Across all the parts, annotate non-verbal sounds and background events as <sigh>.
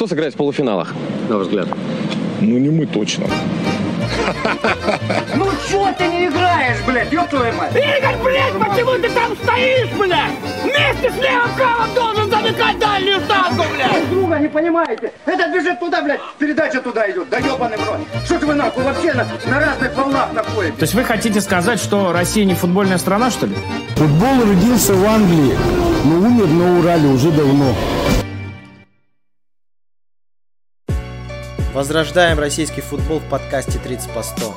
Кто сыграет в полуфиналах, на ваш взгляд? Ну, не мы точно. Ну чё ты не играешь, блядь, ёб твою мать? Игорь, блядь, почему ты там стоишь, блядь? Вместе с левым-правым должен замыкать дальнюю штангу, блядь! Друга не понимаете? Это бежит туда, блядь, передача туда идет, да ёбаный в рот. Что ж вы нахуй вообще на, на разных волнах находитесь? То есть вы хотите сказать, что Россия не футбольная страна, что ли? Футбол родился в Англии, но умер на Урале уже давно. Возрождаем российский футбол в подкасте 30 по 100.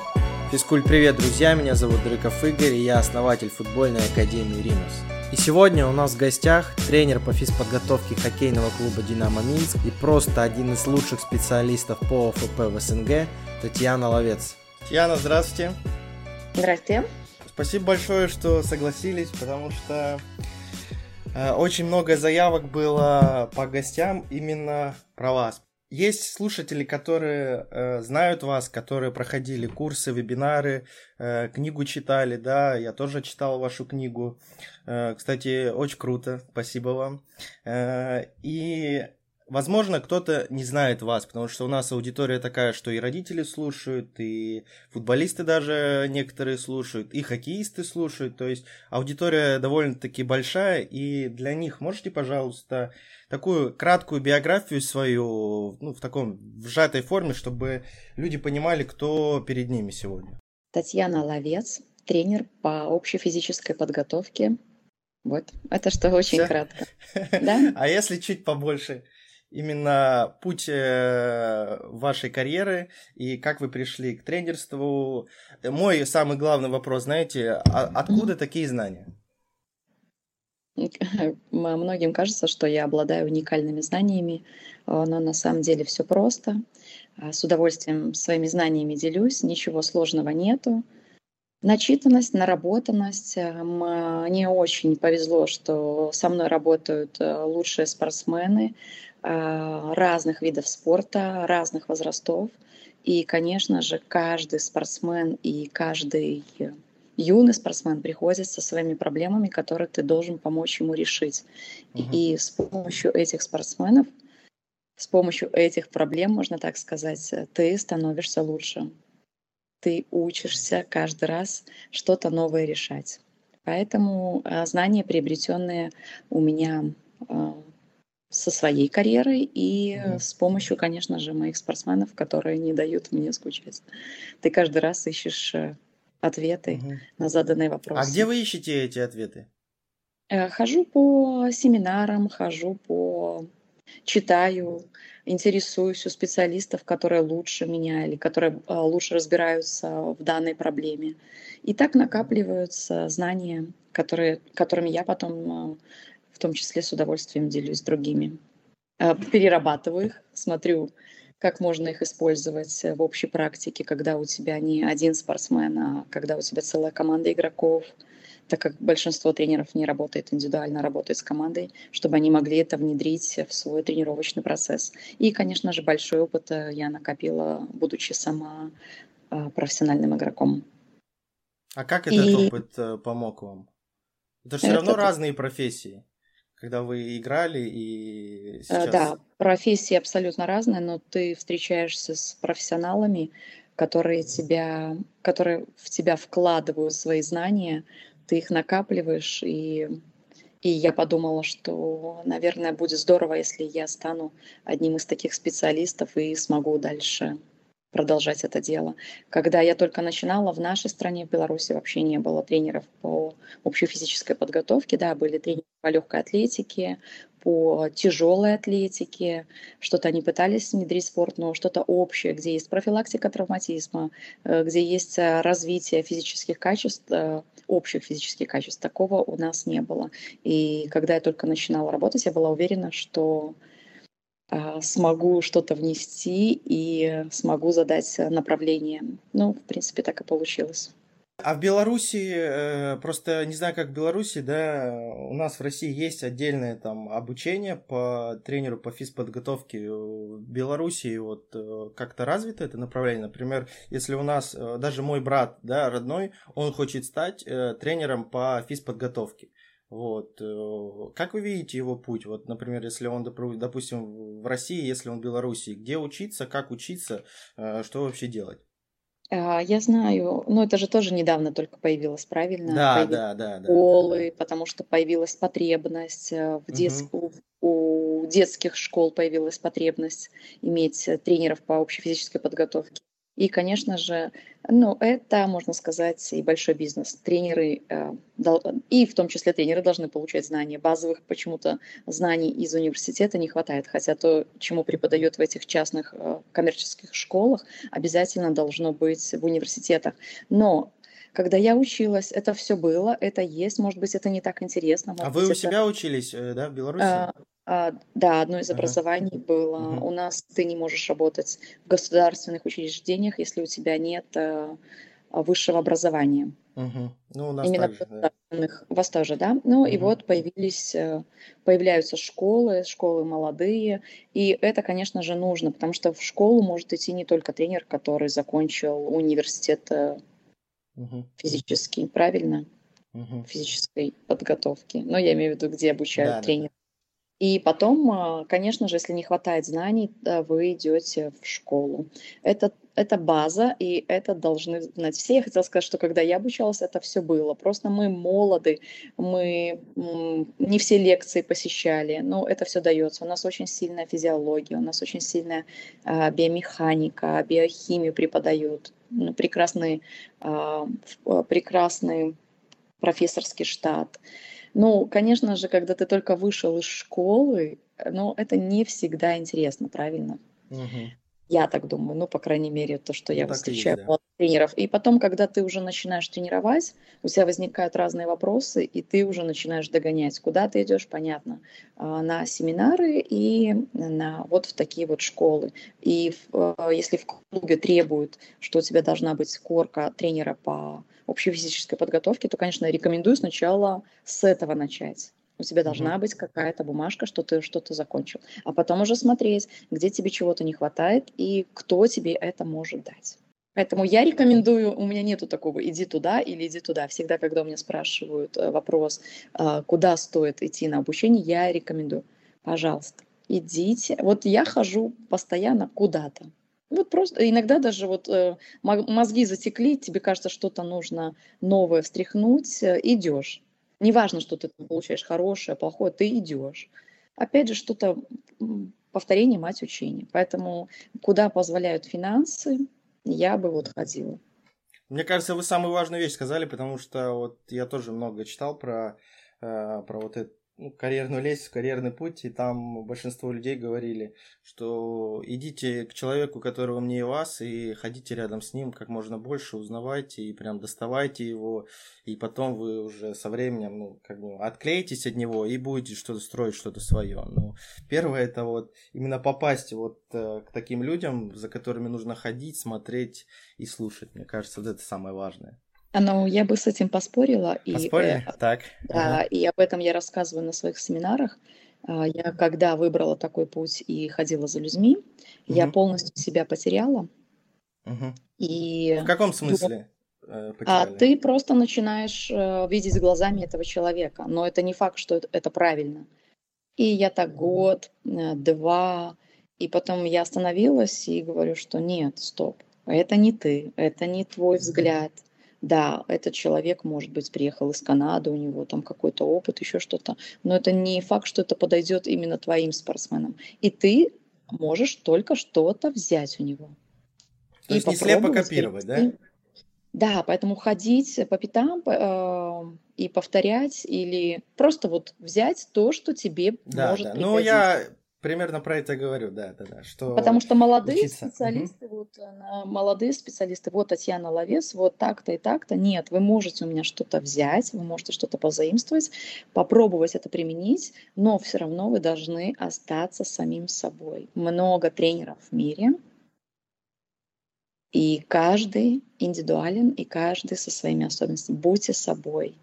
Физкуль привет, друзья, меня зовут Дрыков Игорь, и я основатель футбольной академии «Римус». И сегодня у нас в гостях тренер по физподготовке хоккейного клуба «Динамо Минск» и просто один из лучших специалистов по ОФП в СНГ Татьяна Ловец. Татьяна, здравствуйте. Здравствуйте. Спасибо большое, что согласились, потому что э, очень много заявок было по гостям именно про вас. Есть слушатели, которые э, знают вас, которые проходили курсы, вебинары, э, книгу читали, да, я тоже читал вашу книгу. Э, кстати, очень круто, спасибо вам. Э, и Возможно, кто-то не знает вас, потому что у нас аудитория такая, что и родители слушают, и футболисты даже некоторые слушают, и хоккеисты слушают. То есть аудитория довольно-таки большая, и для них можете, пожалуйста, такую краткую биографию свою, ну, в таком в сжатой форме, чтобы люди понимали, кто перед ними сегодня. Татьяна Ловец, тренер по общей физической подготовке. Вот, это что очень Всё? кратко. <laughs> Да? А если чуть побольше? именно путь э, вашей карьеры и как вы пришли к тренерству. Мой самый главный вопрос, знаете, а откуда такие знания? <laughs> Многим кажется, что я обладаю уникальными знаниями, но на самом деле все просто. А, с удовольствием своими знаниями делюсь, ничего сложного нету. Начитанность, наработанность. Мне очень повезло, что со мной работают лучшие спортсмены, а, разных видов спорта, разных возрастов. И, конечно же, каждый спортсмен и каждый юный спортсмен приходит со своими проблемами, которые ты должен помочь ему решить. Угу. И с помощью этих спортсменов, с помощью этих проблем, можно так сказать, ты становишься лучше. Ты учишься каждый раз что-то новое решать. Поэтому а, знания, приобретенные у меня а, со своей карьерой и mm с помощью, конечно же, моих спортсменов, которые не дают мне скучать. Ты каждый раз ищешь э, ответы mm на заданные вопросы. А где вы ищете эти ответы? Э, хожу по семинарам, хожу по читаю, интересуюсь у специалистов, которые лучше меня или которые э, лучше разбираются в данной проблеме. И так накапливаются знания, которые, которыми я потом в том числе с удовольствием делюсь с другими. Перерабатываю их, смотрю, как можно их использовать в общей практике, когда у тебя не один спортсмен, а когда у тебя целая команда игроков, так как большинство тренеров не работает индивидуально, а работает с командой, чтобы они могли это внедрить в свой тренировочный процесс. И, конечно же, большой опыт э, я накопила, будучи сама а, профессиональным игроком. А как этот И... опыт э, помог вам? Это же все равно разные профессии когда вы играли и э, сейчас? Да, профессии абсолютно разные, но ты встречаешься с профессионалами, которые тебя, которые в тебя вкладывают свои знания, ты их накапливаешь, и, и я подумала, что, наверное, будет здорово, если я стану одним из таких специалистов и смогу дальше продолжать это дело. Когда я только начинала, в нашей стране, в Беларуси, вообще не было тренеров по общей физической подготовке. Да, были тренеры по легкой атлетике, по тяжелой атлетике, что-то они пытались внедрить спорт, но что-то общее, где есть профилактика травматизма, э, где есть э, развитие физических качеств, э, общих физических качеств, такого у нас не было. И когда я только начинала работать, я была уверена, что смогу что-то внести и смогу задать направление. Ну, в принципе, так и получилось. А в Беларуси, э, просто не знаю, как в Беларуси, да, у нас в России есть отдельное там обучение по тренеру по физподготовке. В Беларуси вот э, как-то развито это направление. Например, если у нас э, даже мой брат, да, родной, он хочет стать тренером по физподготовке. Вот. э, Как вы видите его путь? Вот, например, если он, допустим, в России, если он в Белоруссии, где учиться, как учиться, э, что вообще делать? А, Я знаю, ну это же тоже недавно только появилось, правильно? Да, Появились да, да, да, да, школы, потому что появилась потребность э, в Мгм. детск- у детских школ появилась потребность иметь тренеров по общей физической подготовке. И, конечно же, ну, это, можно сказать, и большой бизнес. Тренеры, э, и в том числе тренеры должны получать знания. Базовых почему-то знаний из университета не хватает, хотя то, чему преподает в этих частных э, коммерческих школах, обязательно должно быть в университетах. Но когда я училась, это все было, это есть, может быть, это не так интересно. А вы быть, у это- себя учились, э, да, в Беларуси? а, а, да, одно из Ага. образований было. Мгм. У нас ты не можешь работать в государственных учреждениях, если у тебя нет э, высшего образования. Мгм. Ну, у нас Именно так же, да. У вас тоже, да? Ну и Мгм. вот появились, э, появляются школы, школы молодые, и это, конечно же, нужно, потому что в школу может идти не только тренер, который закончил университет Мгм. физический, правильно? Мгм. физической подготовки. Но я имею в виду, где обучают да, тренеров. И потом, а, конечно же, если не хватает знаний, вы идете в школу. Это, это база, и это должны знать все. Я хотела сказать, что когда я обучалась, это все было. Просто мы молоды, мы не все лекции посещали, но это все дается. У нас очень сильная физиология, у нас очень сильная а, биомеханика, биохимию преподают. Ну, прекрасный, а, прекрасный профессорский штат. Ну, конечно же, когда ты только вышел из школы, э, ну, это не всегда интересно, правильно? Мгм. Я так думаю, ну, по крайней мере, то, что я Ну, и есть, встречаю да. тренеров. И потом, когда ты уже начинаешь тренировать, у тебя возникают разные вопросы, и ты уже начинаешь догонять, куда ты идешь, понятно, а, на семинары и на вот в такие вот школы. И э, если в клубе требуют, что у тебя должна быть корка тренера по общей физической подготовке, то, конечно, рекомендую сначала с этого начать. У тебя должна Мгм. быть какая-то бумажка, что ты что-то закончил. А потом уже смотреть, где тебе чего-то не хватает и кто тебе это может дать. Поэтому я рекомендую, у меня нету такого иди туда или иди туда. Всегда, когда у меня спрашивают э, вопрос, э, куда стоит идти на обучение, я рекомендую, пожалуйста, идите. Вот я хожу постоянно куда-то. Вот просто иногда даже вот э, мо- мозги затекли, тебе кажется, что-то нужно новое встряхнуть, идешь. Неважно, что ты там получаешь хорошее, плохое, ты идешь. Опять же, что-то повторение мать учения. Поэтому куда позволяют финансы, я бы вот ходила. Мне кажется, вы самую важную вещь сказали, потому что вот я тоже много читал про, э, про вот эту ну, карьерную лестницу, карьерный путь, и там большинство людей говорили, что идите к человеку, которого умнее вас, и ходите рядом с ним как можно больше, узнавайте и прям доставайте его, и потом вы уже со временем, ну, как бы отклеитесь от него и будете что-то строить, что-то свое. Ну, первое это вот именно попасть вот э, к таким людям, за которыми нужно ходить, смотреть и слушать. Мне кажется, вот это самое важное. А, Ну, я бы с этим поспорила. И, Поспорили? э, Так. да, ага. и об этом я рассказываю на своих семинарах. А, Я когда выбрала такой путь и ходила за людьми, я Мгм. полностью себя потеряла. Мгм. И В каком смысле э, а потеряли? ты просто начинаешь э, видеть глазами этого человека. Но это не факт, что это, правильно. И я так год, два, и потом я остановилась и говорю, что нет, стоп, это не ты, это не твой взгляд. Да, этот человек, может быть, приехал из Канады, у него там какой-то опыт, еще что-то, но это не факт, что это подойдет именно твоим спортсменам. И ты можешь только что-то взять у него. То есть не слепо копировать, да? Да, поэтому ходить по пятам э, и повторять или просто вот взять то, что тебе Да, может да. Ну, пригодиться. я примерно про это говорю, да, да, да. Что Потому что молодые учиться. Специалисты, вот, э, молодые специалисты, вот Татьяна Ловес, вот так-то и так-то. Нет, вы можете у меня что-то взять, вы можете что-то позаимствовать, попробовать это применить, но все равно вы должны остаться самим собой. Много тренеров в мире, и каждый индивидуален, и каждый со своими особенностями. Будьте собой.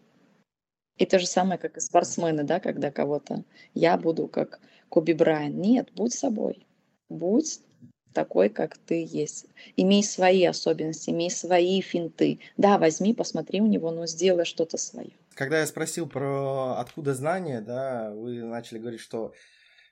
И то же самое, как и спортсмены, да, когда кого-то я буду как Коби Брайан. Нет, будь собой. Будь такой, как ты есть. Имей свои особенности, имей свои финты. Да, возьми, посмотри у него, но сделай что-то свое. когда я спросил про откуда знания, да, вы начали говорить, что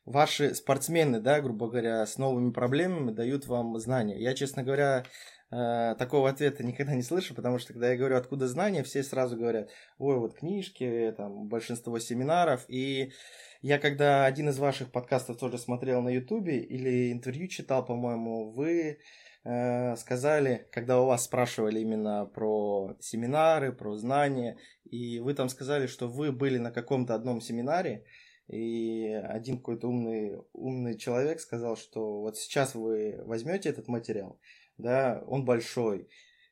ваши спортсмены, да, грубо говоря, с новыми проблемами дают вам знания. Я, честно говоря, э, такого ответа никогда не слышу, потому что когда я говорю откуда знания, все сразу говорят, ой, вот книжки, там большинство семинаров, и я когда один из ваших подкастов тоже смотрел на ютубе или интервью читал, по-моему, вы э, сказали, когда у вас спрашивали именно про семинары, про знания, и вы там сказали, что вы были на каком-то одном семинаре, и один какой-то умный, умный человек сказал, что вот сейчас вы возьмете этот материал, да, он большой,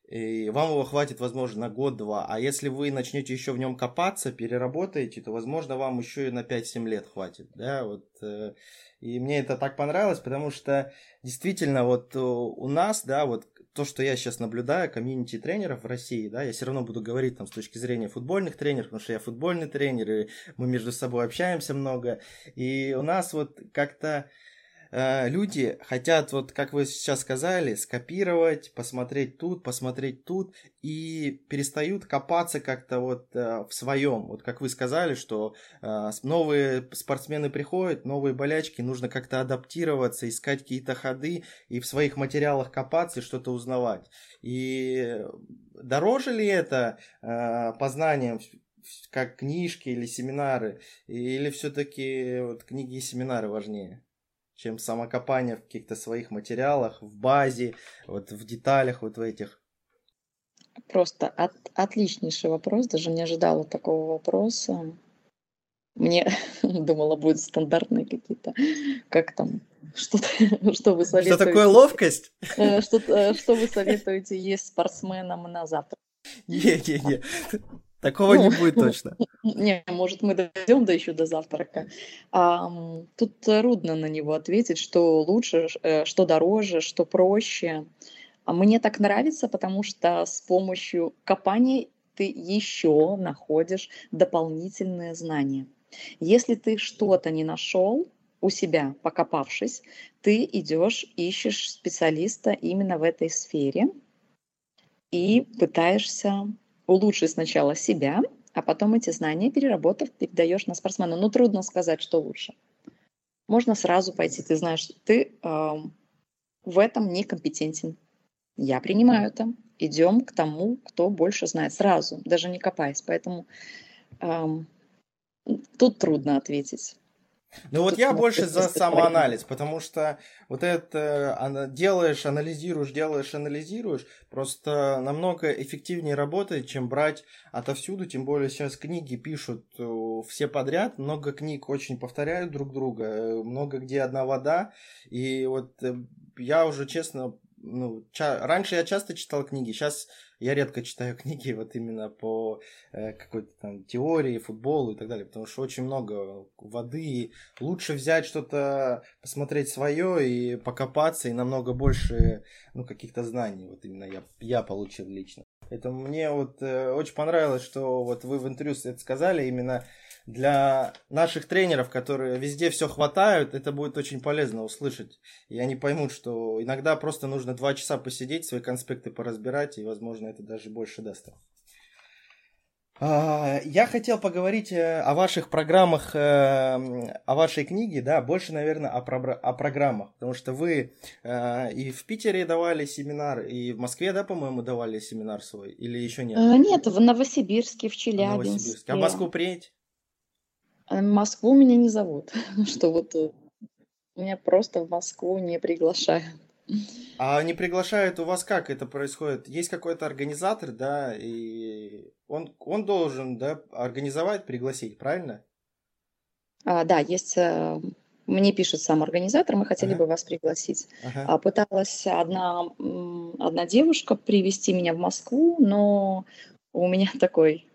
и вам его хватит, возможно, на год-два. А если вы начнете еще в нем копаться, переработаете, то, возможно, вам еще и на 5-7 лет хватит. Да, вот. Э, и мне это так понравилось, потому что действительно вот э, у нас, да, вот то, что я сейчас наблюдаю, комьюнити тренеров в России, да, я все равно буду говорить там с точки зрения футбольных тренеров, потому что я футбольный тренер, и мы между собой общаемся много. И у нас вот как-то Э, люди хотят, вот как вы сейчас сказали, скопировать, посмотреть тут, посмотреть тут, и перестают копаться как-то вот э, в своем. Вот как вы сказали, что э, новые спортсмены приходят, новые болячки, нужно как-то адаптироваться, искать какие-то ходы и в своих материалах копаться и что-то узнавать. И дороже ли это познанием как книжки или семинары, или все-таки вот книги и семинары важнее? Чем самокопание в каких-то своих материалах, в базе, вот в деталях, вот в этих. Просто от, отличнейший вопрос, даже не ожидала такого вопроса. Мне <laughs> думала, будут стандартные какие-то, как там, что, <laughs> что вы советуете. Что такое ловкость? Э, что, э, что вы советуете есть спортсменам на завтра? Не-не-не, Такого ну, не <laughs> будет точно. Не, может, мы дойдем до еще до завтрака. А, тут трудно на него ответить, что лучше, э, что дороже, что проще. А мне так нравится, потому что с помощью копания ты еще находишь дополнительные знания. Если ты что-то не нашел у себя, покопавшись, ты идешь, ищешь специалиста именно в этой сфере и пытаешься улучшить сначала себя, а потом эти знания, переработав, передаешь на спортсмена. Ну, трудно сказать, что лучше. Можно сразу пойти, ты знаешь, ты э, в этом некомпетентен. Я принимаю это. Идем к тому, кто больше знает сразу, даже не копаясь. Поэтому э, тут трудно ответить. Ну вот я больше за <laughs> самоанализ, потому что вот это делаешь, анализируешь, делаешь, анализируешь, просто намного эффективнее работает, чем брать отовсюду, тем более сейчас книги пишут э, все подряд, много книг очень повторяют друг друга, э, много где одна вода, и вот э, я уже честно ну, ча- раньше я часто читал книги, сейчас я редко читаю <laughs> книги вот именно по э, какой-то там теории, футболу и так далее, потому что очень много воды. Лучше взять что-то, посмотреть свое и покопаться, и намного больше ну, каких-то знаний вот именно я, я получил лично. Это мне вот э, очень понравилось, что вот вы в интервью это сказали, именно для наших тренеров, которые везде все хватают, это будет очень полезно услышать. И они поймут, что иногда просто нужно два часа посидеть, свои конспекты поразбирать, и, возможно, это даже больше даст. А, я хотел поговорить э, о ваших программах, э, о вашей книге, да, больше, наверное, о, про о программах, потому что вы э, и в Питере давали семинар, и в Москве, да, по-моему, давали семинар свой, или еще нет? Нет, в Новосибирске, в Челябинске. Новосибирске. А в Москву приедете? А Москву меня не зовут, <laughs> что вот э, меня просто в Москву не приглашают. А не приглашают у вас как это происходит? Есть какой-то организатор, да, и он, он должен, да, организовать, пригласить, правильно? А, да, есть, э, мне пишет сам организатор, мы хотели ага. бы вас пригласить. Ага. А, пыталась одна, одна девушка привести меня в Москву, но у меня <laughs> такой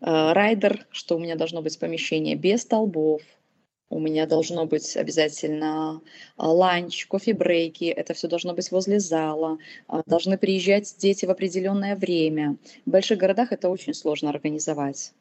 райдер, что у меня должно быть помещение без столбов, у меня должно быть обязательно э, ланч, кофе-брейки, это все должно быть возле зала, э, должны приезжать дети в определенное время. В больших городах это очень сложно организовать.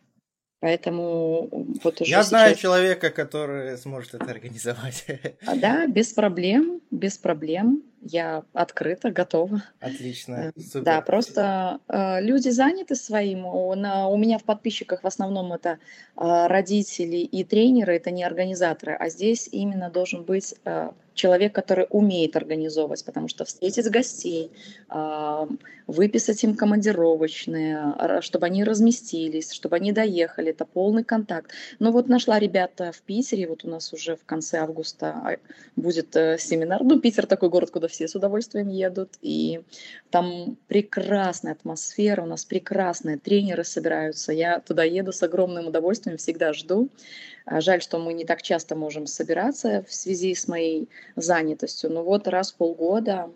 Поэтому вот уже Я сейчас... знаю человека, который сможет это организовать. А, да, без проблем, без проблем. Я открыта, готова. Отлично, Э, супер. Да, просто э, люди заняты своим. У, на- у меня в подписчиках в основном это э, родители и тренеры, это не организаторы, а здесь именно должен быть э, человек, который умеет организовывать, потому что встретить гостей, э, выписать им командировочные, чтобы они разместились, чтобы они доехали, это полный контакт. Ну вот нашла ребята в Питере, вот у нас уже в конце августа а, будет э, семинар. Ну, Питер такой город, куда все с удовольствием едут, и там прекрасная атмосфера, у нас прекрасные тренеры собираются. Я туда еду с огромным удовольствием, всегда жду. А, Жаль, что мы не так часто можем собираться в связи с моей занятостью. Но вот раз в полгода,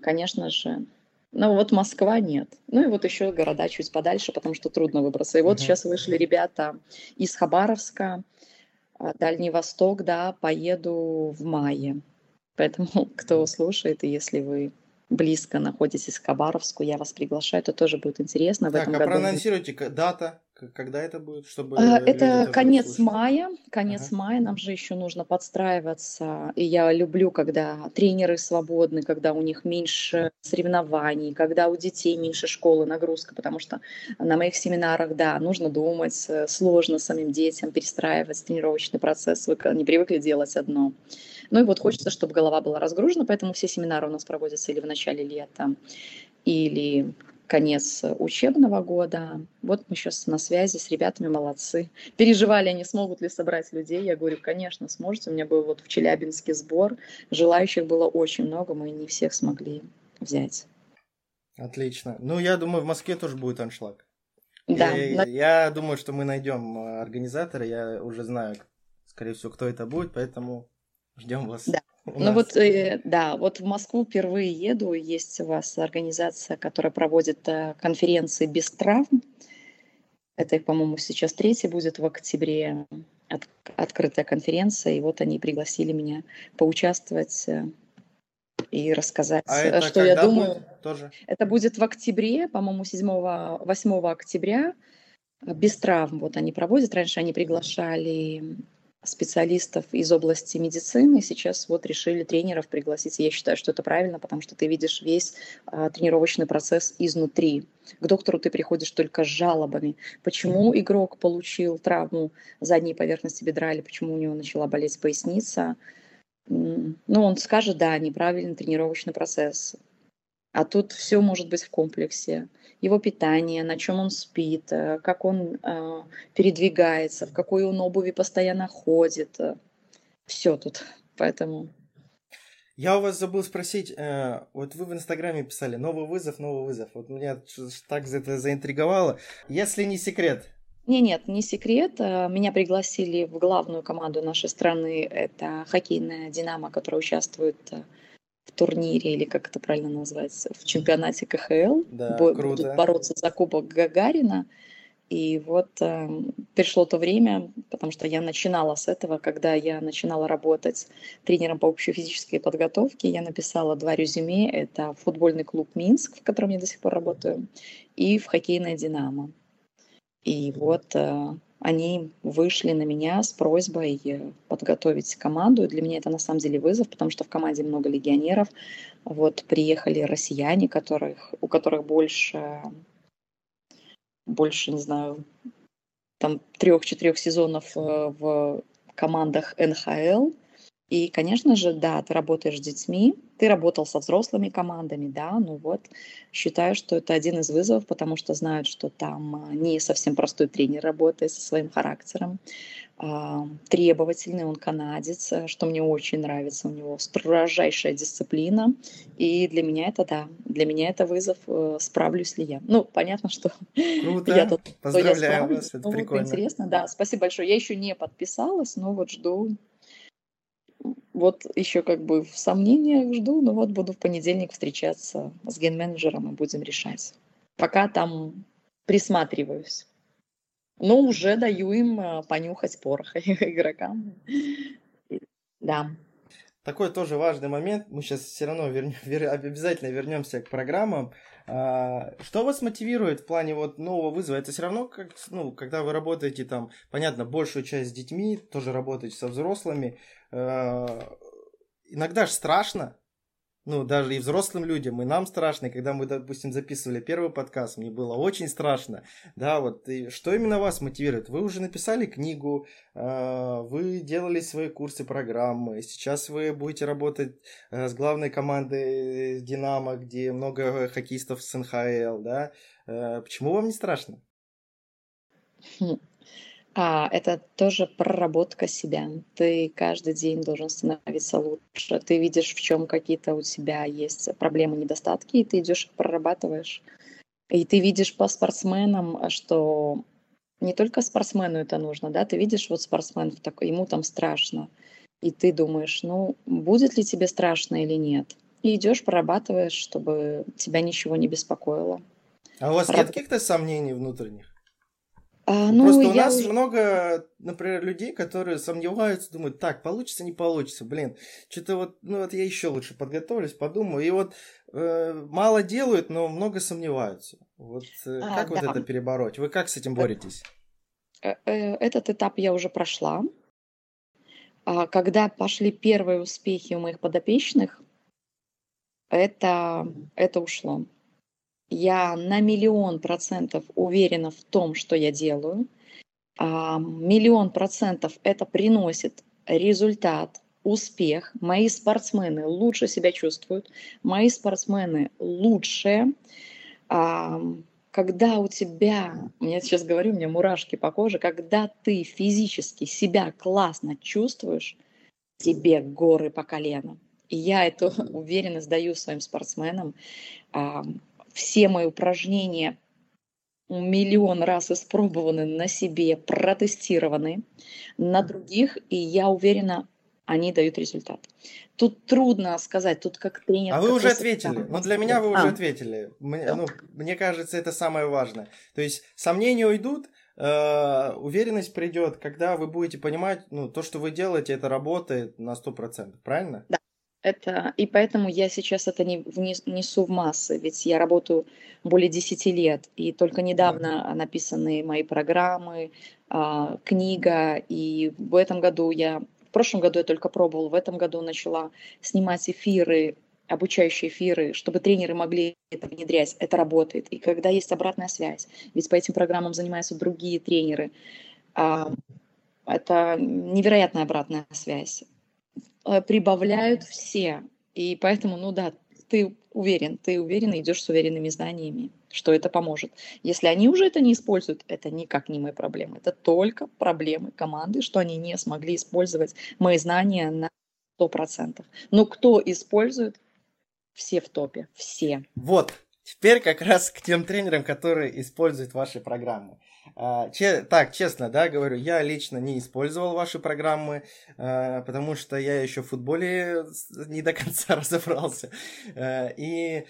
конечно же, ну вот Москва нет. Ну и вот еще города чуть подальше, потому что трудно выбраться. И вот Мгм. сейчас вышли ребята из Хабаровска, а, Дальний Восток, да, поеду в мае. Поэтому, <laughs> кто слушает, и если вы близко находитесь к Хабаровску, я вас приглашаю, это тоже будет интересно. В Так, этом а году проанонсируйте дата, когда это будет, чтобы люди Это конец мая, конец Ага. мая, нам же еще нужно подстраиваться. И я люблю, когда тренеры свободны, когда у них меньше соревнований, когда у детей меньше школы, нагрузка, потому что на моих семинарах, да, нужно думать, э, сложно самим детям перестраивать тренировочный процесс, вы не привыкли делать одно. Ну и вот хочется, чтобы голова была разгружена, поэтому все семинары у нас проводятся или в начале лета, или конец учебного года. Вот мы сейчас на связи с ребятами, молодцы. Переживали они, смогут ли собрать людей. Я говорю, конечно, сможете. У меня был вот в Челябинске сбор. Желающих было очень много, мы не всех смогли взять. Отлично. Ну, я думаю, в Москве тоже будет аншлаг. Да, я, на- я думаю, что мы найдем э, организатора. Я уже знаю, скорее всего, кто это будет, поэтому ждем вас. Да. Ну нас. вот, э, да, вот в Москву впервые еду. Есть у вас организация, которая проводит э, конференции без травм. Это, по-моему, сейчас третий будет в октябре. От- открытая конференция. И вот они пригласили меня поучаствовать э, и рассказать, А это что я думаю. будет? Тоже. Это будет в октябре, по-моему, 7-8 октября. Без травм вот они проводят. Раньше они приглашали специалистов из области медицины. Сейчас вот решили тренеров пригласить. Я считаю, что это правильно, потому что ты видишь весь а, тренировочный процесс изнутри. К доктору ты приходишь только с жалобами. Почему игрок получил травму задней поверхности бедра или почему у него начала болеть поясница? Ну, он скажет, да, неправильный тренировочный процесс. А тут все может быть в комплексе. Его питание, на чем он спит, э, как он э, передвигается, в какой он обуви постоянно ходит. Все тут. Поэтому Я у вас забыл спросить, э, вот вы в Инстаграме писали «новый вызов, новый вызов». Вот меня так за это заинтриговало. Если не секрет, Не, нет, не секрет. Э, Меня пригласили в главную команду нашей страны. Это хоккейная «Динамо», которая участвует э, в турнире, или как это правильно назвать, в чемпионате КХЛ. Да, Бо- круто. Будут бороться за Кубок Гагарина. И вот э, пришло то время, потому что я начинала с этого, когда я начинала работать тренером по общей физической подготовке, я написала два резюме. Это футбольный клуб «Минск», в котором я до сих пор работаю, и в хоккейное «Динамо». И вот э, они вышли на меня с просьбой э, подготовить команду. Для меня это на самом деле вызов, потому что в команде много легионеров. Вот приехали россияне, которых, у которых больше, больше, не знаю, там трех-четырех сезонов э, в командах НХЛ. И, конечно же, да, ты работаешь с детьми, ты работал со взрослыми командами, да, ну вот, считаю, что это один из вызовов, потому что знают, что там а, не совсем простой тренер работает со своим характером, а, требовательный, он канадец, э, что мне очень нравится, у него строжайшая дисциплина, и для меня это, да, для меня это вызов, э, справлюсь ли я. Ну, понятно, что круто. <laughs> я тут я Поздравляю справлюсь. вас, это Ну, вот прикольно. интересно, да, спасибо большое. Я еще не подписалась, но вот жду. Вот еще как бы в сомнениях жду, но вот буду в понедельник встречаться с ген-менеджером и будем решать. Пока там присматриваюсь. Но уже даю им э, понюхать порох <laughs> игрокам. Да. Такой тоже важный момент. Мы сейчас все равно вернем, <laughs> вер- обязательно вернемся к программам. А, Что вас мотивирует в плане вот нового вызова? Это все равно, как, ну, когда вы работаете там, понятно, большую часть с детьми, тоже работаете со взрослыми. А, Иногда же страшно. ну, даже и взрослым людям, и нам страшно. И когда мы, допустим, записывали первый подкаст, мне было очень страшно. Да, вот, и что именно вас мотивирует? Вы уже написали книгу, э, вы делали свои курсы, программы, сейчас вы будете работать э, с главной командой «Динамо», где много хоккеистов с НХЛ, да? Э, почему вам не страшно? <laughs> А, это тоже проработка себя. Ты каждый день должен становиться лучше. Ты видишь, в чем какие-то у тебя есть проблемы, недостатки, и ты идешь их прорабатываешь. И ты видишь по спортсменам, что не только спортсмену это нужно, да, ты видишь вот спортсмен, такой, ему там страшно, и ты думаешь, ну, будет ли тебе страшно или нет. И идешь, прорабатываешь, чтобы тебя ничего не беспокоило. А у вас Прораб... нет каких-то сомнений внутренних? А, ну, Просто у я нас уже- много, например, людей, которые сомневаются, думают, так, получится, не получится, блин, что-то вот, ну вот я еще лучше подготовлюсь, подумаю, и вот э, мало делают, но много сомневаются. Вот э, А, как вот да. это перебороть? Вы как с этим боретесь? Э, э, Этот этап я уже прошла. А Когда пошли первые успехи у моих подопечных, это, это ушло. Я на миллион процентов уверена в том, что я делаю. А, Миллион процентов это приносит результат, успех. Мои спортсмены лучше себя чувствуют, мои спортсмены лучше. А, Когда у тебя, я сейчас говорю, у меня мурашки по коже, когда ты физически себя классно чувствуешь, тебе горы по колено. И я эту <laughs> уверенность даю своим спортсменам. Все мои упражнения миллион раз испробованы на себе, протестированы на других, и я уверена, они дают результат. Тут трудно сказать, тут как тренер. А вы уже ответили. там Ну, для меня вы А, уже ответили. Мне, Да. ну, мне кажется, это самое важное. То есть сомнения уйдут, э, уверенность придет, когда вы будете понимать, ну, то, что вы делаете, это работает на 100%, правильно? Это, и поэтому я сейчас это не несу в массы, ведь я работаю более 10 лет, и только недавно написаны мои программы, а, книга, и в этом году я, в прошлом году я только пробовала, в этом году начала снимать эфиры, обучающие эфиры, чтобы тренеры могли это внедрять, это работает. И когда есть обратная связь, ведь по этим программам занимаются другие тренеры, а, это невероятная обратная связь прибавляют все. И поэтому, ну да, ты уверен, ты уверен и идешь с уверенными знаниями, что это поможет. Если они уже это не используют, это никак не мои проблемы. Это только проблемы команды, что они не смогли использовать мои знания на 100%. Но кто использует, все в топе, все. Вот, теперь как раз к тем тренерам, которые используют ваши программы. А, че- так, честно, да, говорю, я лично не использовал ваши программы, а, потому что я еще в футболе не до конца <laughs> разобрался. А, И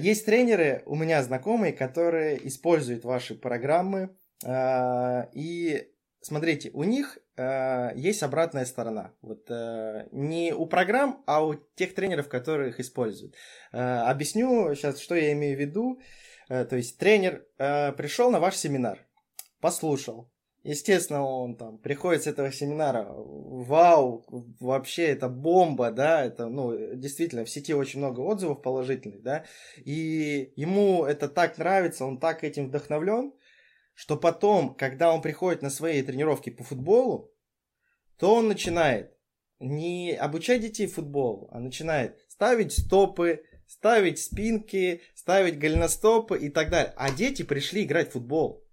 есть тренеры, у меня знакомые, которые используют ваши программы. И смотрите, у них есть обратная сторона. Вот не у программ, а у тех тренеров, которые их используют. Объясню сейчас, что я имею в виду. Э, то есть тренер пришел на ваш семинар, послушал. Естественно, он там приходит с этого семинара, вау, вообще это бомба, да, это, ну, действительно, в сети очень много отзывов положительных, да, и ему это так нравится, он так этим вдохновлен, что потом, когда он приходит на свои тренировки по футболу, то он начинает не обучать детей футболу, а начинает ставить стопы, ставить спинки, ставить голеностопы и так далее. А дети пришли играть в футбол.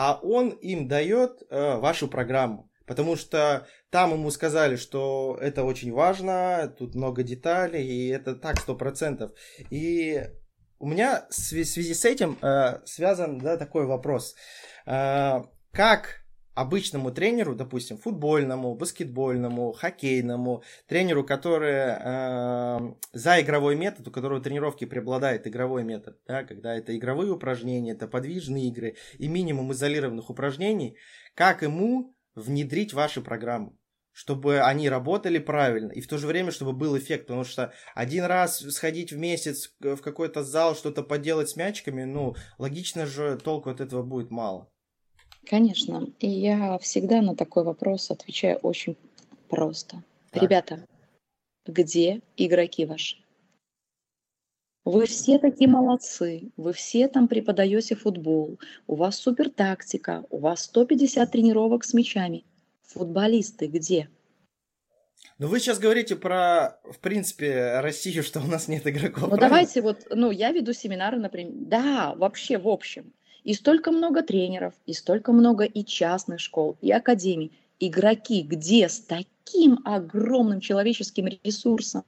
А он им дает э, вашу программу. Потому что там ему сказали, что это очень важно, тут много деталей, и это так, сто процентов. И у меня в свя- в связи с этим э, связан да, такой вопрос. Э, как обычному тренеру, допустим, футбольному, баскетбольному, хоккейному, тренеру, который э, за игровой метод, у которого тренировки преобладает игровой метод, да, когда это игровые упражнения, это подвижные игры и минимум изолированных упражнений, как ему внедрить ваши программы? чтобы они работали правильно, и в то же время, чтобы был эффект, потому что один раз сходить в месяц в какой-то зал, что-то поделать с мячиками, ну, логично же, толку от этого будет мало. Конечно. И я всегда на такой вопрос отвечаю очень просто. Так. Ребята, где игроки ваши? Вы все такие молодцы, вы все там преподаете футбол, у вас супер тактика, у вас 150 тренировок с мячами. Футболисты где? Ну вы сейчас говорите про, в принципе, Россию, <laughs> что у нас нет игроков. Ну правильно? давайте вот, ну я веду семинары, например, да, вообще в общем. И столько много тренеров, и столько много и частных школ, и академий. Игроки где с таким огромным человеческим ресурсом?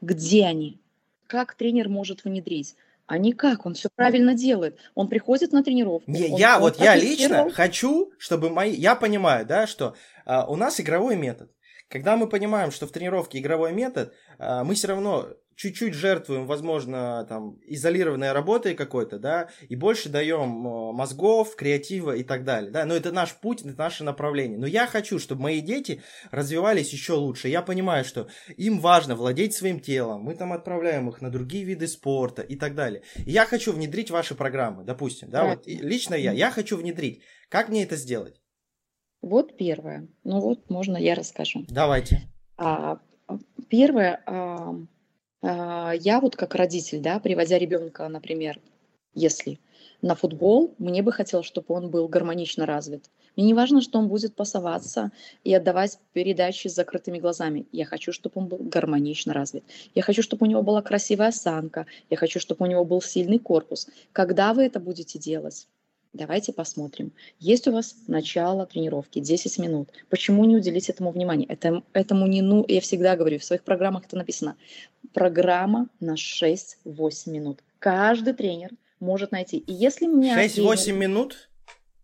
Где они? как тренер может внедрить? А никак, он все правильно делает. Он приходит на тренировку. Не, он- я он вот я лично хочу, чтобы мои, я понимаю, да, что а, у нас игровой метод. Когда мы понимаем, что в тренировке игровой метод, а, мы все равно чуть-чуть жертвуем, возможно, там изолированной работой какой-то, да, и больше даем э, мозгов, креатива и так далее, да. Но это наш путь, это наше направление. Но я хочу, чтобы мои дети развивались еще лучше. Я понимаю, что им важно владеть своим телом. Мы там отправляем их на другие виды спорта и так далее. И я хочу внедрить ваши программы, допустим, да, вот и лично я, я хочу внедрить. Как мне это сделать? Вот первое. Ну вот, можно я расскажу. Давайте. А, первое, а, я вот как родитель, да, приводя ребенка, например, если на футбол, мне бы хотелось, чтобы он был гармонично развит. Мне не важно, что он будет пасоваться и отдавать передачи с закрытыми глазами. Я хочу, чтобы он был гармонично развит. Я хочу, чтобы у него была красивая осанка. Я хочу, чтобы у него был сильный корпус. Когда вы это будете делать? Давайте посмотрим. Есть у вас начало тренировки, 10 минут. Почему не уделить этому внимание? Это, этому не ну, я всегда говорю, в своих программах это написано. Программа на 6-8 минут. Каждый тренер может найти. И если мне 6-8 минут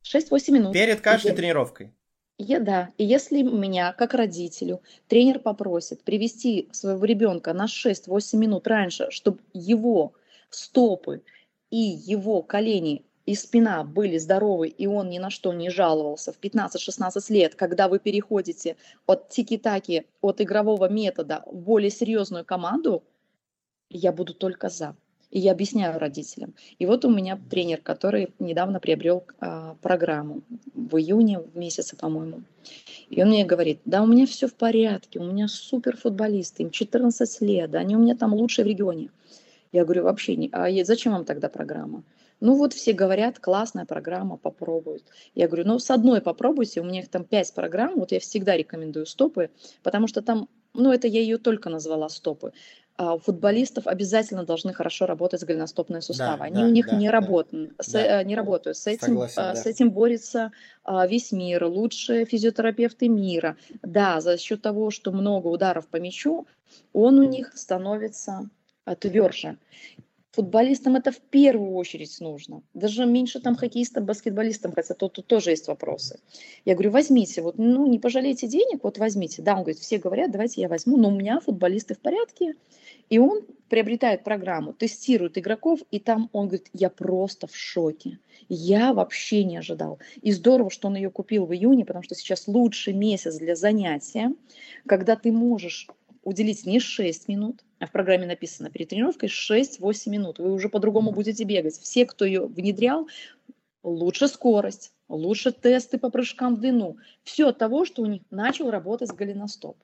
6-8 минут. перед каждой Я- тренировкой. я, да. И если меня, как родителю, тренер попросит привести своего ребенка на 6-8 минут раньше, чтобы его стопы и его колени и спина были здоровы, и он ни на что не жаловался в 15-16 лет, когда вы переходите от тики-таки, от игрового метода в более серьезную команду, я буду только за. И я объясняю родителям. И вот у меня тренер, который недавно приобрел а, программу в июне в месяце, по-моему. И он мне говорит, да, у меня все в порядке, у меня супер футболисты, им 14 лет, да, они у меня там лучшие в регионе. Я говорю, вообще не, а зачем вам тогда программа? Ну вот все говорят, классная программа, попробуют. Я говорю, ну с одной попробуйте, у меня их там 5 программ, вот я всегда рекомендую стопы, потому что там, ну это я ее только назвала стопы. А у футболистов обязательно должны хорошо работать голеностопные суставы. Они да, у них да, не, да. работают, с, Да. э, не работают. С этим, Согласен, а, да. с этим борется а, весь мир, лучшие физиотерапевты мира. Да, за счет того, что много ударов по мячу, он у них становится тверже. Футболистам это в первую очередь нужно. Даже меньше там хоккеистам, баскетболистам, хотя тут, тут тоже есть вопросы. Я говорю, возьмите, вот, ну, не пожалейте денег, вот возьмите. Да, он говорит, все говорят, давайте я возьму, но у меня футболисты в порядке. И он приобретает программу, тестирует игроков, и там он говорит, я просто в шоке. Я вообще не ожидал. И здорово, что он ее купил в июне, потому что сейчас лучший месяц для занятия, когда ты можешь уделить не 6 минут, а в программе написано перед тренировкой 6-8 минут. Вы уже по-другому будете бегать. Все, кто ее внедрял, лучше скорость, лучше тесты по прыжкам в длину. Все от того, что у них начал работать голеностоп.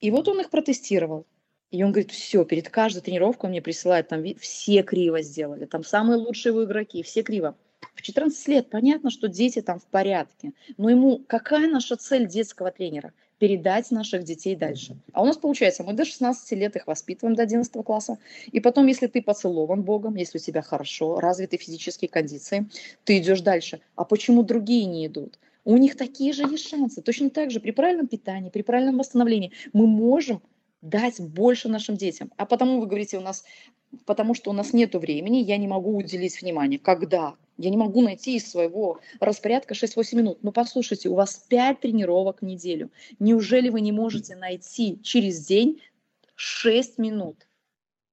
И вот он их протестировал. И он говорит, все, перед каждой тренировкой он мне присылает, там все криво сделали, там самые лучшие его игроки, все криво. В 14 лет понятно, что дети там в порядке, но ему какая наша цель детского тренера? Передать наших детей дальше. А у нас получается, мы до 16 лет их воспитываем до 11 класса, и потом, если ты поцелован Богом, если у тебя хорошо, развиты физические кондиции, ты идешь дальше. А почему другие не идут? У них такие же есть шансы. Точно так же при правильном питании, при правильном восстановлении мы можем дать больше нашим детям. А потому вы говорите, у нас, потому что у нас нет времени, я не могу уделить внимание. Когда? Я не могу найти из своего распорядка 6-8 минут. Ну послушайте, у вас 5 тренировок в неделю. Неужели вы не можете найти через день 6 минут?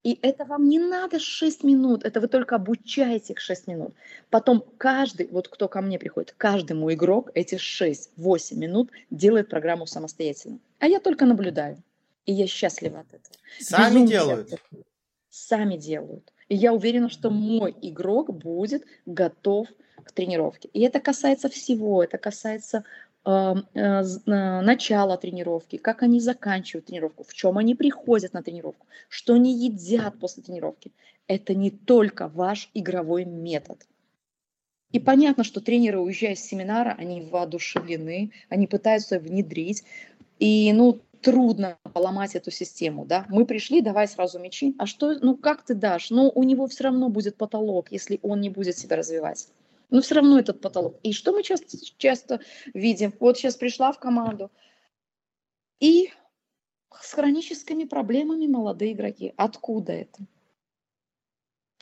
И это вам не надо 6 минут, это вы только обучаете их 6 минут. Потом каждый, вот кто ко мне приходит, каждый мой игрок эти 6-8 минут делает программу самостоятельно. А я только наблюдаю. И я счастлива от этого. Сами Безумно делают. счастлива. Сами делают. И я уверена, что мой игрок будет готов к тренировке. И это касается всего. Это касается э, э, начало тренировки, как они заканчивают тренировку, в чем они приходят на тренировку, что они едят после тренировки. Это не только ваш игровой метод. И понятно, что тренеры, уезжая с семинара, они воодушевлены, они пытаются внедрить. И, ну, трудно поломать эту систему, да. Мы пришли, давай сразу мячи. А что, ну, как ты дашь? Ну, у него все равно будет потолок, если он не будет себя развивать. Но все равно этот потолок. И что мы часто, часто видим? Вот сейчас пришла в команду, и с хроническими проблемами молодые игроки. Откуда это?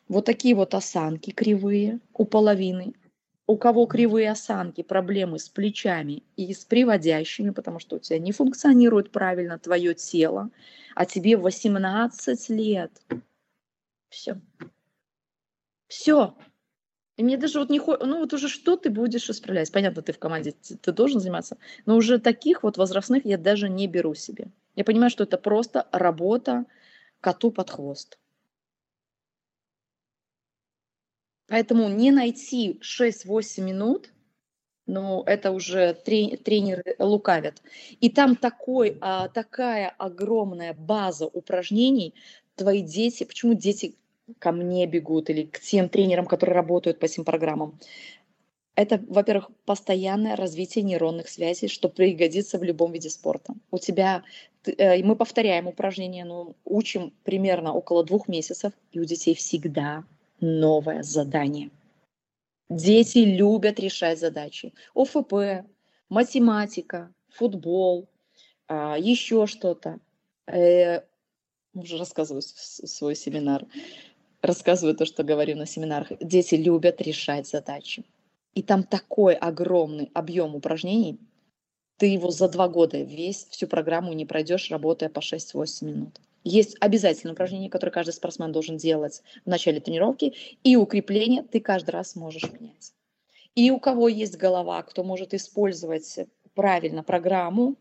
Вот такие вот осанки кривые у половины. У кого кривые осанки, проблемы с плечами и с приводящими, потому что у тебя не функционирует правильно твое тело, а тебе 18 лет. Все. Все. И мне даже вот не хочется, ну вот уже что ты будешь исправлять? Понятно, ты в команде, ты должен заниматься, но уже таких вот возрастных я даже не беру себе. Я понимаю, что это просто работа коту под хвост. Поэтому не найти 6-8 минут, ну, это уже тренеры лукавят. И там такой, а, такая огромная база упражнений, твои дети, почему дети ко мне бегут или к тем тренерам, которые работают по этим программам. Это, во-первых, постоянное развитие нейронных связей, что пригодится в любом виде спорта. У тебя, э, мы повторяем упражнения, ну, учим примерно около двух месяцев, и у детей всегда новое задание. Дети любят решать задачи. ОФП, математика, футбол, а, еще что-то. Э, уже рассказываю свой семинар рассказываю то, что говорю на семинарах. Дети любят решать задачи. И там такой огромный объем упражнений, ты его за два года весь, всю программу не пройдешь, работая по 6-8 минут. Есть обязательные упражнения, которые каждый спортсмен должен делать в начале тренировки, и укрепление ты каждый раз можешь менять. И у кого есть голова, кто может использовать правильно программу,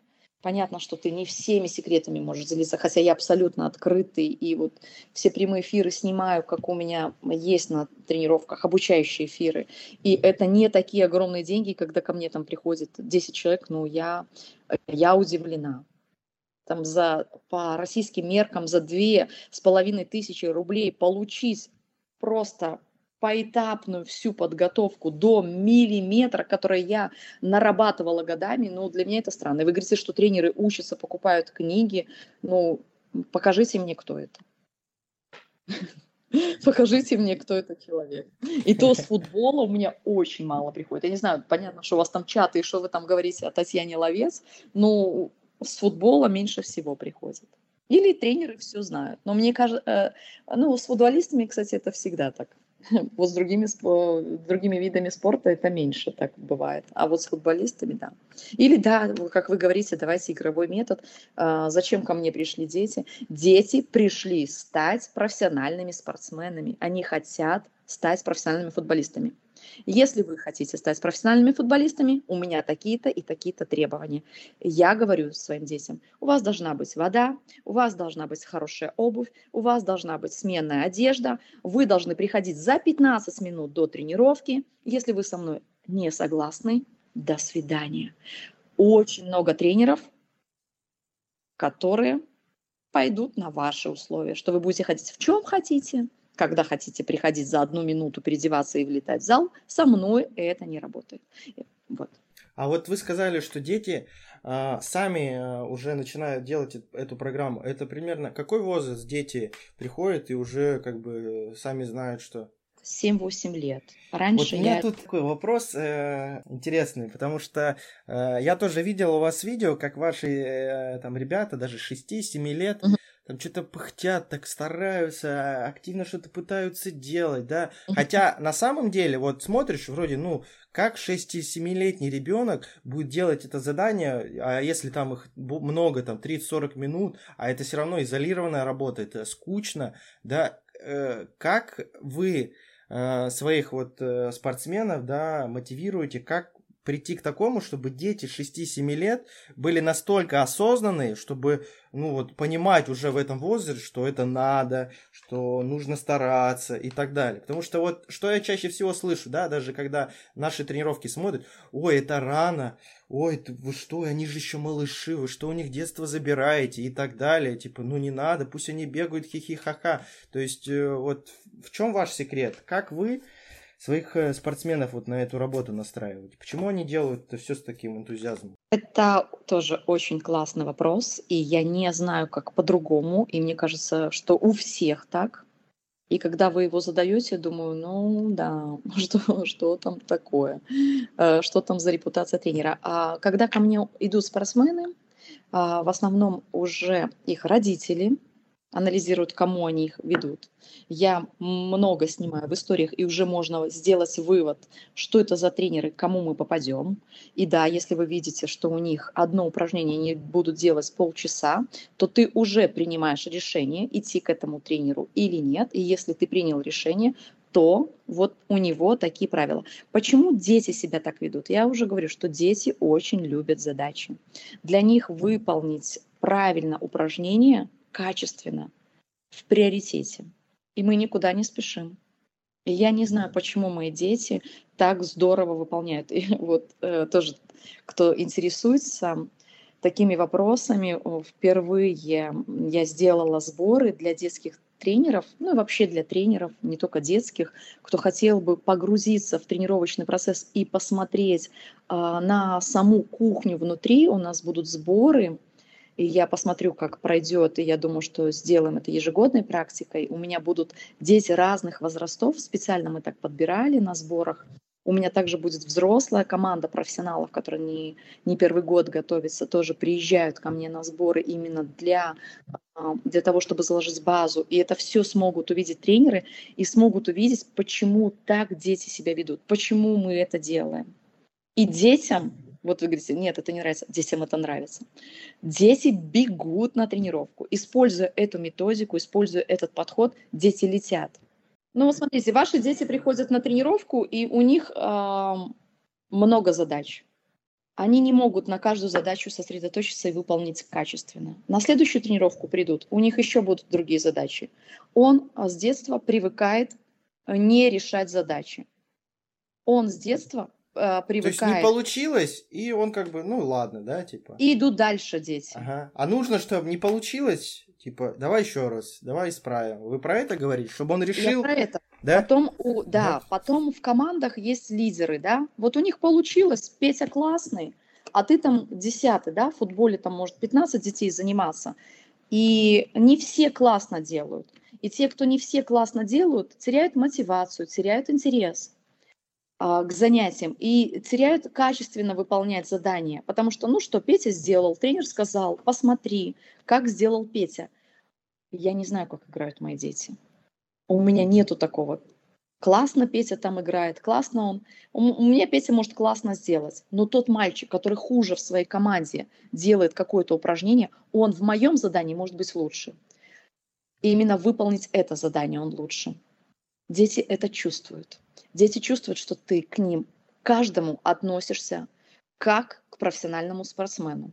Понятно, что ты не всеми секретами можешь делиться, хотя я абсолютно открытый, и вот все прямые эфиры снимаю, как у меня есть на тренировках, обучающие эфиры. И это не такие огромные деньги, когда ко мне там приходит 10 человек, ну, я, я удивлена. Там за, по российским меркам за две с половиной тысячи рублей получить просто поэтапную всю подготовку до миллиметра, которую я нарабатывала годами, ну, для меня это странно. И вы говорите, что тренеры учатся, покупают книги. Ну, покажите мне, кто это. <laughs> Покажите мне, кто это человек. И то с футбола у меня очень мало приходит. Я не знаю, понятно, что у вас там чаты и что вы там говорите о Татьяне Ловец, но с футбола меньше всего приходит. Или тренеры все знают. Но мне кажется, э, ну, с футболистами, кстати, это всегда так. <laughs> Вот с другими, другими видами спорта это меньше так бывает. А вот с футболистами, да. Или да, как вы говорите, давайте игровой метод. А, зачем ко мне пришли дети? Дети пришли стать профессиональными спортсменами. Они хотят стать профессиональными футболистами. Если вы хотите стать профессиональными футболистами, у меня такие-то и такие-то требования. Я говорю своим детям, у вас должна быть вода, у вас должна быть хорошая обувь, у вас должна быть сменная одежда, вы должны приходить за 15 минут до тренировки. Если вы со мной не согласны, до свидания. Очень много тренеров, которые пойдут на ваши условия, что вы будете ходить в чем хотите, когда хотите приходить за одну минуту, переодеваться и влетать в зал, со мной это не работает. Вот. А вот вы сказали, что дети а, сами а, уже начинают делать эту программу. Это примерно какой возраст дети приходят и уже как бы сами знают, что 7-8 лет. Раньше вот у меня я... тут такой вопрос э, интересный, потому что э, я тоже видел у вас видео, как ваши э, там ребята, даже 6-7 лет, угу там что-то пыхтят, так стараются, активно что-то пытаются делать, да. Хотя на самом деле, вот смотришь, вроде, ну, как 6-7-летний ребенок будет делать это задание, а если там их много, там 30-40 минут, а это все равно изолированная работа, это скучно, да, э, как вы э, своих вот э, спортсменов, да, мотивируете, как прийти к такому, чтобы дети 6-7 лет были настолько осознанные, чтобы, ну вот, понимать уже в этом возрасте, что это надо, что нужно стараться и так далее. Потому что вот, что я чаще всего слышу, да, даже когда наши тренировки смотрят, ой, это рано, ой, вы что, они же еще малыши, вы что у них детство забираете и так далее, типа, ну не надо, пусть они бегают хихи-ха-ха. То есть, э, вот в чем ваш секрет? Как вы своих э, спортсменов вот на эту работу настраивать? Почему они делают это все с таким энтузиазмом? Это тоже очень классный вопрос, и я не знаю, как по-другому, и мне кажется, что у всех так. И когда вы его задаете, думаю, ну да, <laughs> что, что там такое, э, что там за репутация тренера. А когда ко мне идут спортсмены, а, в основном уже их родители, анализируют, кому они их ведут. Я много снимаю в историях, и уже можно сделать вывод, что это за тренеры, к кому мы попадем. И да, если вы видите, что у них одно упражнение они будут делать полчаса, то ты уже принимаешь решение, идти к этому тренеру или нет. И если ты принял решение, то вот у него такие правила. Почему дети себя так ведут? Я уже говорю, что дети очень любят задачи. Для них выполнить правильно упражнение – качественно, в приоритете. И мы никуда не спешим. И я не знаю, почему мои дети так здорово выполняют. И <laughs> вот э, тоже, кто интересуется такими вопросами, впервые я сделала сборы для детских тренеров, ну и вообще для тренеров, не только детских, кто хотел бы погрузиться в тренировочный процесс и посмотреть э, на саму кухню внутри. У нас будут сборы и я посмотрю, как пройдет, и я думаю, что сделаем это ежегодной практикой. У меня будут дети разных возрастов, специально мы так подбирали на сборах. У меня также будет взрослая команда профессионалов, которые не, не первый год готовятся, тоже приезжают ко мне на сборы именно для, а, для того, чтобы заложить базу. И это все смогут увидеть тренеры и смогут увидеть, почему так дети себя ведут, почему мы это делаем. И детям вот вы говорите, нет, это не нравится, детям это нравится. Дети бегут на тренировку. Используя эту методику, используя этот подход, дети летят. Ну вот смотрите, ваши дети приходят на тренировку, и у них э, много задач. Они не могут на каждую задачу сосредоточиться и выполнить качественно. На следующую тренировку придут, у них еще будут другие задачи. Он а, с детства привыкает э, не решать задачи. Он с детства э, привыкает. То есть не получилось, и он как бы, ну ладно, да, типа. И идут дальше дети. Ага. А нужно, чтобы не получилось, типа, давай еще раз, давай исправим. Вы про это говорите, чтобы он решил? Я про это. Да? Потом, у, да, вот. потом в командах есть лидеры, да. Вот у них получилось, Петя классный, а ты там десятый, да, в футболе там может 15 детей заниматься. И не все классно делают. И те, кто не все классно делают, теряют мотивацию, теряют интерес. А, к занятиям и теряют качественно выполнять задания, потому что, ну что, Петя сделал, тренер сказал, посмотри, как сделал Петя. Я не знаю, как играют мои дети. У меня нету такого. Классно Петя там играет, классно он. У меня Петя может классно сделать, но тот мальчик, который хуже в своей команде делает какое-то упражнение, он в моем задании может быть лучше. И именно выполнить это задание он лучше. Дети это чувствуют. Дети чувствуют, что ты к ним, каждому относишься как к профессиональному спортсмену.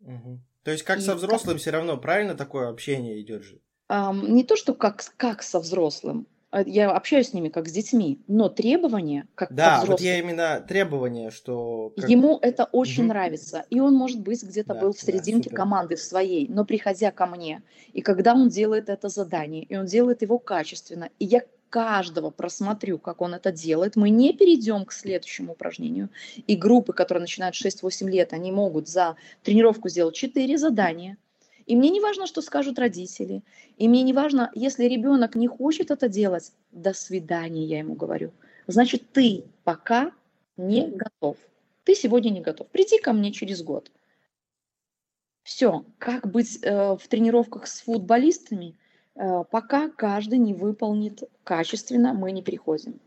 Угу. То есть как И со взрослым как... все равно, правильно такое общение идет же? Um, не то, что как, как со взрослым. А, я общаюсь с ними как с детьми, но требования, как Да, вот я именно требования, что... Как... Ему это очень угу. нравится. И он, может быть, где-то да, был в серединке да, команды своей, но приходя ко мне, и когда он делает это задание, и он делает его качественно, и я каждого просмотрю, как он это делает, мы не перейдем к следующему упражнению. И группы, которые начинают 6-8 лет, они могут за тренировку сделать 4 задания. И мне не важно, что скажут родители. И мне не важно, если ребенок не хочет это делать, до свидания, я ему говорю. Значит, ты пока не готов. Ты сегодня не готов. Приди ко мне через год. Все, как быть э, в тренировках с футболистами – пока каждый не выполнит качественно, мы не приходим.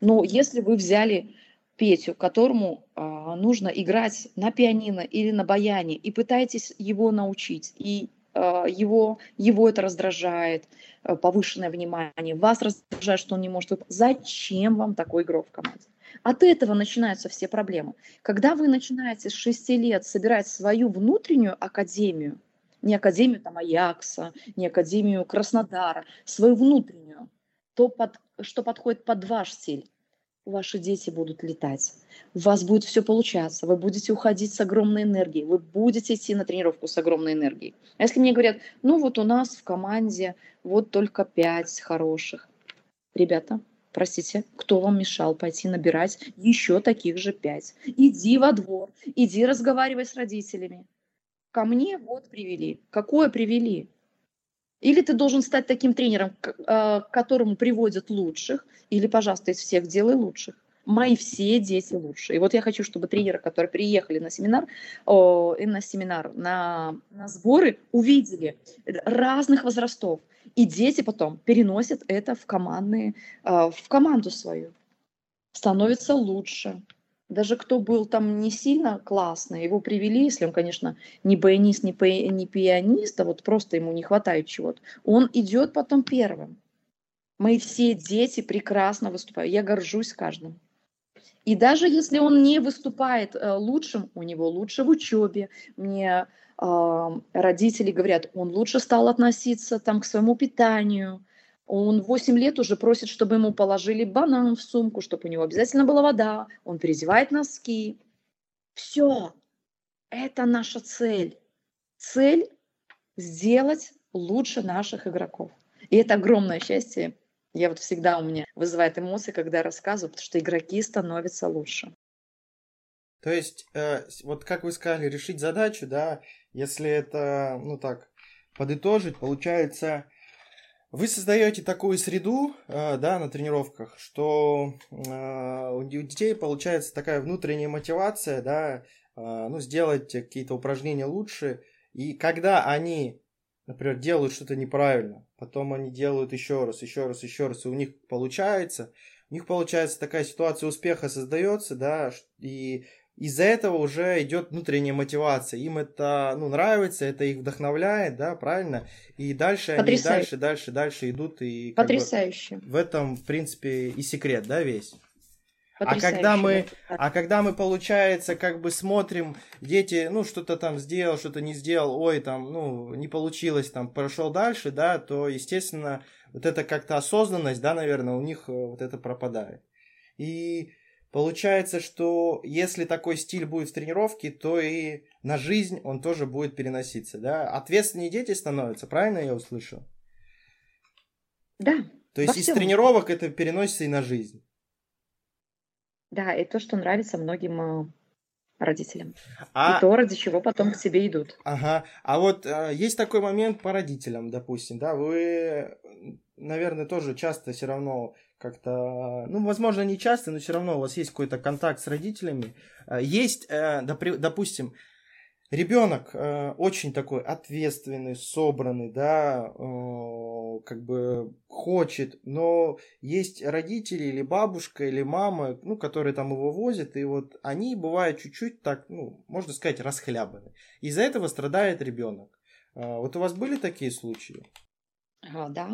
Но если вы взяли Петю, которому а, нужно играть на пианино или на баяне, и пытаетесь его научить, и а, его, его это раздражает, а, повышенное внимание, вас раздражает, что он не может выполнить, зачем вам такой игрок в команде? От этого начинаются все проблемы. Когда вы начинаете с 6 лет собирать свою внутреннюю академию, не академию там Аякса, не академию Краснодара, свою внутреннюю, то, под, что подходит под ваш стиль, ваши дети будут летать. У вас будет все получаться. Вы будете уходить с огромной энергией. Вы будете идти на тренировку с огромной энергией. А если мне говорят, ну вот у нас в команде вот только пять хороших. Ребята, простите, кто вам мешал пойти набирать еще таких же пять? Иди во двор, иди разговаривай с родителями. Ко мне вот привели. Какое привели? Или ты должен стать таким тренером, к а, которому приводят лучших, или, пожалуйста, из всех делай лучших. Мои все дети лучшие. И вот я хочу, чтобы тренеры, которые приехали на семинар, о, на семинар, на, на сборы, увидели разных возрастов. И дети потом переносят это в, командные, а, в команду свою. Становится лучше даже кто был там не сильно классный, его привели, если он, конечно, не баянист, не, пи, не пианист, а вот просто ему не хватает чего-то, он идет потом первым. Мои все дети прекрасно выступают, я горжусь каждым. И даже если он не выступает э, лучшим, у него лучше в учебе, мне э, родители говорят, он лучше стал относиться там к своему питанию, он 8 лет уже просит, чтобы ему положили банан в сумку, чтобы у него обязательно была вода. Он переодевает носки. Все. Это наша цель. Цель сделать лучше наших игроков. И это огромное счастье. Я вот всегда у меня вызывает эмоции, когда рассказываю, потому что игроки становятся лучше. То есть, э, вот как вы сказали, решить задачу, да, если это, ну так, подытожить, получается, вы создаете такую среду, э, да, на тренировках, что э, у детей получается такая внутренняя мотивация, да, э, ну, сделать какие-то упражнения лучше. И когда они, например, делают что-то неправильно, потом они делают еще раз, еще раз, еще раз, и у них получается, у них получается такая ситуация успеха создается, да, и из-за этого уже идет внутренняя мотивация. Им это ну, нравится, это их вдохновляет, да, правильно? И дальше они дальше, дальше, дальше идут. И Потрясающе. Бы, в этом, в принципе, и секрет, да, весь. А когда мы, а когда мы, получается, как бы смотрим, дети, ну, что-то там сделал, что-то не сделал, ой, там, ну, не получилось, там, прошел дальше, да, то, естественно, вот это как-то осознанность, да, наверное, у них э, вот это пропадает. И Получается, что если такой стиль будет в тренировке, то и на жизнь он тоже будет переноситься, да? Ответственнее дети становятся, правильно я услышал? Да. То есть из всем. тренировок это переносится и на жизнь. Да, и то, что нравится многим э, родителям. А... И то, ради чего потом к себе идут. Ага. А вот э, есть такой момент по родителям, допустим, да, вы, наверное, тоже часто все равно как-то, ну, возможно, не часто, но все равно у вас есть какой-то контакт с родителями. Э, есть, э, допустим, ребенок э, очень такой ответственный, собранный, да, как бы хочет, но есть родители или бабушка, или мама, ну, которые там его возят, и вот они бывают чуть-чуть так, ну, можно сказать, расхлябаны. Из-за этого страдает ребенок. Вот у вас были такие случаи? А, да,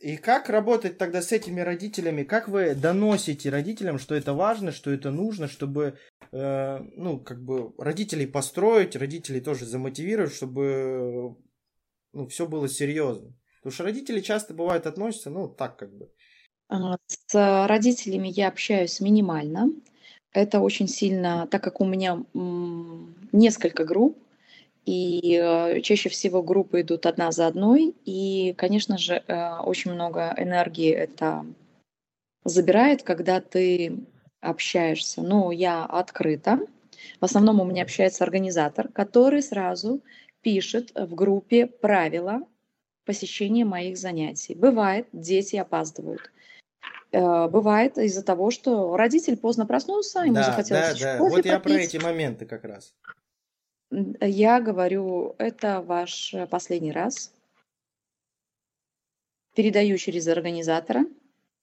и как работать тогда с этими родителями? Как вы доносите родителям, что это важно, что это нужно, чтобы, э, ну, как бы родителей построить, родителей тоже замотивировать, чтобы, ну, все было серьезно? Потому что родители часто бывают относятся, ну, так как бы. А, с родителями я общаюсь минимально. Это очень сильно, так как у меня несколько групп, и э, чаще всего группы идут одна за одной, и, конечно же, э, очень много энергии это забирает, когда ты общаешься. Ну, я открыта. В основном у меня общается организатор, который сразу пишет в группе правила посещения моих занятий. Бывает, дети опаздывают. Э, бывает из-за того, что родитель поздно проснулся, ему да, захотелось да, да. кофе Вот я попить. про эти моменты как раз. Я говорю, это ваш э, последний раз. Передаю через организатора,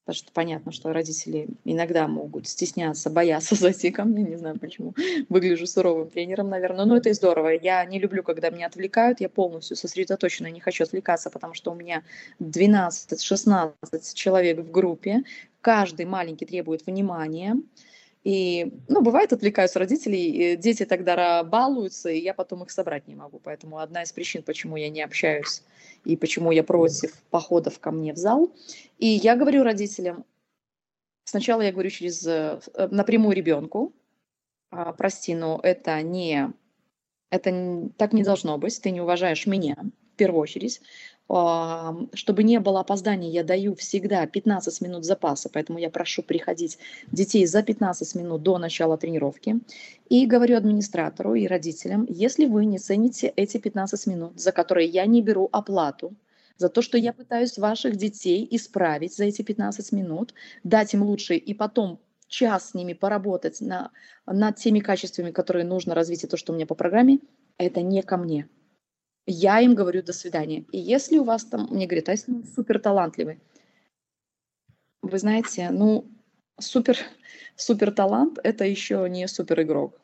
потому что понятно, что родители иногда могут стесняться, бояться <laughs> зайти ко мне, не знаю почему. Выгляжу суровым тренером, наверное, но это и здорово. Я не люблю, когда меня отвлекают, я полностью сосредоточена, не хочу отвлекаться, потому что у меня 12-16 человек в группе, каждый маленький требует внимания, И, ну, бывает, отвлекаются родители, и дети тогда балуются, и я потом их собрать не могу. Поэтому одна из причин, почему я не общаюсь и почему я против походов ко мне в зал. И я говорю родителям, сначала я говорю через э, напрямую ребенку, «А, прости, но это не, это так не должно быть, ты не уважаешь меня в первую очередь чтобы не было опозданий, я даю всегда 15 минут запаса, поэтому я прошу приходить детей за 15 минут до начала тренировки. И говорю администратору и родителям, если вы не цените эти 15 минут, за которые я не беру оплату, за то, что я пытаюсь ваших детей исправить за эти 15 минут, дать им лучше и потом час с ними поработать на, над теми качествами, которые нужно развить, и то, что у меня по программе, это не ко мне я им говорю до свидания. И если у вас там, мне говорят, а если супер талантливый, вы знаете, ну, супер, супер талант это еще не супер игрок.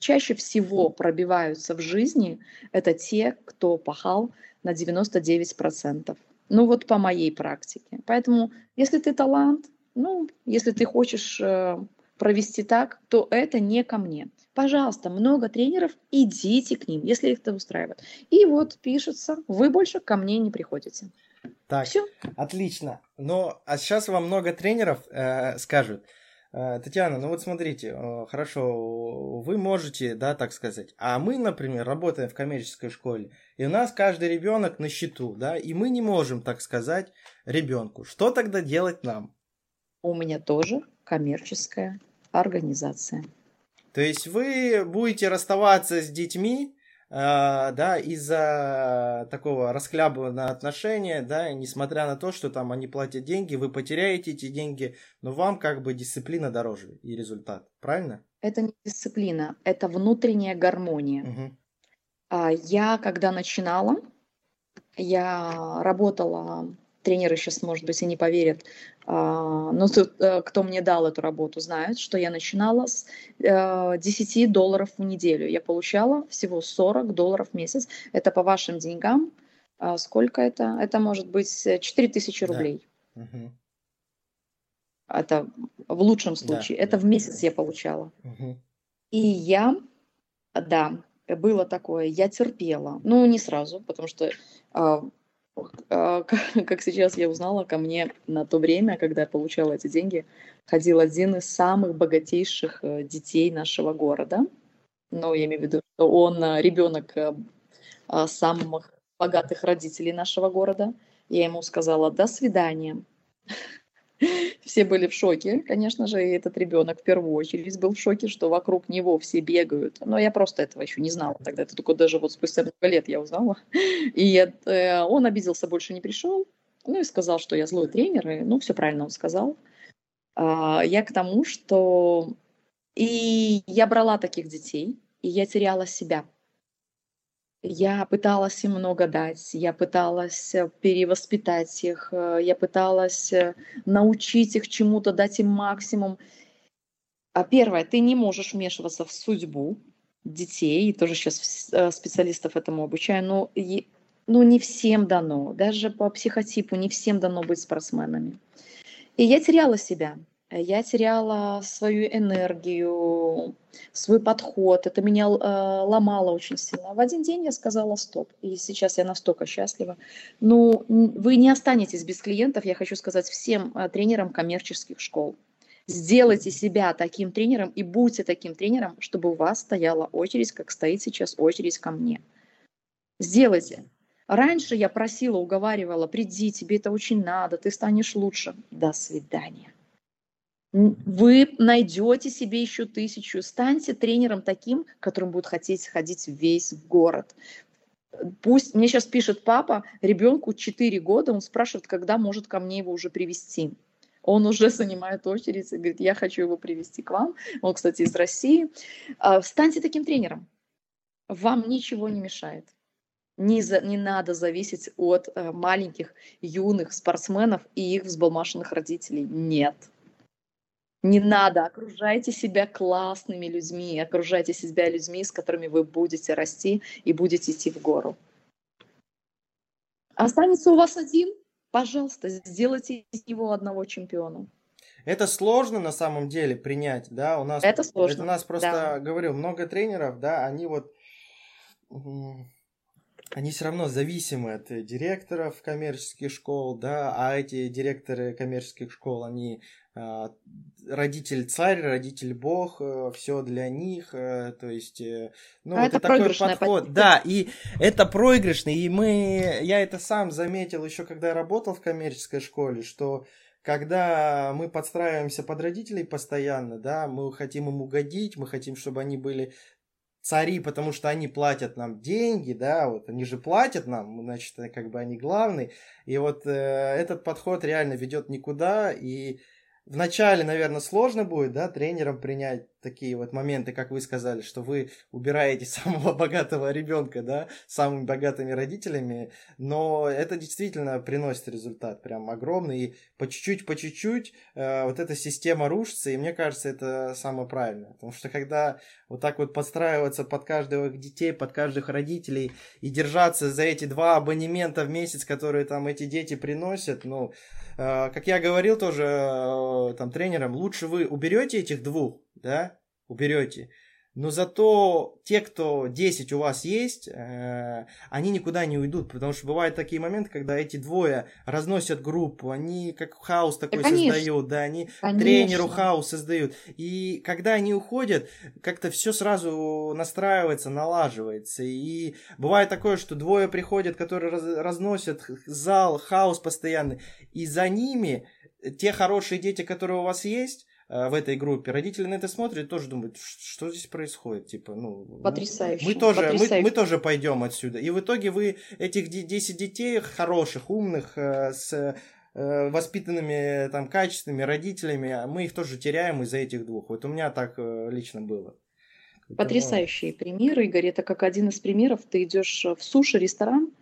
Чаще всего пробиваются в жизни это те, кто пахал на 99%. Ну вот по моей практике. Поэтому, если ты талант, ну, если ты хочешь э, провести так, то это не ко мне. Пожалуйста, много тренеров, идите к ним, если их это устраивает. И вот пишется, вы больше ко мне не приходите. Так, Все. отлично. Но а сейчас вам много тренеров э, скажут, э, Татьяна, ну вот смотрите, э, хорошо, вы можете, да, так сказать. А мы, например, работаем в коммерческой школе, и у нас каждый ребенок на счету, да, и мы не можем, так сказать, ребенку. Что тогда делать нам? У меня тоже коммерческая организация. То есть вы будете расставаться с детьми, э, да, из-за такого расхлябанного отношения, да, несмотря на то, что там они платят деньги, вы потеряете эти деньги, но вам как бы дисциплина дороже и результат, правильно? Это не дисциплина, это внутренняя гармония. Угу. Я, когда начинала, я работала тренеры сейчас, может быть, и не поверят, но э, кто мне дал эту работу, знает, что я начинала с 10 э, долларов в неделю. Я получала всего 40 долларов в месяц. Это по вашим деньгам. А сколько это? Это может быть 4000 рублей. Да. Угу. Это в лучшем случае. Да. Это в месяц я получала. Угу. И я, да, было такое, я терпела. Ну, не сразу, потому что а, а, <laughs> как сейчас я узнала, ко мне на то время, когда я получала эти деньги, ходил один из самых богатейших э, детей нашего города. Ну, я имею в виду, что он э, ребенок э, а, самых богатых родителей нашего города. Я ему сказала «до свидания». <laughs> Все были в шоке, конечно же, и этот ребенок в первую очередь был в шоке, что вокруг него все бегают. Но я просто этого еще не знала тогда. Это только даже вот спустя много лет я узнала. <laughs> И э, он обиделся, больше не пришел. Ну и сказал, что я злой тренер. И, ну, все правильно он сказал. А, я к тому, что... И я брала таких детей, и я теряла себя. Я пыталась им много дать, я пыталась э, перевоспитать их, э, я пыталась э, научить их чему-то, дать им максимум. А первое, ты не можешь вмешиваться в судьбу детей, и тоже сейчас специалистов этому обучаю, но ну, не всем дано, даже по психотипу не всем дано быть спортсменами. И я теряла себя я теряла свою энергию, свой подход. Это меня э, ломало очень сильно. В один день я сказала стоп. И сейчас я настолько счастлива. Ну, вы не останетесь без клиентов, я хочу сказать всем э, тренерам коммерческих школ. Сделайте себя таким тренером и будьте таким тренером, чтобы у вас стояла очередь, как стоит сейчас очередь ко мне. Сделайте. Раньше я просила, уговаривала, приди, тебе это очень надо, ты станешь лучше. До свидания вы найдете себе еще тысячу. Станьте тренером таким, которым будет хотеть ходить весь город. Пусть мне сейчас пишет папа, ребенку 4 года, он спрашивает, когда может ко мне его уже привести. Он уже <laughs> занимает очередь и говорит, я хочу его привести к вам. Он, кстати, из России. А, станьте таким тренером. Вам ничего не мешает. Не, за, не надо зависеть от э, маленьких юных спортсменов и их взбалмашенных родителей. Нет. Не надо, окружайте себя классными людьми, окружайте себя людьми, с которыми вы будете расти и будете идти в гору. Останется у вас один, пожалуйста, сделайте из него одного чемпиона. Это сложно на самом деле принять, да, у нас... Это сложно, Это у нас просто, да. говорю, много тренеров, да, они вот... Они все равно зависимы от директоров коммерческих школ, да, а эти директоры коммерческих школ, они родитель царь, родитель бог, все для них, э, то есть, э, ну, А вот это и такой подход, позиция. да, и это проигрышный, и мы, я это сам заметил еще, когда я работал в коммерческой школе, что когда мы подстраиваемся под родителей постоянно, да, мы хотим им угодить, мы хотим, чтобы они были цари, потому что они платят нам деньги, да, вот они же платят нам, значит, как бы они главные. И вот э, этот подход реально ведет никуда. И вначале, наверное, сложно будет, да, тренерам принять такие вот моменты, как вы сказали, что вы убираете <laughs> самого богатого ребенка, да, самыми богатыми родителями, но это действительно приносит результат прям огромный, и по чуть-чуть, по чуть-чуть э, вот эта система рушится, и мне кажется, это самое правильное, потому что когда вот так вот подстраиваться под каждых детей, под каждых родителей и держаться за эти два абонемента в месяц, которые там эти дети приносят, ну, э, как я говорил тоже э, там тренерам, лучше вы уберете этих двух, да, уберете. Но зато те, кто 10 у вас есть, э, они никуда не уйдут, потому что бывают такие моменты, когда эти двое разносят группу, они как хаос такой конечно. создают, да, они Конечно. тренеру хаос создают. И когда они уходят, как-то все сразу настраивается, налаживается. И бывает такое, что двое приходят, которые раз- разносят зал, хаос постоянный, и за ними те хорошие дети, которые у вас есть, в этой группе, родители на это смотрят и тоже думают, «Ш- что здесь происходит, типа, ну... Потрясающе, Мы тоже, мы, потрясающе. мы тоже пойдем отсюда. И в итоге вы этих де- 10 детей хороших, умных, э, с э, воспитанными, там, качественными родителями, а мы их тоже теряем из-за этих двух. Вот у меня так э, лично было. Поэтому- Потрясающий пример, Игорь. Это как один из примеров. Ты идешь в суши-ресторан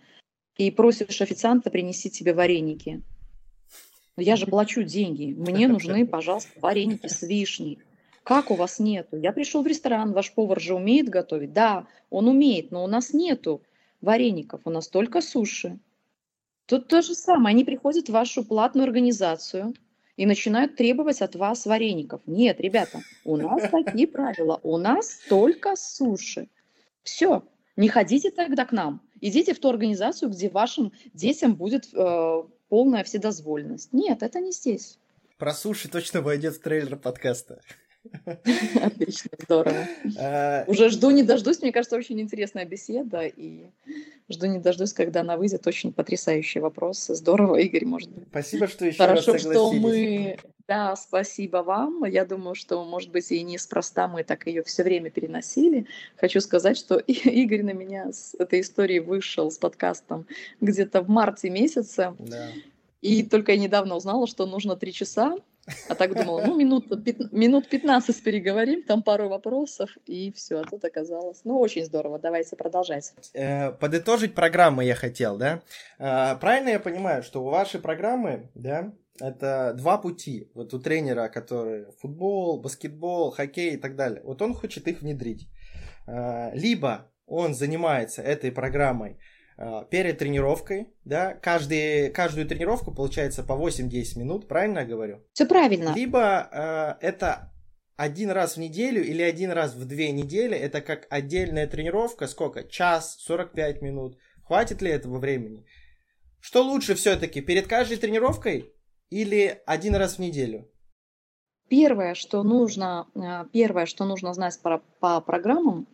и просишь официанта принести тебе вареники. Но я же плачу деньги. Мне <laughs> нужны, пожалуйста, вареники с вишней. Как у вас нету? Я пришел в ресторан, ваш повар же умеет готовить? Да, он умеет, но у нас нету вареников, у нас только суши. Тут то же самое. Они приходят в вашу платную организацию и начинают требовать от вас вареников. Нет, ребята, у нас <laughs> такие правила. У нас только суши. Все. Не ходите тогда к нам. Идите в ту организацию, где вашим детям будет э, полная вседозволенность. Нет, это не здесь. Про суши точно войдет в трейлер подкаста. <laughs> Отлично, здорово. Э, Уже жду не дождусь. Мне кажется, очень интересная беседа. И жду не дождусь, когда она выйдет. Очень потрясающий вопрос. Здорово, Игорь, может быть. Спасибо, что еще Хорошо, раз что мы... Да, спасибо вам. Я думаю, что, может быть, и неспроста мы так ее все время переносили. Хочу сказать, что <laughs> Игорь на меня с этой историей вышел с подкастом где-то в марте месяце. Да. И только я недавно узнала, что нужно три часа. А так думала, ну, минут, пят- минут 15 переговорим, там пару вопросов, и все. А тут оказалось. Ну, очень здорово. Давайте продолжать. Э, подытожить программы я хотел, да? Э, правильно я понимаю, что у вашей программы, да, это два пути. Вот у тренера, который футбол, баскетбол, хоккей и так далее. Вот он хочет их внедрить. Э, либо он занимается этой программой перед тренировкой, да, каждый, каждую тренировку получается по 8-10 минут, правильно я говорю? Все правильно. Либо э, это один раз в неделю или один раз в две недели, это как отдельная тренировка, сколько? Час, 45 минут. Хватит ли этого времени? Что лучше все-таки, перед каждой тренировкой или один раз в неделю? Первое, что нужно, э, первое, что нужно знать про, по программам,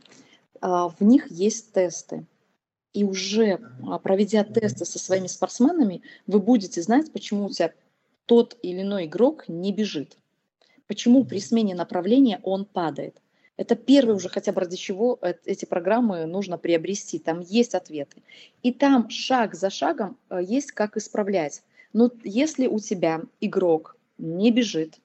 э, в них есть тесты. И уже а, проведя тесты со своими спортсменами, вы будете знать, почему у тебя тот или иной игрок не бежит. Почему при смене направления он падает. Это первое уже хотя бы ради чего э- эти программы нужно приобрести. Там есть ответы. И там шаг за шагом э, есть как исправлять. Но если у тебя игрок не бежит,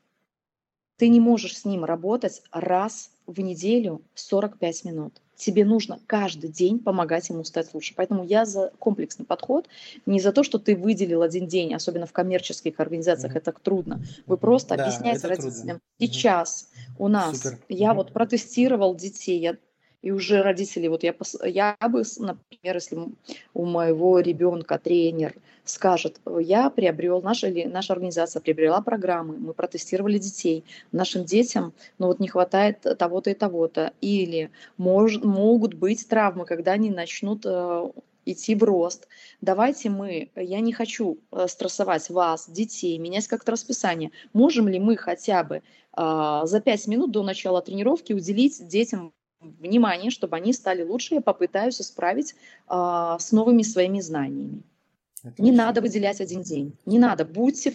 ты не можешь с ним работать раз в неделю 45 минут. Тебе нужно каждый день помогать ему стать лучше. Поэтому я за комплексный подход, не за то, что ты выделил один день, особенно в коммерческих организациях, Мгм. это трудно. Вы просто Да, объясняете трудно. родителям. Мгм. Сейчас у нас, Супер. я Мгм. вот протестировал детей, я- и уже родители, вот я, я бы, например, если у моего ребенка тренер скажет, я приобрел, наша, или наша организация приобрела программы, мы протестировали детей, нашим детям ну вот не хватает того-то и того-то, или мож, могут быть травмы, когда они начнут э, идти в рост. Давайте мы, я не хочу э, стрессовать вас, детей, менять как-то расписание. Можем ли мы хотя бы э, за 5 минут до начала тренировки уделить детям внимание, чтобы они стали лучше, я попытаюсь исправить э, с новыми своими знаниями. Отлично. Не надо выделять один день, не надо, будьте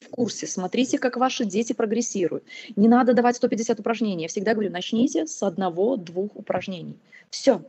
в курсе, смотрите, как ваши дети прогрессируют. Не надо давать 150 упражнений. Я всегда говорю, начните с одного-двух упражнений. Все,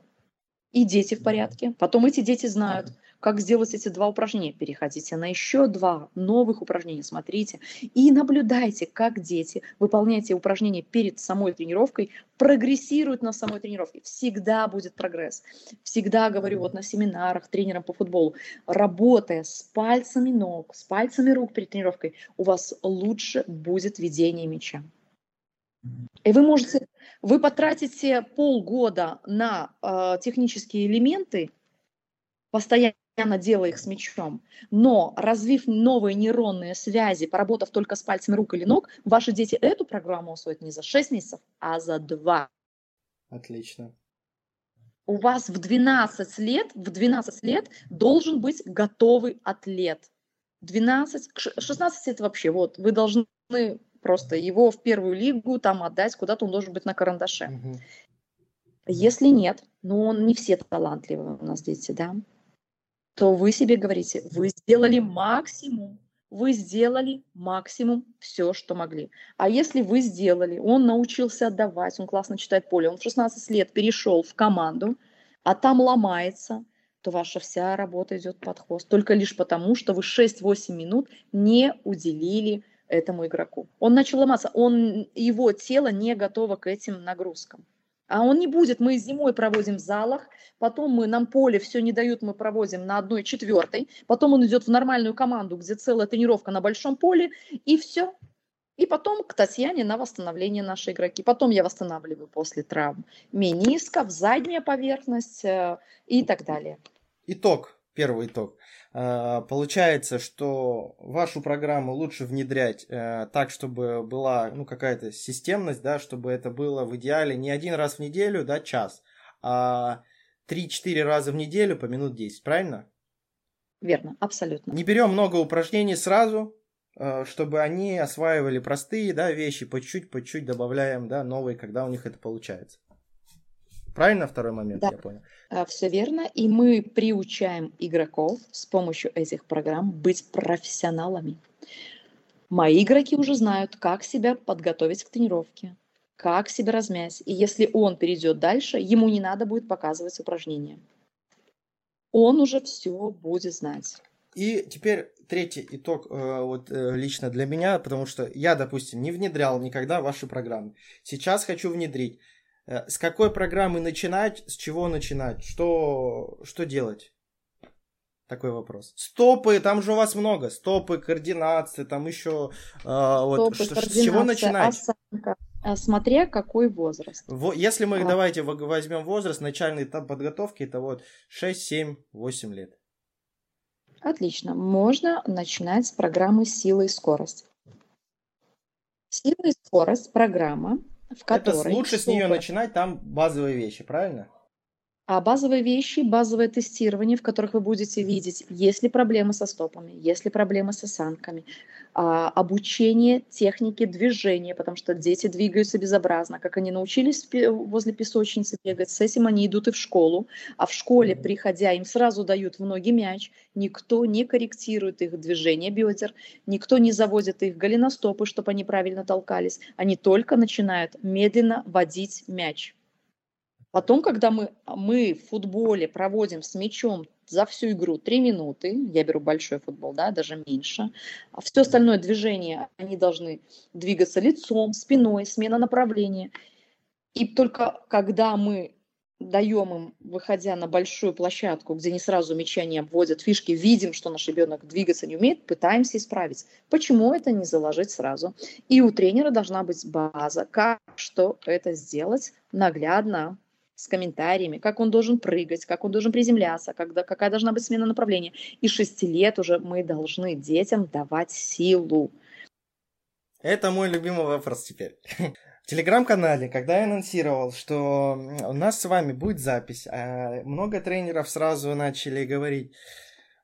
и дети в порядке. Потом эти дети знают, как сделать эти два упражнения. Переходите на еще два новых упражнения, смотрите и наблюдайте, как дети, выполняя эти упражнения перед самой тренировкой, прогрессируют на самой тренировке. Всегда будет прогресс. Всегда говорю вот на семинарах тренерам по футболу, работая с пальцами ног, с пальцами рук перед тренировкой, у вас лучше будет ведение мяча. И вы можете, вы потратите полгода на э, технические элементы, постоянно делая их с мячом, но развив новые нейронные связи, поработав только с пальцами рук или ног, ваши дети эту программу усвоят не за 6 месяцев, а за 2. Отлично. У вас в 12 лет, в 12 лет должен быть готовый атлет. 12, 16 это вообще, вот, вы должны просто его в первую лигу там отдать, куда-то он должен быть на карандаше. Угу. Если нет, ну он не все талантливые у нас дети, да, то вы себе говорите, вы сделали максимум, вы сделали максимум все, что могли. А если вы сделали, он научился отдавать, он классно читает поле, он в 16 лет перешел в команду, а там ломается, то ваша вся работа идет под хвост. Только лишь потому, что вы 6-8 минут не уделили этому игроку. Он начал ломаться, он, его тело не готово к этим нагрузкам. А он не будет, мы зимой проводим в залах, потом мы, нам поле все не дают, мы проводим на одной четвертой, потом он идет в нормальную команду, где целая тренировка на большом поле, и все. И потом к Татьяне на восстановление нашей игроки. Потом я восстанавливаю после травм менисков, задняя поверхность э, и так далее. Итог, первый итог. Э, получается, что вашу программу лучше внедрять э, так, чтобы была ну, какая-то системность, да, чтобы это было в идеале не один раз в неделю, да, час, а 3-4 раза в неделю по минут 10, правильно? Верно, абсолютно. Не берем много упражнений сразу, э, чтобы они осваивали простые да, вещи, по чуть-чуть, по чуть добавляем да, новые, когда у них это получается. Правильно второй момент, да. я понял? А, Все верно. И мы приучаем игроков с помощью этих программ быть профессионалами. Мои игроки уже знают, как себя подготовить к тренировке, как себя размять. И если он перейдет дальше, ему не надо будет показывать упражнения. Он уже все будет знать. И теперь третий итог э, вот э, лично для меня, потому что я, допустим, не внедрял никогда ваши программы. Сейчас хочу внедрить. Э, с какой программы начинать, с чего начинать, что, что делать? Такой вопрос. Стопы, там же у вас много. Стопы, координации, там еще э, вот, Стопы, что, с чего начинать? Осанка. А смотря какой возраст. Во, если мы, а. давайте возьмем возраст начальной этап подготовки, это вот 6, 7, 8 лет. Отлично. Можно начинать с программы «Сила и скорость». «Сила и скорость» – программа, в которой... Это лучше с нее начинать, там базовые вещи, правильно? А базовые вещи, базовое тестирование, в которых вы будете видеть, есть ли проблемы со стопами, есть ли проблемы с осанками, а, обучение технике движения, потому что дети двигаются безобразно. Как они научились возле песочницы бегать, с этим они идут и в школу. А в школе, приходя, им сразу дают в ноги мяч, никто не корректирует их движение бедер, никто не заводит их голеностопы, чтобы они правильно толкались. Они только начинают медленно водить мяч. Потом, когда мы, мы в футболе проводим с мячом за всю игру 3 минуты, я беру большой футбол, да, даже меньше, а все остальное движение, они должны двигаться лицом, спиной, смена направления. И только когда мы даем им, выходя на большую площадку, где не сразу мяча не обводят фишки, видим, что наш ребенок двигаться не умеет, пытаемся исправить. Почему это не заложить сразу? И у тренера должна быть база, как что это сделать наглядно, с комментариями, как он должен прыгать, как он должен приземляться, когда, какая должна быть смена направления. И шести лет уже мы должны детям давать силу. Это мой любимый вопрос теперь. <laughs> В телеграм-канале, когда я анонсировал, что у нас с вами будет запись, а много тренеров сразу начали говорить,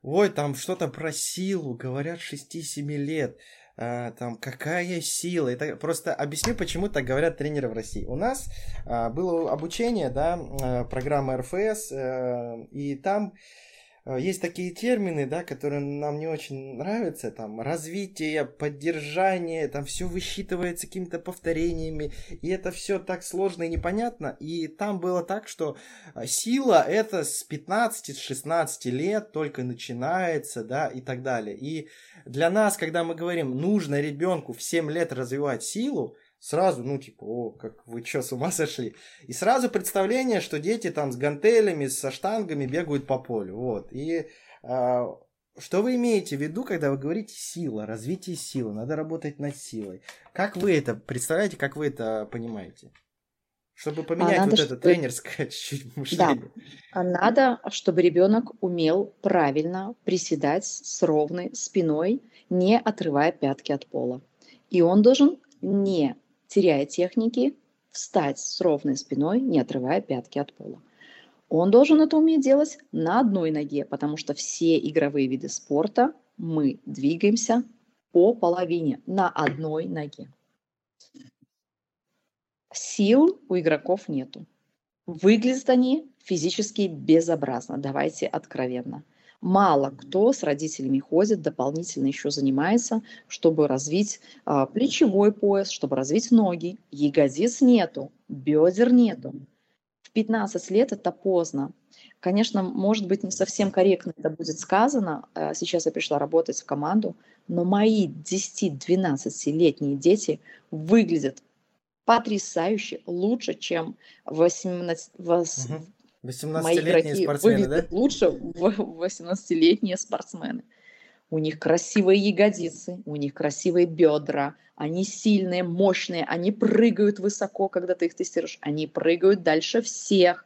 ой, там что-то про силу, говорят 6-7 лет, а, там какая сила. Это просто объясню, почему так говорят тренеры в России. У нас а, было обучение, да, а, программа РФС, а, и там Э, есть такие термины, да, которые нам не очень нравятся, там, развитие, поддержание, там все высчитывается какими-то повторениями, и это все так сложно и непонятно, и там было так, что э, сила это с 15-16 лет только начинается, да, и так далее. И для нас, когда мы говорим, нужно ребенку в 7 лет развивать силу, сразу, ну, типа, о, как вы что, с ума сошли? И сразу представление, что дети там с гантелями, со штангами бегают по полю, вот. И а, что вы имеете в виду, когда вы говорите сила, развитие силы, надо работать над силой? Как вы это представляете, как вы это понимаете? Чтобы поменять а вот это тренерское <laughs> чуть-чуть мышление. Да. А надо, чтобы ребенок умел правильно приседать с ровной спиной, не отрывая пятки от пола. И он должен не теряя техники, встать с ровной спиной, не отрывая пятки от пола. Он должен это уметь делать на одной ноге, потому что все игровые виды спорта мы двигаемся по половине на одной ноге. Сил у игроков нету. Выглядят они физически безобразно, давайте откровенно – Мало кто с родителями ходит, дополнительно еще занимается, чтобы развить а, плечевой пояс, чтобы развить ноги. Ягодиц нету, бедер нету. В 15 лет это поздно. Конечно, может быть, не совсем корректно это будет сказано. А, сейчас я пришла работать в команду, но мои 10-12-летние дети выглядят потрясающе лучше, чем 18, угу. 18-летние спортсмены, да? лучше 18-летние спортсмены. У них красивые ягодицы, у них красивые бедра, они сильные, мощные, они прыгают высоко, когда ты их тестируешь, они прыгают дальше всех.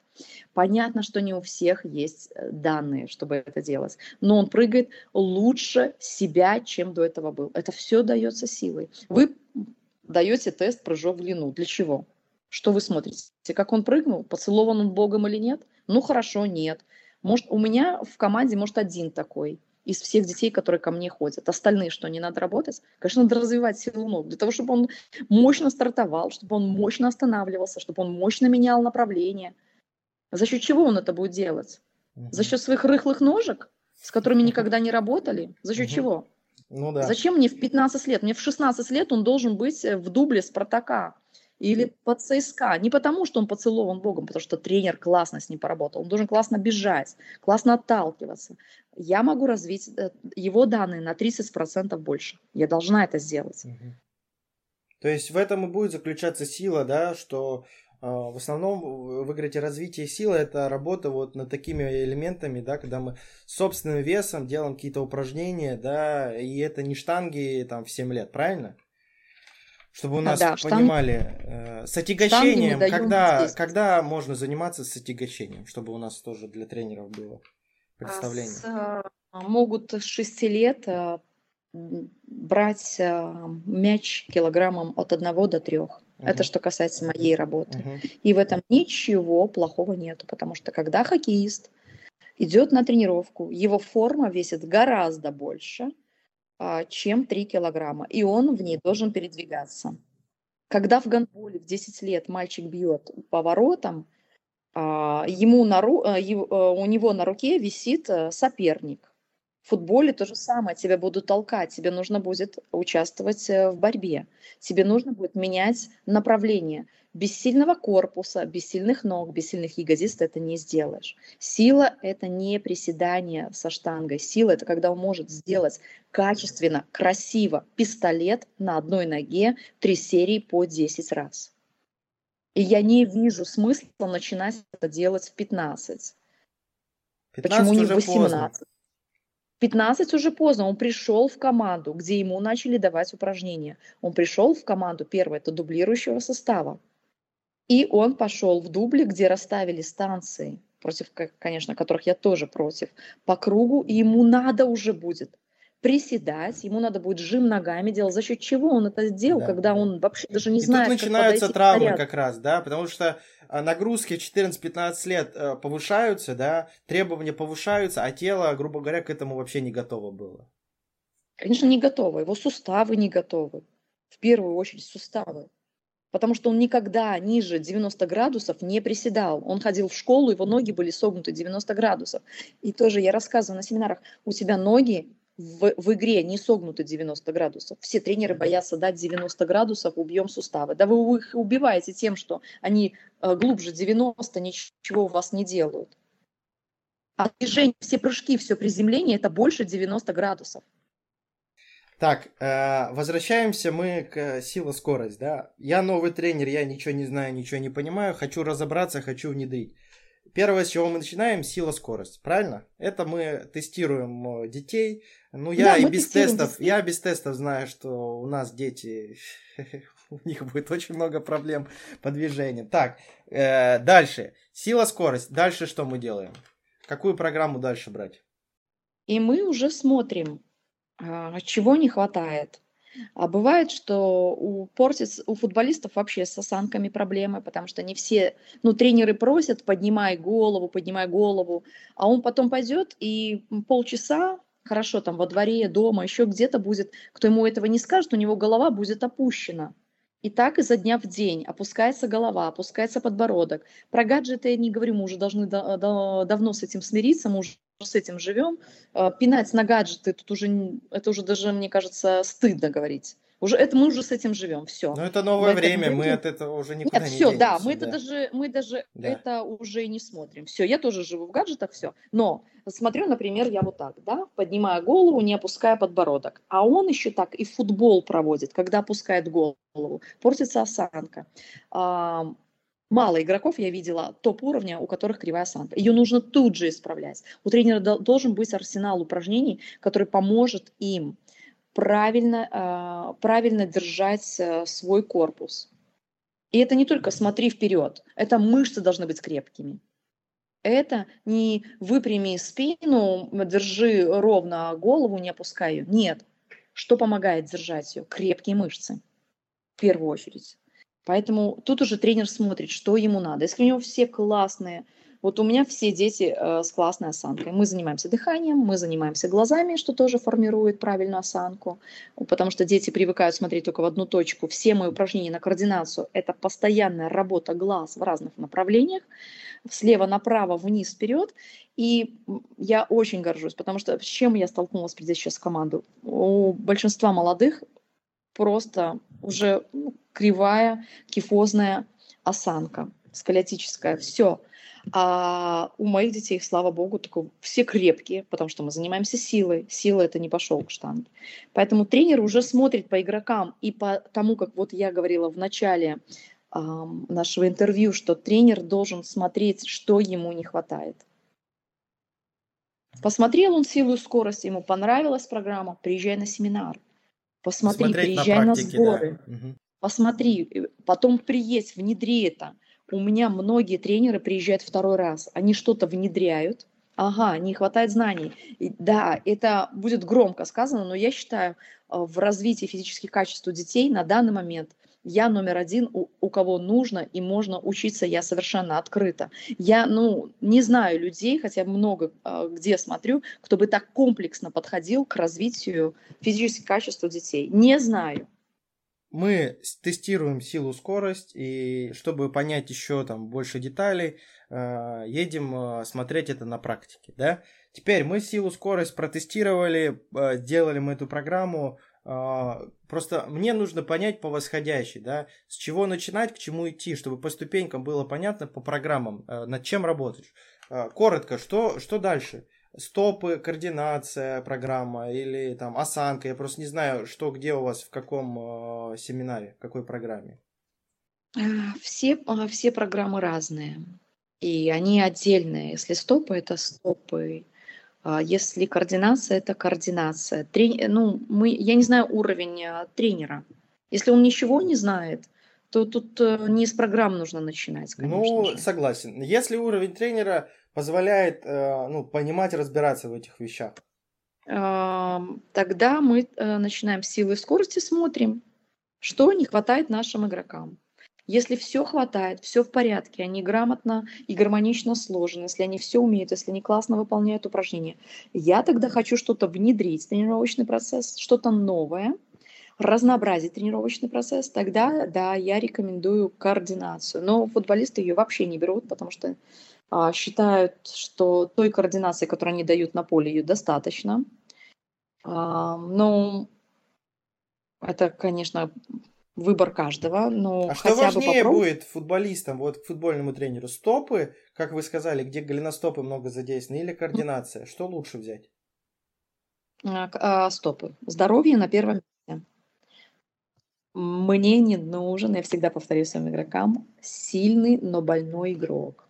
Понятно, что не у всех есть э, данные, чтобы это делать, но он прыгает лучше себя, чем до этого был. Это все дается силой. Вы даете тест прыжок в длину. Для чего? Что вы смотрите? Как он прыгнул? Поцелован он Богом или нет? Ну хорошо, нет. Может, у меня в команде, может, один такой из всех детей, которые ко мне ходят. Остальные что, не надо работать? Конечно, надо развивать силу ног, для того, чтобы он мощно стартовал, чтобы он мощно останавливался, чтобы он мощно менял направление. За счет чего он это будет делать? За счет своих рыхлых ножек, с которыми никогда не работали? За счет чего? Ну да. Зачем мне в 15 лет? Мне в 16 лет он должен быть в дубле Спартака или под ЦСКА. Не потому, что он поцелован Богом, потому что тренер классно с ним поработал. Он должен классно бежать, классно отталкиваться. Я могу развить э, его данные на 30% больше. Я должна это сделать. То есть в этом и будет заключаться сила, да, что э, в основном в игре развитие силы это работа вот над такими элементами, да, когда мы собственным весом делаем какие-то упражнения, да, и это не штанги там в 7 лет, правильно? Чтобы у нас да, понимали, штанг... э, с отягощением, когда, когда можно заниматься с отягощением, чтобы у нас тоже для тренеров было представление. С, э, могут с 6 лет э, брать мяч килограммом от 1 до 3. Угу. Это что касается моей работы. Угу. И в этом ничего плохого нету, потому что когда хоккеист идет на тренировку, его форма весит гораздо больше, а, чем 3 килограмма, и он в ней должен передвигаться. Когда в гандболе в 10 лет мальчик бьет по воротам, а, ему на ру, а, у него на руке висит соперник. В футболе то же самое, тебя будут толкать, тебе нужно будет участвовать э, в борьбе, тебе нужно будет менять направление. Без сильного корпуса, без сильных ног, без сильных ягодиц ты это не сделаешь. Сила – это не приседание со штангой. Сила – это когда он может сделать качественно, красиво пистолет на одной ноге три серии по 10 раз. И я не вижу смысла начинать это делать в 15. 15 Почему не в 18? Поздно. 15 уже поздно. Он пришел в команду, где ему начали давать упражнения. Он пришел в команду, первое, это дублирующего состава. И он пошел в дубле, где расставили станции, против, конечно, которых я тоже против, по кругу, и ему надо уже будет приседать, ему надо будет жим ногами делать. За счет чего он это сделал, да. когда он вообще даже не и знает, тут начинаются травмы как раз, да, потому что а, нагрузки в 14-15 лет э, повышаются, да, требования повышаются, а тело, грубо говоря, к этому вообще не готово было. Конечно, не готово. Его суставы не готовы. В первую очередь суставы. Потому что он никогда ниже 90 градусов не приседал. Он ходил в школу, его ноги были согнуты 90 градусов. И тоже я рассказываю на семинарах, у тебя ноги в, в игре не согнуты 90 градусов. Все тренеры боятся дать 90 градусов, убьем суставы. Да вы их убиваете тем, что они э, глубже 90, ничего у вас не делают. А движение, все прыжки, все приземление – это больше 90 градусов. Так, э, возвращаемся мы к сила-скорость, да. Я новый тренер, я ничего не знаю, ничего не понимаю, хочу разобраться, хочу внедрить. Первое, с чего мы начинаем, сила-скорость, правильно? Это мы тестируем э, детей. Ну, я да, и без тестов, детей. я без тестов знаю, что у нас дети, <laughs> у них будет очень много проблем по движению. Так, э, дальше. Сила-скорость. Дальше что мы делаем? Какую программу дальше брать? И мы уже смотрим, чего не хватает. А бывает, что у, портится, у футболистов вообще с осанками проблемы, потому что не все, ну, тренеры просят, поднимай голову, поднимай голову, а он потом пойдет и полчаса, хорошо, там во дворе, дома, еще где-то будет, кто ему этого не скажет, у него голова будет опущена. И так изо дня в день опускается голова, опускается подбородок. Про гаджеты я не говорю, мы уже должны да, да, давно с этим смириться, мы уже с этим живем. А, пинать на гаджеты, тут уже, это уже даже, мне кажется, стыдно говорить. Уже это мы уже с этим живем, все. Но это новое время, мы от этого уже никуда Нет, не все, денемся, да, мы да. это даже, мы даже да. это уже не смотрим. Все, я тоже живу в гаджетах, все. Но смотрю, например, я вот так, да, поднимая голову, не опуская подбородок. А он еще так и футбол проводит, когда опускает голову, портится осанка. Мало игроков я видела топ-уровня, у которых кривая осанка. Ее нужно тут же исправлять. У тренера должен быть арсенал упражнений, который поможет им правильно, а, правильно держать э, свой корпус. И это не только смотри вперед, это мышцы должны быть крепкими. Это не выпрями спину, держи ровно голову, не опускай ее. Нет. Что помогает держать ее? Крепкие мышцы. В первую очередь. Поэтому тут уже тренер смотрит, что ему надо. Если у него все классные, вот у меня все дети э, с классной осанкой. Мы занимаемся дыханием, мы занимаемся глазами, что тоже формирует правильную осанку, потому что дети привыкают смотреть только в одну точку. Все мои упражнения на координацию – это постоянная работа глаз в разных направлениях, слева направо, вниз, вперед. И я очень горжусь, потому что с чем я столкнулась, придя сейчас в команду? У большинства молодых просто уже ну, кривая, кифозная осанка, сколиотическая, все. А у моих детей, слава богу, такой, все крепкие, потому что мы занимаемся силой. Сила это не пошел к штанге. Поэтому тренер уже смотрит по игрокам и по тому, как вот я говорила в начале э, нашего интервью, что тренер должен смотреть, что ему не хватает. Посмотрел он силу и скорость, ему понравилась программа, приезжай на семинар. Посмотри, Смотреть приезжай на, практике, на сборы. Да. Посмотри, э, потом приедь, внедри это. У меня многие тренеры приезжают второй раз. Они что-то внедряют. Ага, не хватает знаний. И, да, это будет громко сказано, но я считаю, э, в развитии физических качеств у детей на данный момент я номер один, у, у кого нужно и можно учиться, я совершенно открыта. Я, ну, не знаю людей, хотя много э, где смотрю, кто бы так комплексно подходил к развитию физических качеств у детей. Не знаю. Мы тестируем силу, скорость, и чтобы понять еще там больше деталей, э, едем э, смотреть это на практике, да. Теперь мы силу, скорость протестировали, э, делали мы эту программу, просто мне нужно понять по восходящей, да, с чего начинать, к чему идти, чтобы по ступенькам было понятно по программам, над чем работать. Коротко, что, что дальше? стопы, координация программа или там осанка. Я просто не знаю, что где у вас, в каком э, семинаре, в какой программе. А, все, а, все программы разные. И они отдельные. Если стопы, это стопы. А если координация, это координация. Трени... Ну, мы... Я не знаю уровень тренера. Если он ничего не знает, то тут э, не с программ нужно начинать, конечно Ну, же. согласен. Если уровень тренера позволяет э, ну, понимать, разбираться в этих вещах. Тогда мы э, начинаем с силы и скорости, смотрим, что не хватает нашим игрокам. Если все хватает, все в порядке, они грамотно и гармонично сложены, если они все умеют, если они классно выполняют упражнения, я тогда хочу что-то внедрить в тренировочный процесс, что-то новое, разнообразить тренировочный процесс, тогда, да, я рекомендую координацию. Но футболисты ее вообще не берут, потому что а, считают, что той координации, которую они дают на поле, ее достаточно. А, ну, это, конечно, выбор каждого, но А что хотя бы важнее попробовать. будет футболистам, вот к футбольному тренеру? Стопы, как вы сказали, где голеностопы много задействованы, или координация? Что лучше взять? А, а, стопы. Здоровье на первом месте. Мне не нужен, я всегда повторю своим игрокам, сильный, но больной игрок.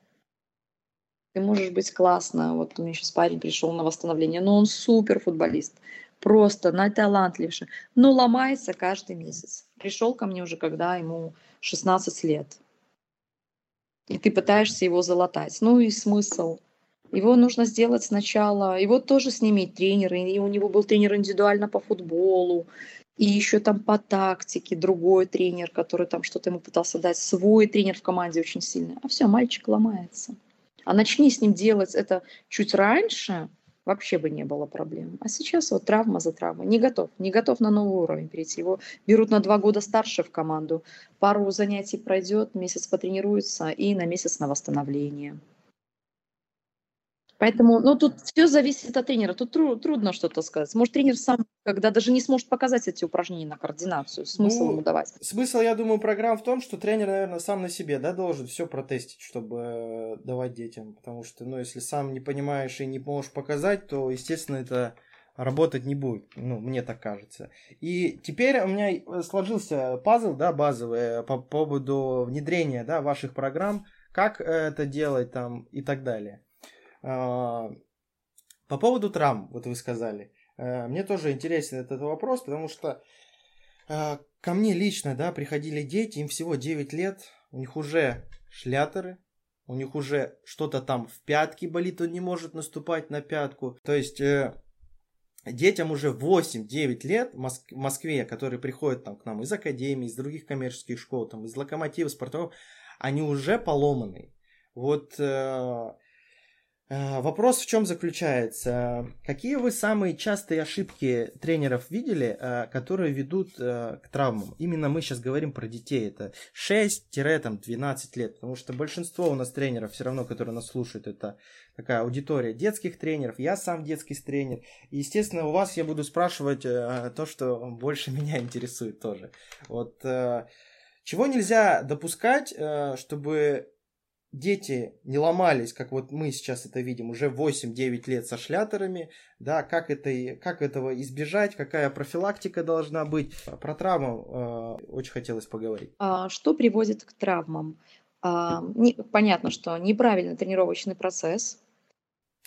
Ты можешь быть классно, вот у меня сейчас парень пришел на восстановление, но он супер футболист, просто найталантливейший, но ломается каждый месяц. Пришел ко мне уже, когда ему 16 лет, и ты пытаешься его залатать. Ну и смысл? Его нужно сделать сначала, его тоже снимет тренер, и у него был тренер индивидуально по футболу, и еще там по тактике другой тренер, который там что-то ему пытался дать, свой тренер в команде очень сильный. А все, мальчик ломается. А начни с ним делать это чуть раньше, вообще бы не было проблем. А сейчас вот травма за травмой. Не готов, не готов на новый уровень перейти. Его берут на два года старше в команду. Пару занятий пройдет, месяц потренируется и на месяц на восстановление. Поэтому, ну, тут все зависит от тренера. Тут тру- трудно что-то сказать. Может, тренер сам, когда даже не сможет показать эти упражнения на координацию, смысл Ну, ему давать. Смысл, я думаю, программ в том, что тренер, наверное, сам на себе, да, должен все протестить, чтобы э, давать детям. Потому что, ну, если сам не понимаешь и не можешь показать, то, естественно, это работать не будет. Ну, мне так кажется. И теперь у меня э, сложился пазл, да, базовый э, по поводу внедрения, да, ваших программ, как это делать там и так далее. А, По поводу травм, вот вы сказали. Э, Мне тоже интересен этот вопрос, потому что э, ко мне лично, да, приходили дети, им всего 9 лет, у них уже шлятеры, у них уже что-то там в пятке болит, он не может наступать на пятку. То есть э, детям уже 8-9 лет в Моск- в Москве, которые приходят там к нам из академии, из других коммерческих школ, там, из локомотива, спортов, они уже поломаны. Вот э, вопрос в чем заключается? Какие вы самые частые ошибки тренеров видели, э, которые ведут э, к травмам? Именно мы сейчас говорим про детей. Это 6-12 лет. Потому что большинство у нас тренеров, все равно, которые нас слушают, это такая аудитория детских тренеров. Я сам детский тренер. И, естественно, у вас я буду спрашивать э, то, что больше <laughs> меня интересует тоже. Вот э, чего нельзя допускать, э, чтобы дети не ломались, как вот мы сейчас это видим, уже 8-9 лет со шлятерами, да, как, это, как этого избежать, какая профилактика должна быть. Про травму э, очень хотелось поговорить. А, Что приводит к травмам? А, не- понятно, что неправильный тренировочный процесс.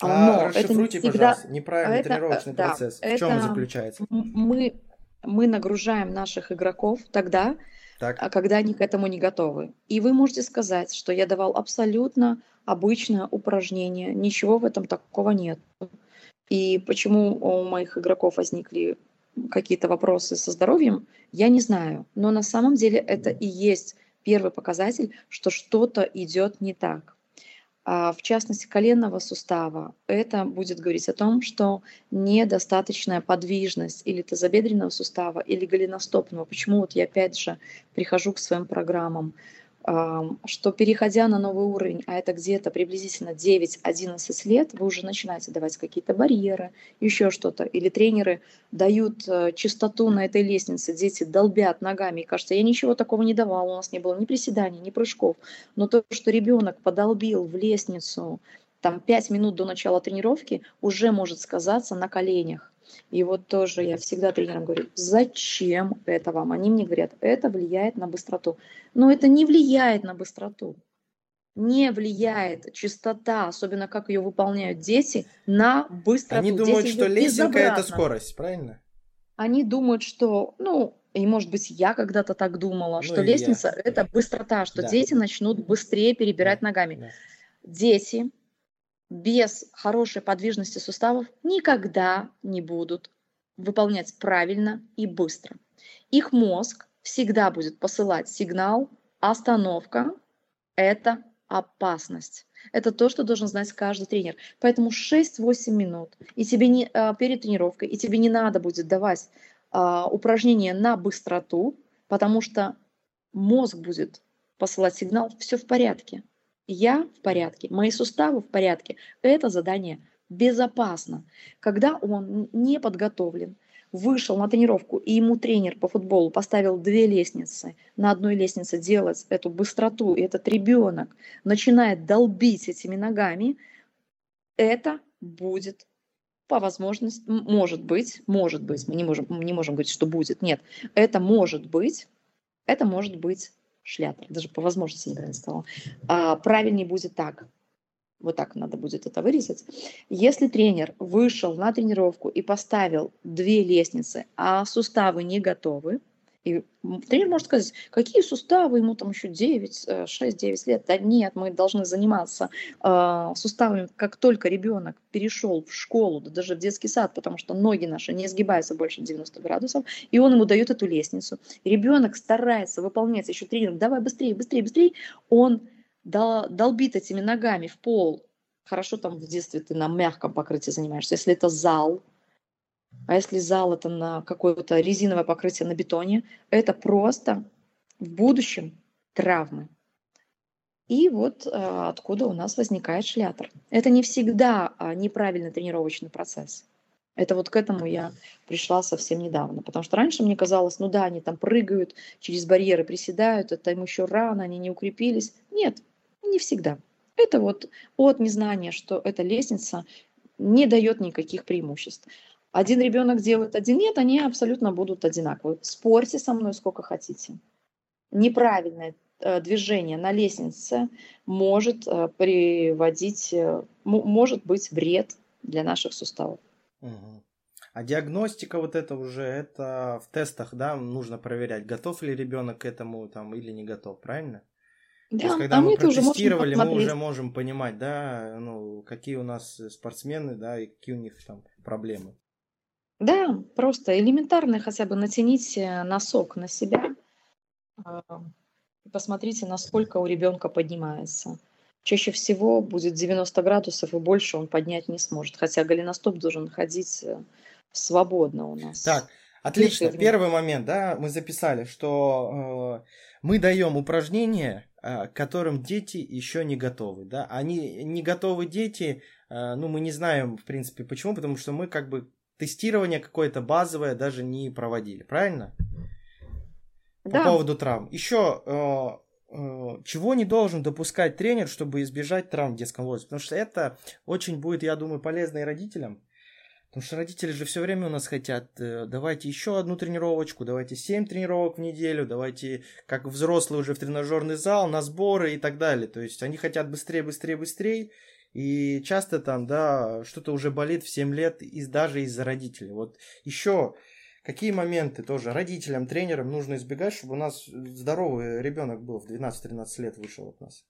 а, но это не расшифруйте, всегда- пожалуйста, неправильный это, тренировочный да, процесс. В чем он это- заключается? Мы, мы нагружаем наших игроков тогда, Так, а когда они к этому не готовы. И вы можете сказать, что я давал абсолютно обычное упражнение, ничего в этом такого нет. И почему у моих игроков возникли какие-то вопросы со здоровьем, я не знаю. Но на самом деле это и есть первый показатель, что что-то идет не так. А в частности, коленного сустава, это будет говорить о том, что недостаточная подвижность или тазобедренного сустава, или голеностопного. Почему вот я опять же прихожу к своим программам, ам, что переходя на новый уровень, а это где-то приблизительно 9-11 лет, вы уже начинаете давать какие-то барьеры, еще что-то. Или тренеры дают э, чистоту на этой лестнице, дети долбят ногами, и кажется, я ничего такого не давал, у нас не было ни приседаний, ни прыжков. Но то, что ребенок подолбил в лестницу там 5 минут до начала тренировки, уже может сказаться на коленях. И вот тоже я всегда тренерам говорю, зачем это вам? Они мне говорят, это влияет на быстроту. Но это не влияет на быстроту. Не влияет чистота, особенно как ее выполняют дети, на быстроту. они Дети думают, что идут лесенка это скорость, правильно? Они думают, что, ну, и, может быть, я когда-то так думала, Ну что лестница – это быстрота, что Да. дети начнут быстрее перебирать Да, ногами. да. Дети без хорошей подвижности суставов никогда не будут выполнять правильно и быстро. Их мозг всегда будет посылать сигнал «остановка» – это опасность. Это то, что должен знать каждый тренер. Поэтому 6-8 минут и тебе не, а, перед тренировкой, и тебе не надо будет давать а, упражнения на быстроту, потому что мозг будет посылать сигнал «все в порядке». Я в порядке, мои суставы в порядке. Это задание безопасно. Когда он не подготовлен, вышел на тренировку, и ему тренер по футболу поставил две лестницы, на одной лестнице делать эту быстроту, и этот ребенок начинает долбить этими ногами, это будет по возможности, может быть, может быть, мы не можем, мы не можем говорить, что будет, нет, это может быть, это может быть шлятер, даже по возможности неправильно сказала. А, правильнее будет так, вот так надо будет это вырезать. Если тренер вышел на тренировку и поставил две лестницы, а суставы не готовы, и тренер может сказать, какие суставы, ему там еще 9, 6-9 лет. Да нет, мы должны заниматься э, суставами, как только ребенок перешел в школу, да даже в детский сад, потому что ноги наши не сгибаются больше 90 градусов, и он ему дает эту лестницу. Ребенок старается выполнять, еще тренер, давай быстрее, быстрее, быстрее, он дол- долбит этими ногами в пол. Хорошо там в детстве ты на мягком покрытии занимаешься. Если это зал, а если зал это на какое-то резиновое покрытие на бетоне, это просто в будущем травмы. И вот а, откуда у нас возникает шлятор. Это не всегда а, неправильный тренировочный процесс. Это вот к этому я пришла совсем недавно. Потому что раньше мне казалось, ну да, они там прыгают, через барьеры приседают, это им еще рано, они не укрепились. Нет, не всегда. Это вот от незнания, что эта лестница не дает никаких преимуществ. Один ребенок делает, один нет, они абсолютно будут одинаковые. Спорьте со мной сколько хотите. Неправильное э, движение на лестнице может э, приводить, э, может быть вред для наших суставов. Мгм. А диагностика вот это уже, это в тестах, да, нужно проверять, готов ли ребенок к этому там или не готов, правильно? То есть, Да, когда а мы мы протестировали, мы уже можем понимать, да, ну, какие у нас спортсмены, да, и какие у них там проблемы. Да, просто элементарно хотя бы натяните носок на себя а, и посмотрите, насколько у ребенка поднимается. Чаще всего будет 90 градусов и больше он поднять не сможет, хотя голеностоп должен ходить свободно у нас. Так, отлично. ширина. Первый момент, да, мы записали, что э, мы даем упражнения, э, к которым дети еще не готовы, да. Они не готовы дети, э, ну, мы не знаем, в принципе, почему, потому что мы как бы тестирование какое-то базовое даже не проводили, правильно? По Да. поводу травм. Еще э, э, чего не должен допускать тренер, чтобы избежать травм в детском возрасте? Потому что это очень будет, я думаю, полезно и родителям. Потому что родители же все время у нас хотят, э, давайте еще одну тренировочку, давайте 7 тренировок в неделю, давайте, как взрослые уже в тренажерный зал, на сборы и так далее. То есть они хотят быстрее, быстрее, быстрее. И часто там, да, что-то уже болит в 7 лет, из, даже из-за родителей. Вот еще какие моменты тоже родителям, тренерам нужно избегать, чтобы у нас здоровый ребенок был в 12-13 лет вышел от нас.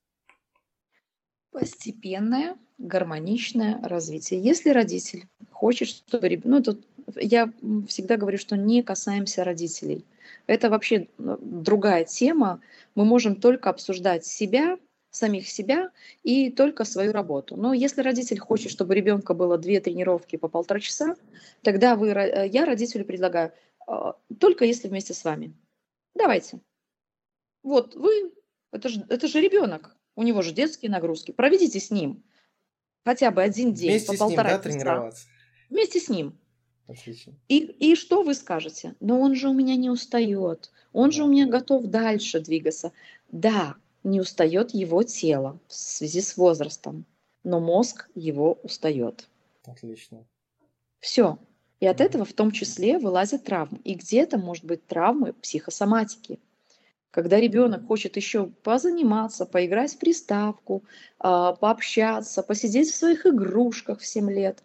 Постепенное, гармоничное развитие. Если родитель хочет, чтобы ребенок... Ну, тут я всегда говорю, что не касаемся родителей. Это вообще э, другая тема. Мы можем только обсуждать себя, самих себя и только свою работу. Но если родитель хочет, чтобы ребенка было две тренировки по полтора часа, тогда вы, э, я родителю предлагаю э, только если вместе с вами. Давайте. Вот вы, это же, это же ребенок, у него же детские нагрузки. Проведите с ним хотя бы один день Вместе по с ним, полтора да, часа. тренироваться. Вместе с ним. Отлично. И, и что вы скажете? Но он же у меня не устает. Он же у меня готов дальше двигаться. Да, не устает его тело в связи с возрастом, но мозг его устает. Отлично. Все. И от этого в том числе вылазят травмы. И где-то, может быть, травмы психосоматики. Когда ребенок хочет еще позаниматься, поиграть в приставку, а, пообщаться, посидеть в своих игрушках в 7 лет,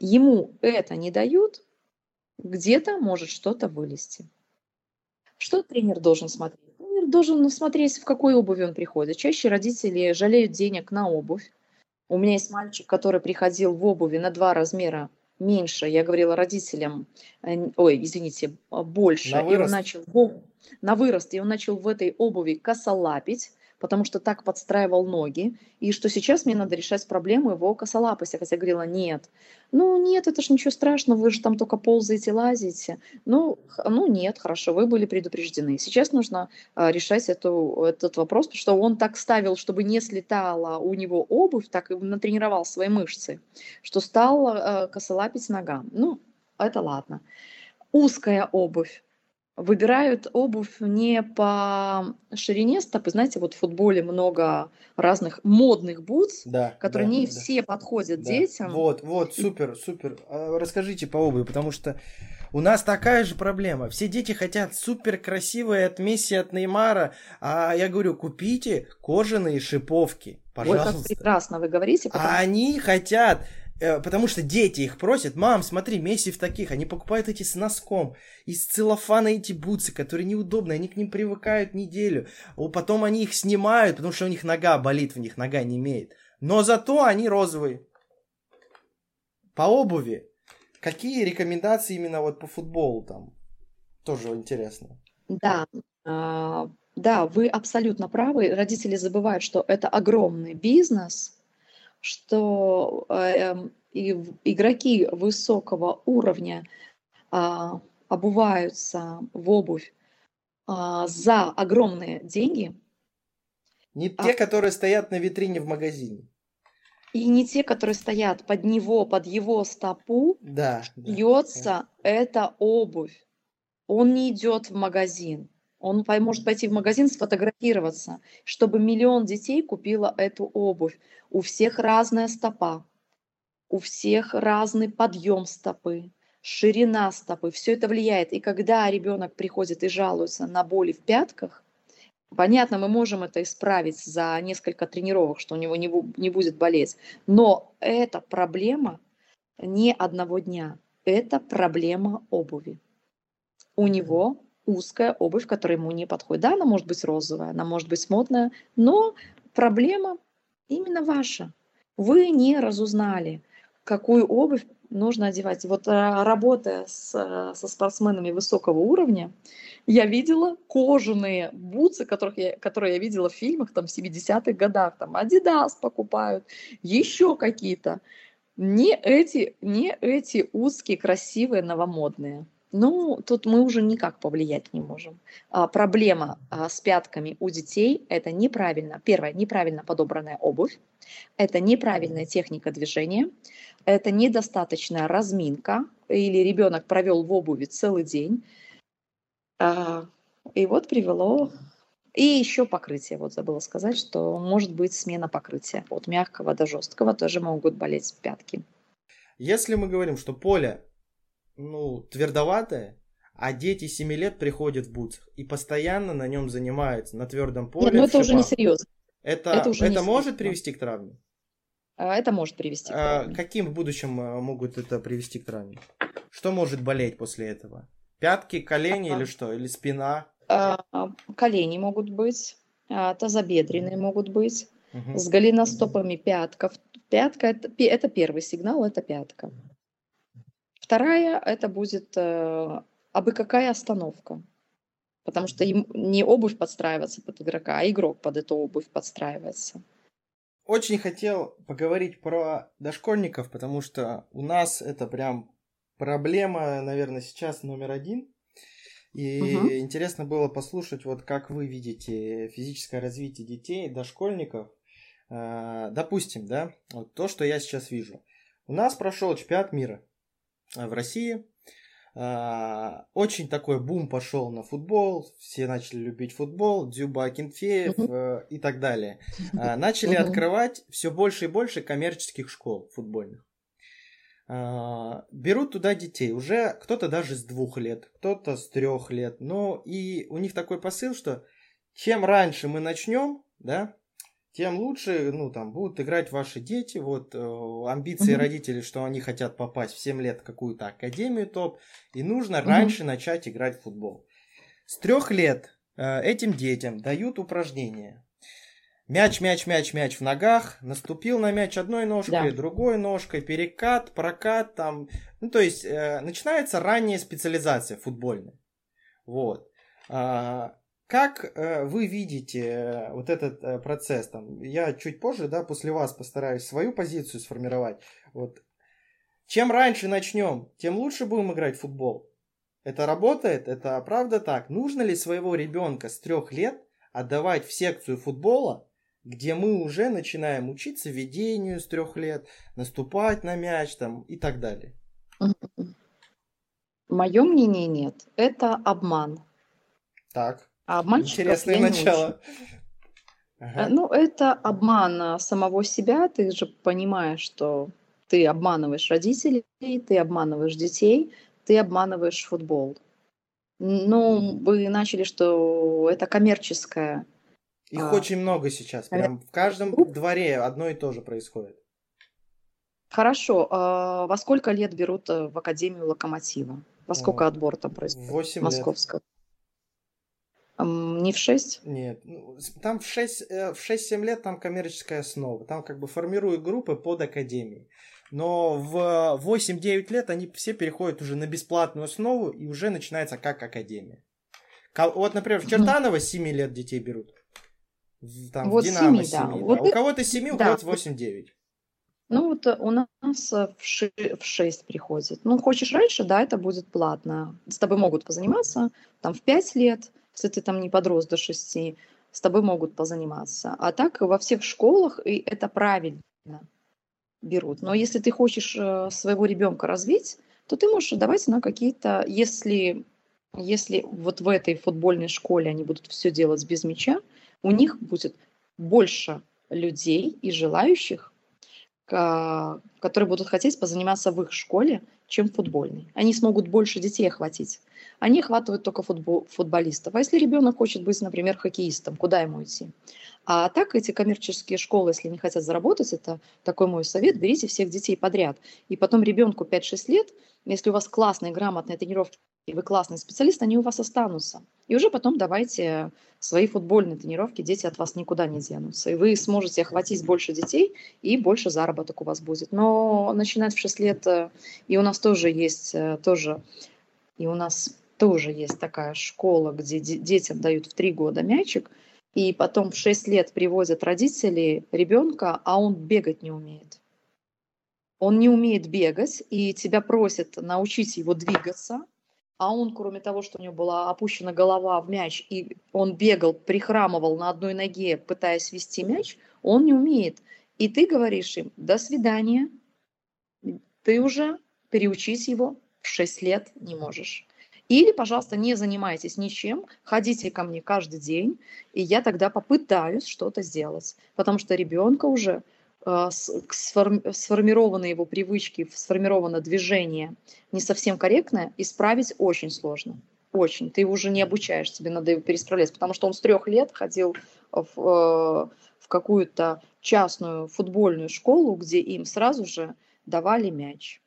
ему это не дают, где-то может что-то вылезти. Что тренер должен смотреть? Должен смотреть, в какой обуви он приходит. Чаще родители жалеют денег на обувь. У меня есть мальчик, который приходил в обуви на два размера меньше. Я говорила родителям, э, ой, извините, больше. На и он вырост? начал на вырост, и он начал в этой обуви косолапить, потому что так подстраивал ноги, и что сейчас мне надо решать проблему его косолапости. Хотя я говорила, нет, ну нет, это ж ничего страшного, вы же там только ползаете, лазите. Ну, ну нет, хорошо, вы были предупреждены. Сейчас нужно а, решать эту, этот вопрос, потому что он так ставил, чтобы не слетала у него обувь, так и натренировал свои мышцы, что стал а, косолапить ногам. Ну, это ладно. Узкая обувь. Выбирают обувь не по ширине стопы. Знаете, вот в футболе много разных модных бутс, Да. которые да, не да. все подходят Да. детям. Вот, вот, супер, супер. А, Расскажите по обуви, потому что у нас такая же проблема. Все дети хотят супер красивые от Месси, от Неймара, а я говорю, купите кожаные шиповки, Ой, как пожалуйста. прекрасно вы говорите. потому А они хотят, потому что дети их просят, мам, смотри, Месси в таких, они покупают эти с носком, из целлофана эти бутсы, которые неудобные, они к ним привыкают неделю, потом они их снимают, потому что у них нога болит, в них нога не имеет, но зато они розовые. По обуви, какие рекомендации именно вот по футболу там? Тоже интересно. Да, а, да, вы абсолютно правы. Родители забывают, что это огромный бизнес, что эм, и в- игроки высокого уровня а, обуваются в обувь а, за огромные деньги, Не А- те, которые стоят на витрине в магазине. и не те, которые стоят под него, под его стопу, Да. да. Бьется эта обувь. Он не идет в магазин. Он может пойти в магазин сфотографироваться, чтобы миллион детей купило эту обувь. У всех разная стопа, у всех разный подъем стопы, ширина стопы. Все это влияет. И когда ребенок приходит и жалуется на боли в пятках, понятно, мы можем это исправить за несколько тренировок, что у него не, не будет болеть. Но это проблема не одного дня. Это проблема обуви. У него узкая обувь, которая ему не подходит. Да, она может быть розовая, она может быть модная, но проблема именно ваша. Вы не разузнали, какую обувь нужно одевать. Вот а, работая с, а, со спортсменами высокого уровня, я видела кожаные бутсы, которых я, которые я видела в фильмах там, в 70-х годах. Там Adidas покупают, еще какие-то. Не эти, не эти узкие, красивые, новомодные. Ну, тут мы уже никак повлиять не можем. А, проблема а, с пятками у детей – это неправильно. Первое, неправильно подобранная обувь. Это неправильная техника движения. Это недостаточная разминка. Или ребенок провел в обуви целый день. А, и вот привело... И еще покрытие. Вот забыла сказать, что может быть смена покрытия. От мягкого до жесткого тоже могут болеть пятки. Если мы говорим, что поле, ну, твердоватое, а дети 7 лет приходят в бутсах и постоянно на нем занимаются, на твердом поле, Нет, ну в это уже не серьезно. это, это уже не это может серьезно. привести к травме? А, Это может привести к А травме. каким в будущем э, могут это привести к травме? Что может болеть после этого? Пятки, колени или что? Или спина? А, Колени могут быть, а, тазобедренные могут быть, Мгм. с голеностопами пятка. Пятка это, это первый сигнал, это пятка. Вторая это будет э, абы какая остановка. Потому что им не обувь подстраивается под игрока, а игрок под эту обувь подстраивается. Очень хотел поговорить про дошкольников, потому что у нас это прям проблема, наверное, сейчас номер один. И Мгм. интересно было послушать, вот как вы видите физическое развитие детей, дошкольников. А, Допустим, да, вот то, что я сейчас вижу. У нас прошел чемпионат мира в России. А, Очень такой бум пошел на футбол, все начали любить футбол, Дзюба Акинфеев э, и так далее. Начали Мгм. открывать все больше и больше коммерческих школ футбольных. Берут туда детей, уже кто-то даже с двух лет, кто-то с трех лет. Но и у них такой посыл, что чем раньше мы начнем, да, тем лучше, ну, там, будут играть ваши дети. Вот э, амбиции Мгм. родителей, что они хотят попасть в 7 лет в какую-то академию топ, и нужно Мгм. раньше начать играть в футбол. С трех лет э, этим детям дают упражнения. Мяч, мяч, мяч, мяч в ногах, наступил на мяч одной ножкой, Да. другой ножкой, перекат, прокат, там, ну, то есть, э, начинается ранняя специализация футбольная. Вот. А, как э, вы видите э, вот этот э, процесс? Там, я чуть позже, да, после вас постараюсь свою позицию сформировать. Вот. Чем раньше начнем, тем лучше будем играть в футбол. Это работает? Это правда так? Нужно ли своего ребенка с трех лет отдавать в секцию футбола, где мы уже начинаем учиться ведению с трех лет, наступать на мяч там и так далее? Мое мнение нет. Это обман. Так, А обманщиков интересное я не начало. очень. Ага. Ну, это обман а, самого себя. Ты же понимаешь, что ты обманываешь родителей, ты обманываешь детей, ты обманываешь футбол. Ну, вы начали, что это коммерческое. Их а, очень много сейчас. Прям в каждом дворе одно и то же происходит. Хорошо. а во сколько лет берут э, в Академию Локомотива? Во сколько О, отбор там происходит? 8 лет. Не в 6? Нет, ну, там в 6, э, в 6-7 лет там коммерческая основа. Там как бы формируют группы под академией. Но в 8-9 лет они все переходят уже на бесплатную основу и уже начинается как академия. Ка- Вот, например, в. Чертаново с 7 лет детей берут. Там, Вот в Динамо семи, да. 7, Вот У кого-то 7, у да, кого-то вот 8-9. Ну вот э, у нас э, в 6 приходит. Ну, хочешь раньше, да, это будет платно. С тобой могут позаниматься там в 5 лет, если ты там не подрос до 6, с тобой могут позаниматься. А так во всех школах, и это правильно, берут. Но если ты хочешь э, своего ребенка развить, то ты можешь давать на какие-то, если, если вот в этой футбольной школе они будут все делать без мяча, у них будет больше людей и желающих которые будут хотеть позаниматься в их школе, чем в футбольной. Они смогут больше детей охватить. Они охватывают только футбол, футболистов. А если ребенок хочет быть, например, хоккеистом, куда ему идти? А так эти коммерческие школы, если не хотят заработать, это такой мой совет, берите всех детей подряд. И потом ребенку 5-6 лет, если у вас классные, грамотные тренировки, и вы классный специалист, они у вас останутся. И уже потом давайте свои футбольные тренировки, дети от вас никуда не денутся. И вы сможете охватить больше детей, и больше заработок у вас будет. Но начинать в 6 лет, э, и у нас тоже есть, э, тоже, и у нас тоже есть такая школа, где де- детям дают в 3 года мячик, и потом в 6 лет привозят родители ребенка, а он бегать не умеет. Он не умеет бегать, и тебя просят научить его двигаться, а он, кроме того, что у него была опущена голова в мяч, и он бегал, прихрамывал на одной ноге, пытаясь вести мяч, он не умеет. И ты говоришь им, до свидания, ты уже переучить его в 6 лет не можешь. Или, пожалуйста, не занимайтесь ничем, ходите ко мне каждый день, и я тогда попытаюсь что-то сделать. Потому что ребенка уже э, сформированы его привычки, сформировано движение не совсем корректное, исправить очень сложно. Очень. Ты его уже не обучаешь, тебе надо его пересправлять, потому что он с трех лет ходил в, э, в какую-то частную футбольную школу, где им сразу же давали мяч.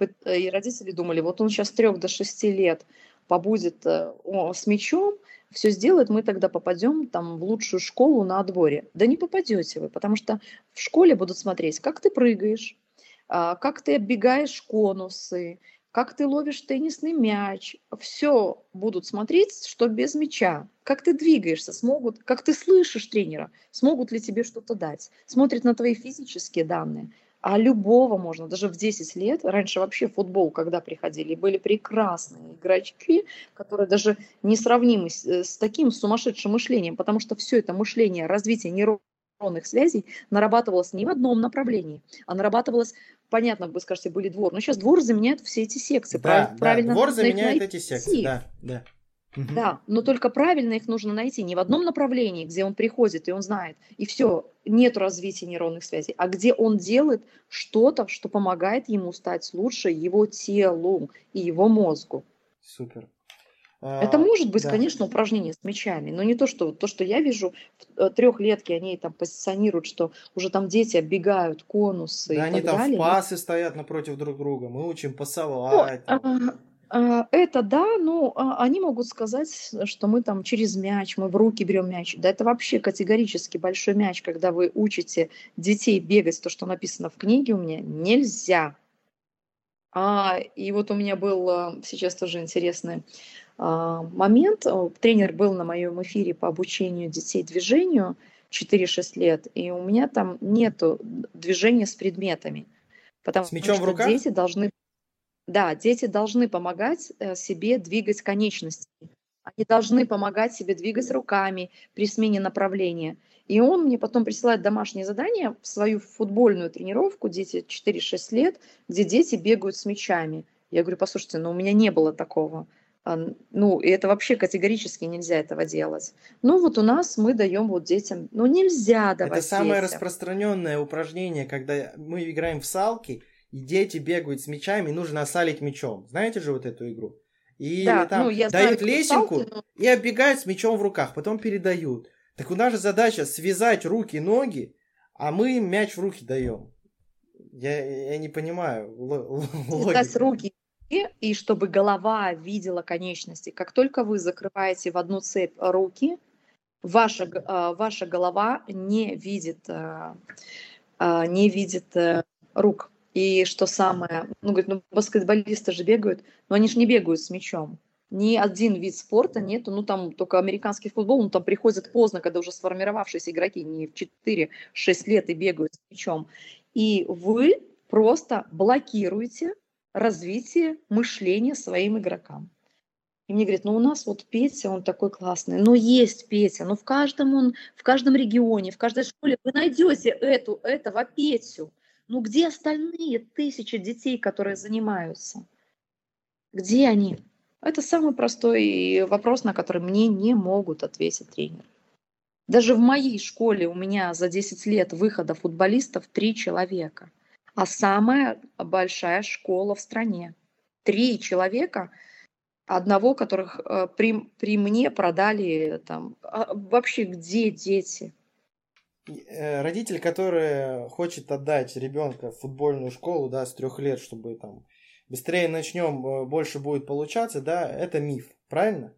Э, И родители думали, вот он сейчас трех до шести лет побудет э, с мячом, все сделает, мы тогда попадем там в лучшую школу на отборе. Да не попадете вы, потому что в школе будут смотреть, как ты прыгаешь, а, как ты оббегаешь конусы, как ты ловишь теннисный мяч. Все будут смотреть, что без мяча. Как ты двигаешься, смогут, как ты слышишь тренера, смогут ли тебе что-то дать. Смотрят на твои физические данные. А любого можно, даже в 10 лет, раньше вообще футбол, когда приходили, были прекрасные игрочки, которые даже несравнимы с, э, с таким сумасшедшим мышлением, потому что все это мышление, развитие нейронных связей нарабатывалось не в одном направлении, а нарабатывалось, понятно, вы скажете, были двор, но сейчас двор заменяет все эти секции. Да, прав- да, правильно двор заменяет эти секции, да, да. Мгм. Да, но только правильно их нужно найти не в одном направлении, где он приходит и он знает, и все, нет развития нейронных связей, а где он делает что-то, что помогает ему стать лучше его телу и его мозгу. Супер. Это А, может быть, да. конечно, упражнение с мячами, но не то, что то, что я вижу в трехлетке, они там позиционируют, что уже там дети оббегают конусы Да и они так там далее. в пасы стоят напротив друг друга, мы учим Ну, пасовать. там. А, Это да, ну, а, они могут сказать, что мы там через мяч, мы в руки берем мяч. Да это вообще категорически большой мяч, когда вы учите детей бегать, то, что написано в книге у меня, нельзя. А, и вот у меня был а, сейчас тоже интересный а, момент. Тренер был на моем эфире по обучению детей движению 4-6 лет, и у меня там нету движения с предметами. Потому С мячом в что руках? дети должны да, дети должны помогать э, себе двигать конечностями. Они должны помогать себе двигать руками при смене направления. И он мне потом присылает домашнее задание в свою футбольную тренировку, дети 4-6 лет, где дети бегают с мячами. Я говорю, послушайте, ну у меня не было такого. А, Ну, и это вообще категорически нельзя этого делать. Ну, вот у нас мы даем вот детям, ну, нельзя давать Это самое детям. распространенное упражнение, когда мы играем в салки, и дети бегают с мячами, нужно осалить мячом. Знаете же вот эту игру? И Да, там ну, я знаю дают эту лесенку салки, но- и оббегают с мячом в руках, потом передают. Так у нас же задача связать руки и ноги, а мы им мяч в руки даем. Я, я не понимаю ло- связать логику. руки и чтобы голова видела конечности. Как только вы закрываете в одну цепь руки, ваша, а, ваша голова не видит, а, а, не видит э, рук. И что самое, ну, говорит, ну, баскетболисты же бегают, но они же не бегают с мячом. Ни один вид спорта нету, ну, там только американский футбол, ну, там приходят поздно, когда уже сформировавшиеся игроки не в 4-6 лет и бегают с мячом. И вы просто блокируете развитие мышления своим игрокам. И мне говорят, ну у нас вот Петя, он такой классный. Ну есть Петя, ну в каждом он, в каждом регионе, в каждой школе вы найдете эту, этого Петю. Ну где остальные тысячи детей, которые занимаются? Где они? Это самый простой вопрос, на который мне не могут ответить тренеры. Даже в моей школе у меня за 10 лет выхода футболистов три человека. А самая большая школа в стране. Три человека, одного, которых э, при, при мне продали там. А вообще где дети? Э, Родитель, который хочет отдать ребенка в футбольную школу, да, с трех лет, чтобы там быстрее начнем, э, больше будет получаться, да, это миф, правильно?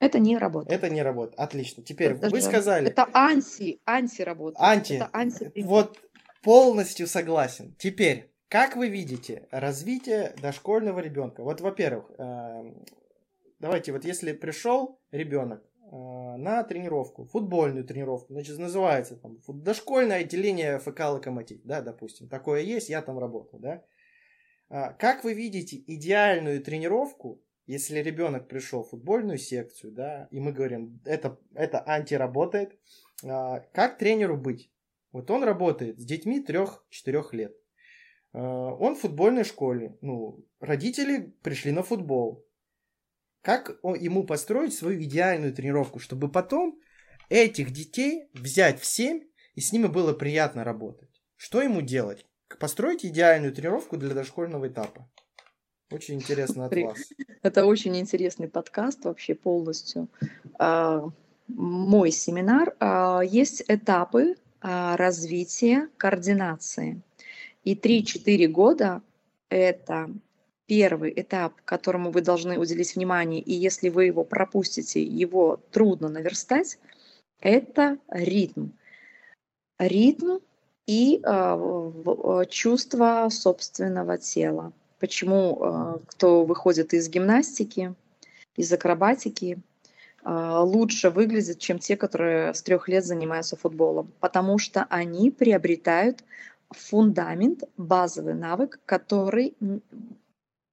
Это не работает. Это не работает. Отлично. Теперь Это вы даже- сказали, Это анти, анти работает. Анти. Это анти Вот полностью согласен. Теперь, как вы видите развитие дошкольного ребенка? Вот, во-первых, эм, давайте, вот если пришел ребенок на тренировку, футбольную тренировку, значит, называется там дошкольное отделение ФК Локомотив, да, допустим, такое есть, я там работал, да. А, Как вы видите идеальную тренировку, если ребенок пришел в футбольную секцию, да, и мы говорим, это, это антиработает, а, как тренеру быть? Вот он работает с детьми 3-4 лет. А, Он в футбольной школе. Ну, родители пришли на футбол. Как ему построить свою идеальную тренировку, чтобы потом этих детей взять в 7 и с ними было приятно работать? Что ему делать? Построить идеальную тренировку для дошкольного этапа. Очень интересно от вас. Это очень интересный подкаст вообще полностью. А, Мой семинар. А, Есть этапы а, развития координации. И 3-4 года – это первый этап, которому вы должны уделить внимание. И если вы его пропустите, его трудно наверстать, это ритм. Ритм и в- в- чувство собственного тела. Почему а, кто выходит из гимнастики, из акробатики, а, лучше выглядят, чем те, которые с трех лет занимаются футболом, потому что они приобретают фундамент, базовый навык, который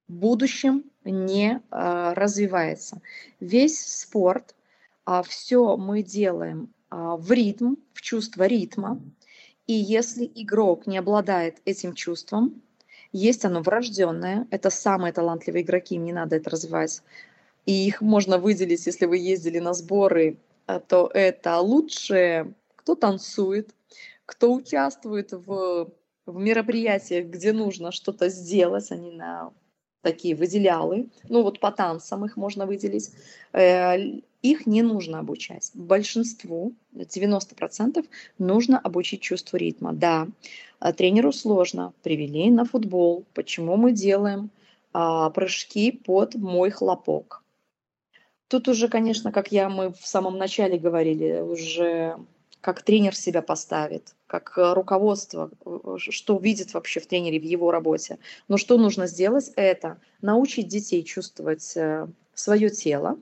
будущем не а, развивается. Весь спорт, все мы делаем а, в ритм, в чувство ритма, и если игрок не обладает этим чувством, есть оно врожденное, это самые талантливые игроки, им не надо это развивать, и их можно выделить, если вы ездили на сборы, а, то это лучшие, кто танцует, кто участвует в, в мероприятиях, где нужно что-то сделать, они на такие выделялы, ну вот по танцам их можно выделить, Э, их не нужно обучать. Большинству, 90% нужно обучить чувству ритма. Да, а тренеру сложно, привели на футбол. Почему мы делаем а, прыжки под мой хлопок. Тут уже, конечно, как я мы в самом начале говорили, уже как тренер себя поставит, как э, руководство, э, что видит вообще в тренере, в его работе. Но что нужно сделать, это научить детей чувствовать э, свое тело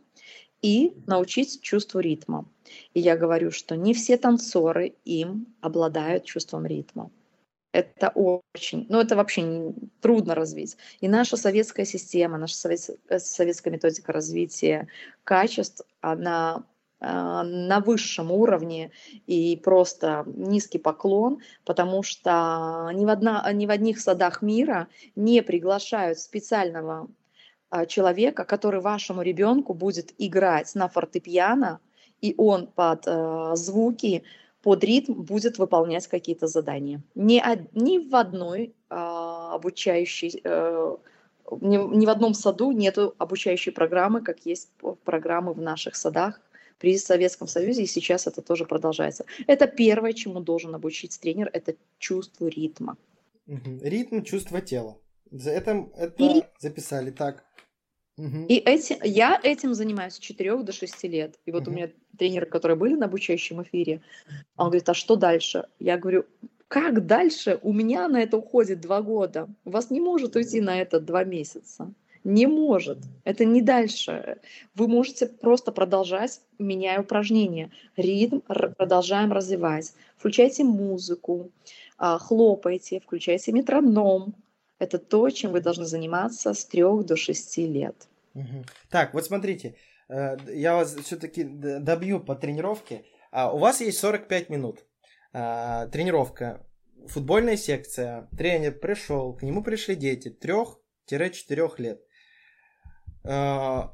и научить чувству ритма. И я говорю, что не все танцоры им обладают чувством ритма. Это очень, ну это вообще трудно развить. И наша советская система, наша советская методика развития качеств, она на высшем уровне и просто низкий поклон, потому что ни в, одна, ни в одних садах мира не приглашают специального а, человека, который вашему ребенку будет играть на фортепиано, и он под э, звуки, под ритм будет выполнять какие-то задания. Ни, ни в одной э, обучающей э, ни, ни в одном саду нету обучающей программы, как есть программы в наших садах, при Советском Союзе, и сейчас это тоже продолжается. Это первое, чему должен обучить тренер, это чувство ритма. Угу. Ритм, чувство тела. За это, это и, записали так. Угу. И эти, я этим занимаюсь с 4 до 6 лет. И вот угу. у меня тренеры, которые были на обучающем эфире, он говорит, а что дальше? Я говорю, как дальше? У меня на это уходит два года. У вас не может уйти на это два месяца. Не может. Это не дальше. Вы можете просто продолжать, меняя упражнения. Ритм продолжаем развивать. Включайте музыку, а, хлопайте, включайте метроном. Это то, чем вы должны заниматься с трех до шести лет. Так, вот смотрите, э, я вас все-таки добью по тренировке. А, у вас есть 45 минут. А, тренировка, футбольная секция, тренер пришел, к нему пришли дети 3-4 лет. А,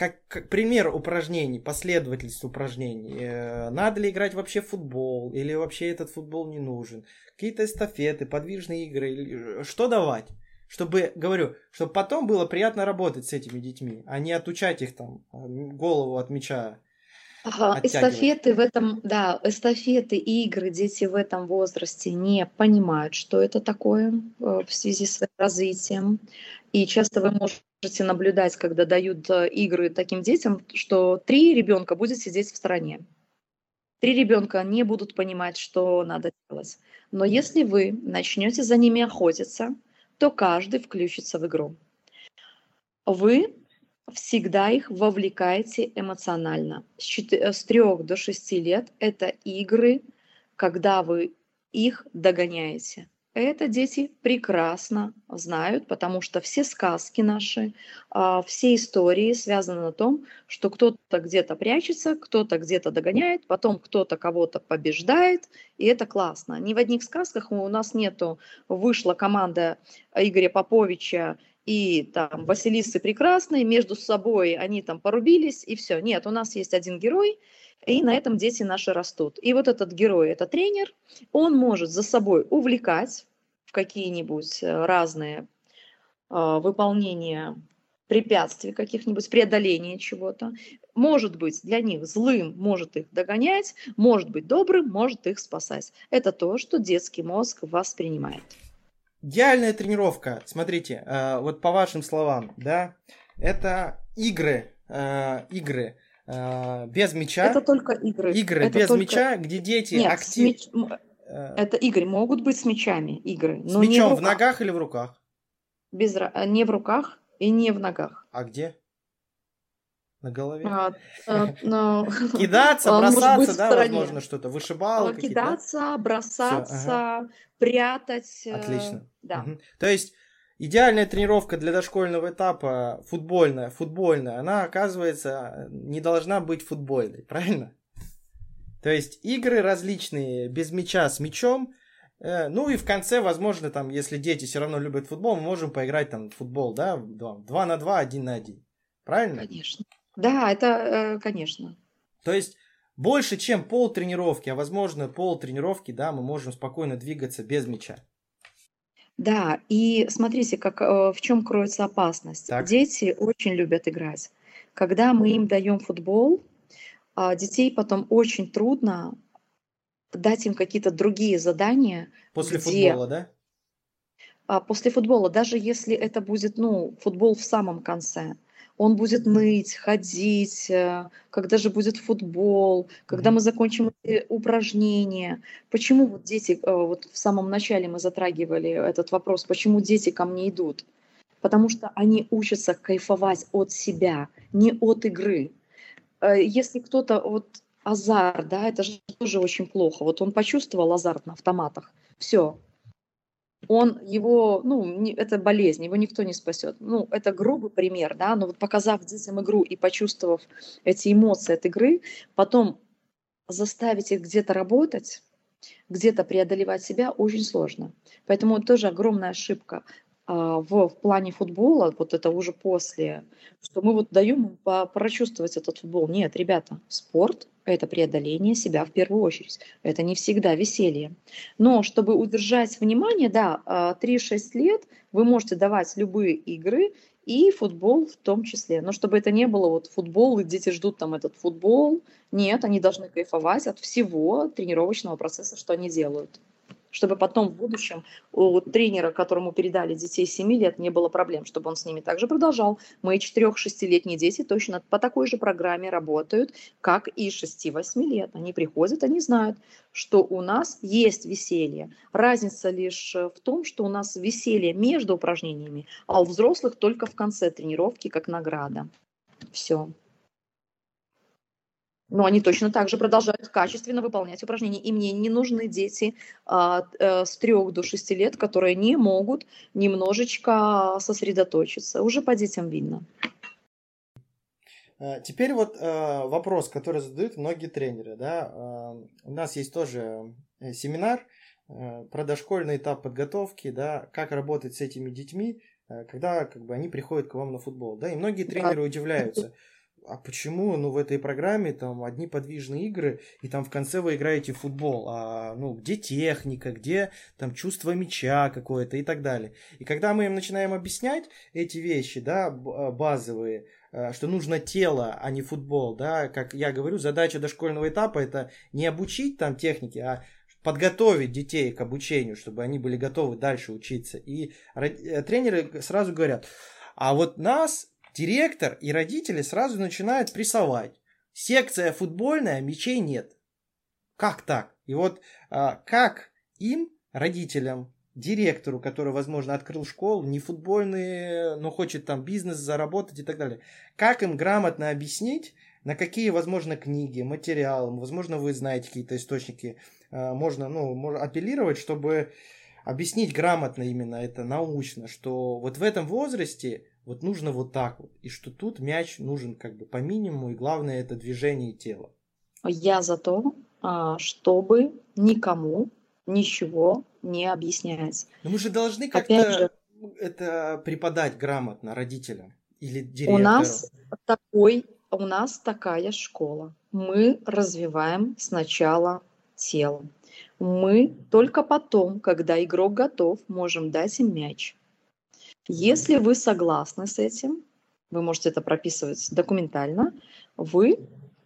как, как пример упражнений, последовательность упражнений. Э, надо ли играть вообще в футбол, или вообще этот футбол не нужен? Какие-то эстафеты, подвижные игры, что давать? Чтобы, говорю, чтобы потом было приятно работать с этими детьми, а не отучать их там голову от мяча. Ага, эстафеты в этом, да, эстафеты, игры, дети в этом возрасте не понимают, что это такое э, в связи с развитием. И часто вы можете наблюдать, когда дают э, игры таким детям, что три ребенка будет сидеть в стороне. Три ребенка не будут понимать, что надо делать. Но если вы начнете за ними охотиться, то каждый включится в игру. Вы всегда их вовлекаете эмоционально. С, 4, с 3 до 6 лет это игры, когда вы их догоняете. Это дети прекрасно знают, потому что все сказки наши, а, все истории связаны на том, что кто-то где-то прячется, кто-то где-то догоняет, потом кто-то кого-то побеждает, и это классно. Ни в одних сказках у нас нету «вышла команда Игоря Поповича и там Василисы Прекрасной, между собой они там порубились, и все. Нет, у нас есть один герой, и на этом дети наши растут. И вот этот герой, это тренер, он может за собой увлекать в какие-нибудь э, разные э, выполнения препятствий каких-нибудь, преодоления чего-то. Может быть для них злым, может их догонять, может быть добрым, может их спасать. Это то, что детский мозг воспринимает. Идеальная тренировка, смотрите, э, вот по вашим словам, да, это игры, э, игры, Э, без мяча. Это только игры. Игры это без только... мяча, где дети Нет, активно... Мяч... Э, это игры, могут быть с мячами игры. С но мячом в, в ногах или в руках? Без... Э, не в руках и не в ногах. А где? На голове? <laughs> <laughs> А, а, но... Кидаться, бросаться, да, возможно, что-то, вышибал. Кидаться, бросаться, Всё, ага. прятать. Отлично. Да. Угу. То есть Идеальная тренировка для дошкольного этапа футбольная, футбольная, она, оказывается, не должна быть футбольной, <laughs> правильно? То есть игры различные, без мяча, с мячом. Э, ну и в конце, возможно, там, если дети все равно любят футбол, мы можем поиграть там в футбол, да, 2 на 2, 1 на 1. Правильно? Конечно. Да, это, э, конечно. То есть больше, чем пол тренировки, а возможно пол тренировки, да, мы можем спокойно двигаться без мяча. Да, и смотрите, как, э, в чем кроется опасность. Так. Дети очень любят играть. Когда мы им даем футбол, а, детей потом очень трудно дать им какие-то другие задания, После где футбола, да? а, после футбола, даже если это будет, ну, футбол в самом конце, он будет ныть, ходить, э, когда же будет футбол, когда мы закончим эти упражнения. Почему вот дети, э, вот в самом начале мы затрагивали этот вопрос, почему дети ко мне идут? Потому что они учатся кайфовать от себя, не от игры. Э, если кто-то, вот азарт, да, это же тоже очень плохо. Вот он почувствовал азарт на автоматах, все, он его, ну, не, это болезнь, его никто не спасет. Ну, это грубый пример, да, но вот показав детям игру и почувствовав эти эмоции от игры, потом заставить их где-то работать, где-то преодолевать себя очень сложно. Поэтому это тоже огромная ошибка в, в плане футбола, вот это уже после, что мы вот даем им прочувствовать этот футбол. Нет, ребята, спорт – это преодоление себя в первую очередь. Это не всегда веселье. Но чтобы удержать внимание, да, 3-6 а, лет вы можете давать любые игры, и футбол в том числе. Но чтобы это не было вот футбол, и дети ждут там этот футбол. Нет, они должны кайфовать от всего тренировочного процесса, что они делают чтобы потом в будущем у тренера, которому передали детей 7 лет, не было проблем, чтобы он с ними также продолжал. Мои 4-6-летние дети точно по такой же программе работают, как и 6-8 лет. Они приходят, они знают, что у нас есть веселье. Разница лишь в том, что у нас веселье между упражнениями, а у взрослых только в конце тренировки как награда. Все но они точно так же продолжают качественно выполнять упражнения. И мне не нужны дети а, а, с трех до шести лет, которые не могут немножечко сосредоточиться. Уже по детям видно. А, теперь вот э, вопрос, который задают многие тренеры. Да? Э, у нас есть тоже э, семинар э, про дошкольный этап подготовки, да, как работать с этими детьми, э, когда как бы, они приходят к вам на футбол. Да? И многие тренеры удивляются а почему, ну, в этой программе там одни подвижные игры, и там в конце вы играете в футбол, а, ну, где техника, где там чувство мяча какое-то и так далее. И когда мы им начинаем объяснять эти вещи, да, а, базовые, а, что нужно тело, а не футбол, да, как я говорю, задача дошкольного этапа это не обучить там технике, а подготовить детей к обучению, чтобы они были готовы дальше учиться. И э, тренеры сразу говорят, а вот нас Директор и родители сразу начинают прессовать. Секция футбольная, мячей нет. Как так? И вот а, как им, родителям, директору, который, возможно, открыл школу, не футбольный, но хочет там бизнес заработать и так далее, как им грамотно объяснить, на какие, возможно, книги, материалы, возможно, вы знаете какие-то источники, а, можно, ну, апеллировать, чтобы объяснить грамотно именно это научно, что вот в этом возрасте вот нужно вот так вот. И что тут мяч нужен как бы по минимуму, и главное это движение тела. Я за то, а, чтобы никому ничего не объяснять. Но мы же должны как-то это преподать грамотно родителям или директору. У нас такой, у нас такая школа. Мы развиваем сначала тело. Мы только потом, когда игрок готов, можем дать им мяч. Если вы согласны с этим, вы можете это прописывать документально, вы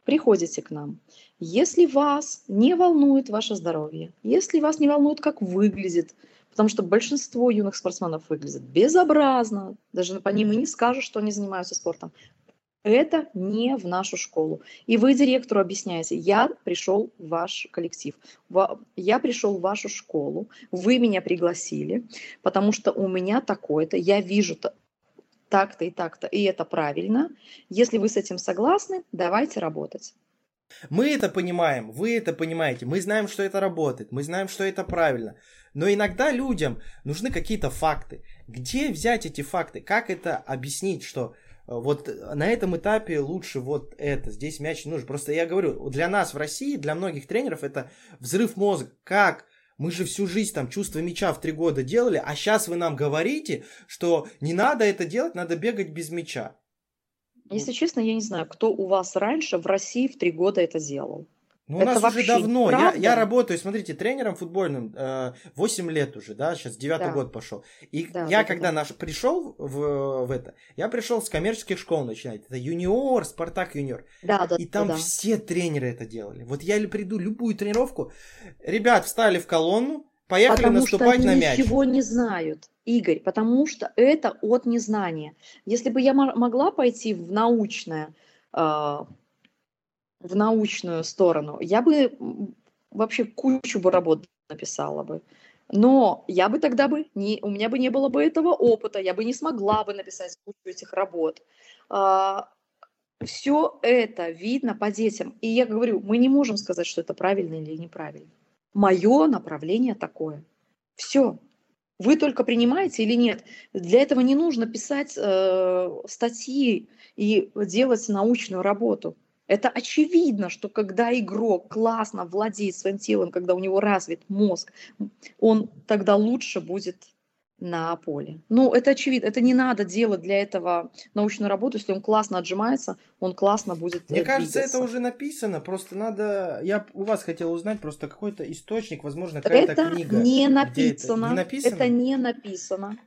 приходите к нам. Если вас не волнует ваше здоровье, если вас не волнует, как выглядит, потому что большинство юных спортсменов выглядит безобразно, даже по ним и не скажешь, что они занимаются спортом. Это не в нашу школу. И вы директору объясняете, я пришел в ваш коллектив, я пришел в вашу школу, вы меня пригласили, потому что у меня такое-то, я вижу так-то и так-то, и это правильно. Если вы с этим согласны, давайте работать. Мы это понимаем, вы это понимаете, мы знаем, что это работает, мы знаем, что это правильно. Но иногда людям нужны какие-то факты. Где взять эти факты? Как это объяснить, что вот на этом этапе лучше вот это. Здесь мяч не нужен. Просто я говорю, для нас в России, для многих тренеров это взрыв мозга. Как? Мы же всю жизнь там чувство мяча в три года делали, а сейчас вы нам говорите, что не надо это делать, надо бегать без мяча. Если честно, я не знаю, кто у вас раньше в России в три года это делал. Ну, у нас уже давно. Я, я работаю, смотрите, тренером футбольным э, 8 лет уже, да, сейчас девятый да. год пошел. И да, я, когда да. наш пришел в, в это, я пришел с коммерческих школ начинать. Это юниор, Спартак юниор. Да, да, и там да. все тренеры это делали. Вот я приду любую тренировку, ребят встали в колонну, поехали Потому наступать что на они мяч. ничего не знают, Игорь, потому что это от незнания. Если бы я мо- могла пойти в научное, а, в научную сторону, я бы вообще кучу бы работ написала бы. Но я бы тогда бы не, у меня бы не было бы этого опыта, я бы не смогла бы написать кучу этих работ. все это видно по детям. И я говорю, мы не можем сказать, что это правильно или неправильно. Мое направление такое. Все. Вы только принимаете или нет. Для этого не нужно писать э, статьи и делать научную работу. Это очевидно, что когда игрок классно владеет своим телом, когда у него развит мозг, он тогда лучше будет на поле. Ну, это очевидно. Это не надо делать для этого научную работу. Если он классно отжимается, он классно будет Мне э, кажется, это двигаться. уже написано, просто надо... Я у вас хотел узнать просто какой-то источник, возможно, какая-то Это книга. не где это. написано. Не написано? Это не написано.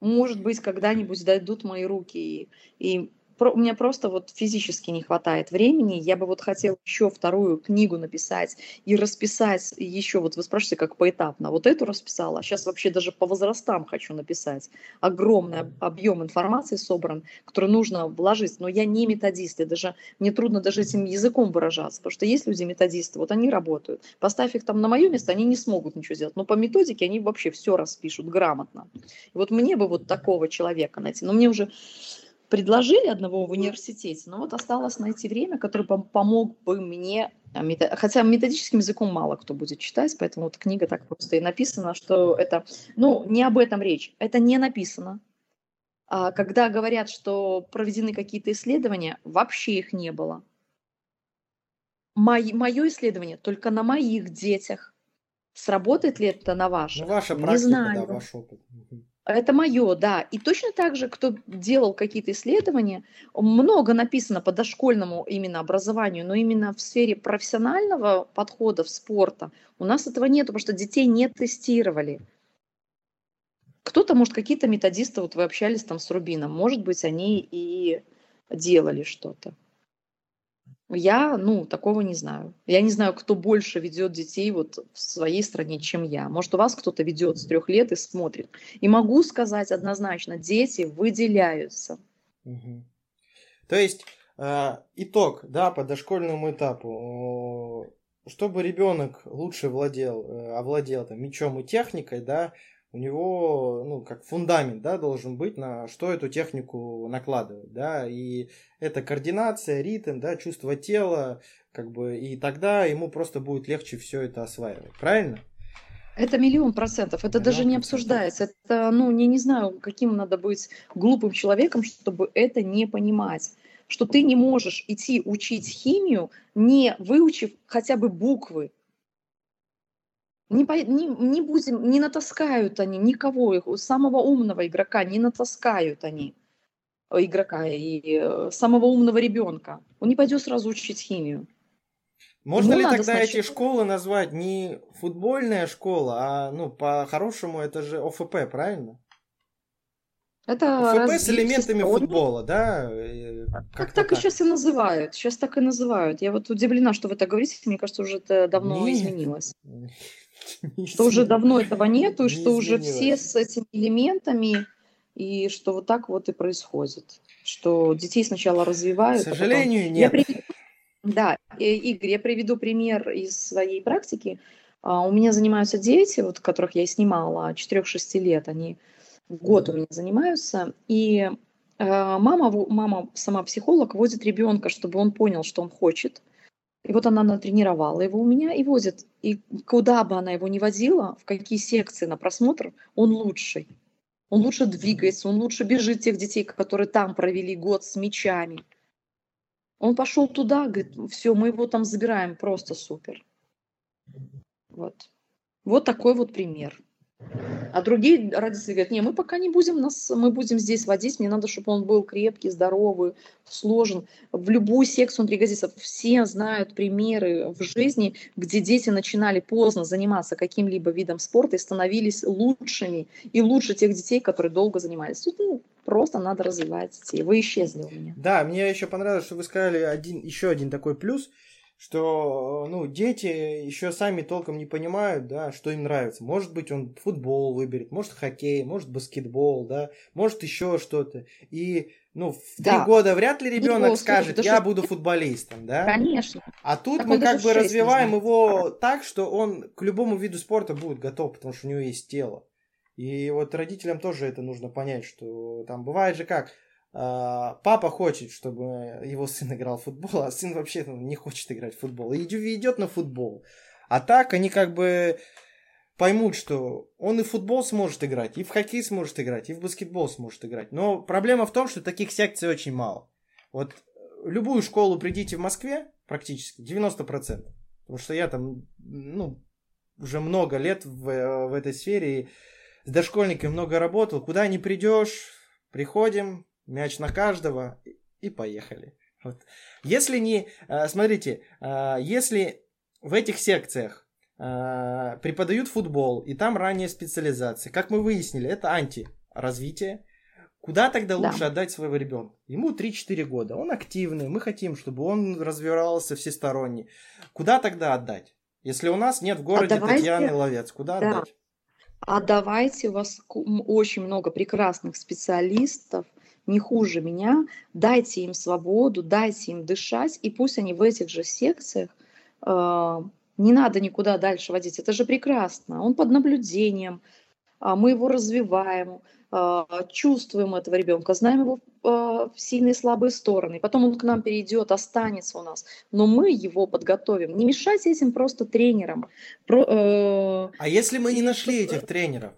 Может быть, когда-нибудь дойдут мои руки. И, и у меня просто вот физически не хватает времени. Я бы вот хотела еще вторую книгу написать и расписать еще, вот вы спрашиваете, как поэтапно. Вот эту расписала, а сейчас вообще даже по возрастам хочу написать. Огромный об- объем информации собран, который нужно вложить. Но я не методист, и даже мне трудно даже этим языком выражаться, потому что есть люди методисты, вот они работают. Поставь их там на мое место, они не смогут ничего сделать. Но по методике они вообще все распишут грамотно. И вот мне бы вот такого человека найти. Но мне уже предложили одного в университете, но вот осталось найти время, которое пом- помог бы мне, а, хотя методическим языком мало кто будет читать, поэтому вот книга так просто и написана, что это, ну, не об этом речь, это не написано. А когда говорят, что проведены какие-то исследования, вообще их не было. мое исследование только на моих детях. Сработает ли это на ваших? Ну, ваша не практика, знаю. да, ваш опыт. Это мое, да. И точно так же, кто делал какие-то исследования, много написано по дошкольному именно образованию, но именно в сфере профессионального подхода в спорта у нас этого нет, потому что детей не тестировали. Кто-то, может, какие-то методисты, вот вы общались там с Рубином, может быть, они и делали что-то. Я, ну, такого не знаю. Я не знаю, кто больше ведет детей вот в своей стране, чем я. Может, у вас кто-то ведет с трех лет и смотрит. И могу сказать однозначно, дети выделяются. Мгм. То есть э, итог, да, по дошкольному этапу, чтобы ребенок лучше владел, э, овладел там мечом и техникой, да, у него, ну, как фундамент, да, должен быть, на что эту технику накладывать, да, и это координация, ритм, да, чувство тела, как бы, и тогда ему просто будет легче все это осваивать, правильно? Это миллион процентов. Это Миллион даже не процентов. обсуждается. Это, ну, не, не знаю, каким надо быть глупым человеком, чтобы это не понимать. Что ты не можешь идти учить химию, не выучив хотя бы буквы. Не, по- не, не будем, не натаскают они никого, их- самого умного игрока не натаскают они э, игрока и э, самого умного ребенка. Он не пойдет сразу учить химию. Можно Ему ли тогда эти сначала- школы назвать не футбольная школа, а, ну, по-хорошему это же ОФП, правильно? Это ФП с элементами всестороннего- футбола, да? э, Так, как-то так и сейчас и называют. Сейчас так и называют. Я вот удивлена, что вы так говорите. Мне кажется, уже это давно Нет. изменилось. <laughs> Что уже давно этого нету, и что уже все с этими элементами, и что вот так вот и происходит. Что детей сначала К развивают. а потом- сожалению, Я нет. приведу- Да, Игорь, я приведу пример из своей практики. А, У меня занимаются дети, вот которых я и снимала, 4-6 лет, они год у меня занимаются, и э, мама, мама сама психолог водит ребенка, чтобы он понял, что он хочет. И вот она натренировала его у меня и возит. И куда бы она его ни водила, в какие секции на просмотр, он лучший. Он лучше двигается, он лучше бежит тех детей, которые там провели год с мячами. Он пошел туда, говорит, все, мы его там забираем, просто супер. Вот. Вот такой вот пример. А другие родители говорят, не, мы пока не будем нас, мы будем здесь водить, мне надо, чтобы он был крепкий, здоровый, сложен. В любую секцию он пригодится. Все знают примеры в жизни, где дети начинали поздно заниматься каким-либо видом спорта и становились лучшими и лучше тех детей, которые долго занимались. Тут ну, просто надо развивать детей. Вы исчезли у меня. Да, мне еще понравилось, что вы сказали один, еще один такой плюс, что, ну, дети еще сами толком не понимают, да, что им нравится. Может быть, он футбол выберет, может, хоккей, может, баскетбол, да, может, еще что-то. И, ну, в три Да. года вряд ли ребенок Футбол, скажет, слушай, я да буду что- футболистом, да. Конечно. А тут Так мы как бы развиваем его так, что он к любому виду спорта будет готов, потому что у него есть тело. И вот родителям тоже это нужно понять, что там бывает же как, папа хочет, чтобы его сын играл в футбол, а сын вообще не хочет играть в футбол. И идет на футбол. А так они как бы поймут, что он и в футбол сможет играть, и в хоккей сможет играть, и в баскетбол сможет играть. Но проблема в том, что таких секций очень мало. Вот в любую школу придите в Москве, практически, 90%. Потому что я там, ну, уже много лет в, э, в этой сфере, и с дошкольниками много работал. Куда не придешь, приходим, мяч на каждого, и- поехали. Вот. Если не, э, смотрите, э, если в этих секциях э, преподают футбол, и там ранняя специализация, как мы выяснили, это антиразвитие, Куда тогда Да. лучше отдать своего ребенка? Ему 3-4 года, он активный, мы хотим, чтобы он развивался всесторонне. Куда тогда отдать? Если у нас нет в городе давайте- Татьяны Ловец, куда Да. отдать? А давайте, у вас очень много прекрасных специалистов, не хуже меня, дайте им свободу, дайте им дышать, и пусть они в этих же секциях, э, не надо никуда дальше водить, это же прекрасно, он под наблюдением, а мы его развиваем, а, чувствуем этого ребенка, знаем его а, сильные и слабые стороны, потом он к нам перейдет, останется у нас, но мы его подготовим. Не мешайте этим просто тренерам. Про- э, А если мы не нашли этих тренеров?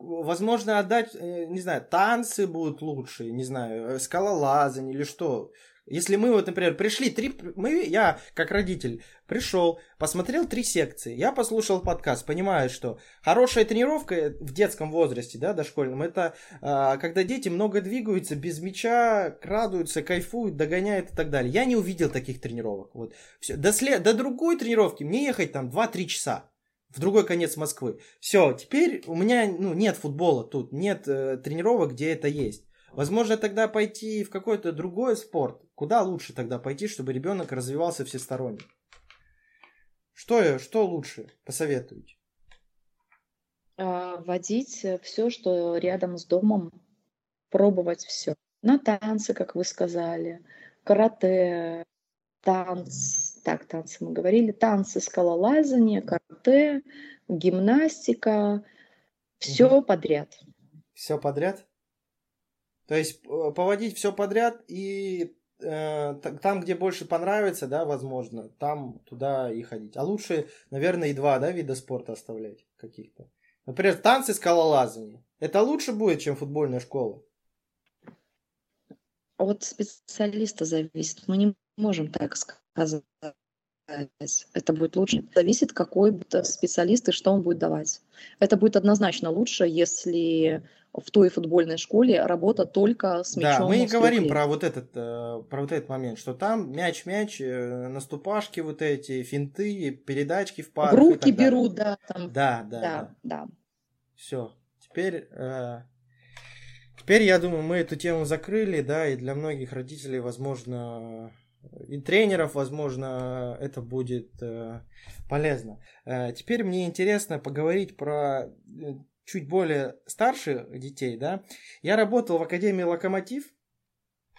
Возможно, отдать, э, не знаю, танцы будут лучше, не знаю, э, скалолазание или что. Если мы вот, например, пришли три, мы, я как родитель пришел, посмотрел три секции, я послушал подкаст, понимаю, что хорошая тренировка в детском возрасте, да, дошкольном, это а, когда дети много двигаются, без мяча, крадаются, кайфуют, догоняют и так далее. Я не увидел таких тренировок. Вот. Всё. До, след... До другой тренировки мне ехать там 2-3 часа в другой конец Москвы. Все, теперь у меня ну, нет футбола тут, нет э, тренировок, где это есть. Возможно, тогда пойти в какой-то другой спорт. Куда лучше тогда пойти, чтобы ребенок развивался всесторонне? Что, что лучше посоветуете? а, вводить все, что рядом с домом, пробовать все. На танцы, как вы сказали, карате, танцы, так, танцы мы говорили, танцы, скалолазание, карате, гимнастика, все подряд. Все подряд? То есть э, поводить все подряд и э, там, где больше понравится, да, возможно, там туда и ходить. А лучше, наверное, и два, да, вида спорта оставлять каких-то. Например, танцы, скалолазание. Это лучше будет, чем футбольная школа. От специалиста зависит. Мы не можем так сказать. Это будет лучше. Зависит, какой будет специалист и что он будет давать. Это будет однозначно лучше, если в той футбольной школе работа только с мячом. Да, мы трех говорим про вот этот, э, про вот этот момент, что там мяч-мяч, э, наступашки вот эти, финты, передачки в В парах. и руки берут, да, там. Да, да, да. Да, да. Все. Теперь, э, теперь, я думаю, мы эту тему закрыли, да, и для многих родителей, возможно, и тренеров, возможно, это будет э, полезно. Э, теперь мне интересно поговорить про э, чуть более старших детей, да. Я работал в Академии Локомотив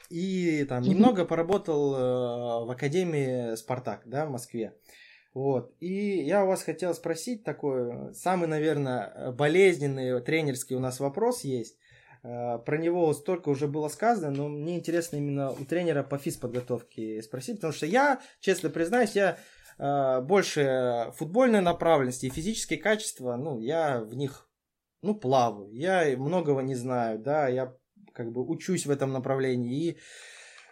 и там Мгм. немного поработал в Академии Спартак, да, в Москве. Вот. И я у вас хотел спросить такой, самый, наверное, болезненный тренерский у нас вопрос есть. Э, Про него столько уже было сказано, но мне интересно именно у тренера по физподготовке спросить, потому что я, честно признаюсь, я э, больше футбольной направленности и физические качества, ну, я в них, ну, плаваю. Я многого не знаю, да, я как бы учусь в этом направлении. И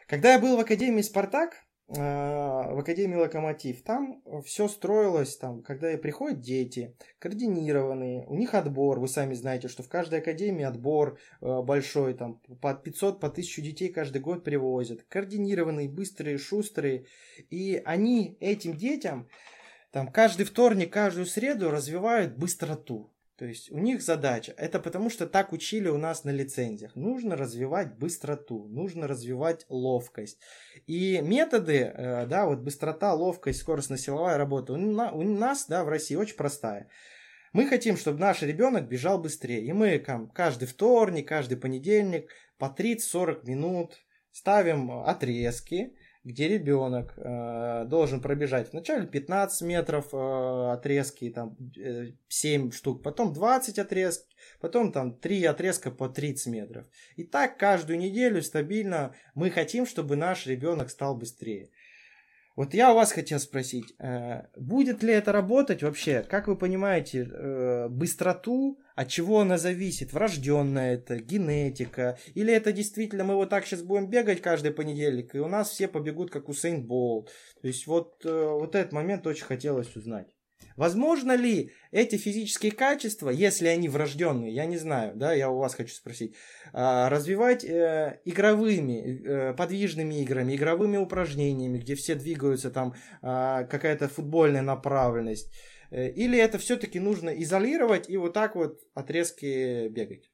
когда я был в Академии Спартак, в Академии Локомотив, там все строилось, там, когда приходят дети, координированные, у них отбор, вы сами знаете, что в каждой академии отбор э, большой, там, по 500, по 1000 детей каждый год привозят, координированные, быстрые, шустрые, и они этим детям, там, каждый вторник, каждую среду развивают быстроту. То есть у них задача, это потому что так учили у нас на лицензиях. Нужно развивать быстроту, нужно развивать ловкость. И методы, э, да, вот быстрота, ловкость, скоростно-силовая работа у нас, да, в России очень простая. Мы хотим, чтобы наш ребенок бежал быстрее. И мы там, каждый вторник, каждый понедельник по 30-40 минут ставим отрезки, где ребенок э, должен пробежать вначале 15 метров э, отрезки, там э, 7 штук, потом 20 отрезки, потом там 3 отрезка по 30 метров. И так каждую неделю стабильно мы хотим, чтобы наш ребенок стал быстрее. Вот я у вас хотел спросить, э, будет ли это работать вообще? Как вы понимаете, э, быстроту, от чего она зависит? Врожденная это, генетика? Или это действительно мы вот так сейчас будем бегать каждый понедельник, и у нас все побегут как Усейн Болт? То есть вот, э, вот этот момент очень хотелось узнать. Возможно ли эти физические качества, если они врожденные, я не знаю, да, я у вас хочу спросить, а, развивать э, игровыми, э, подвижными играми, игровыми упражнениями, где все двигаются, там а, какая-то футбольная направленность, э, или это все-таки нужно изолировать и вот так вот отрезки бегать?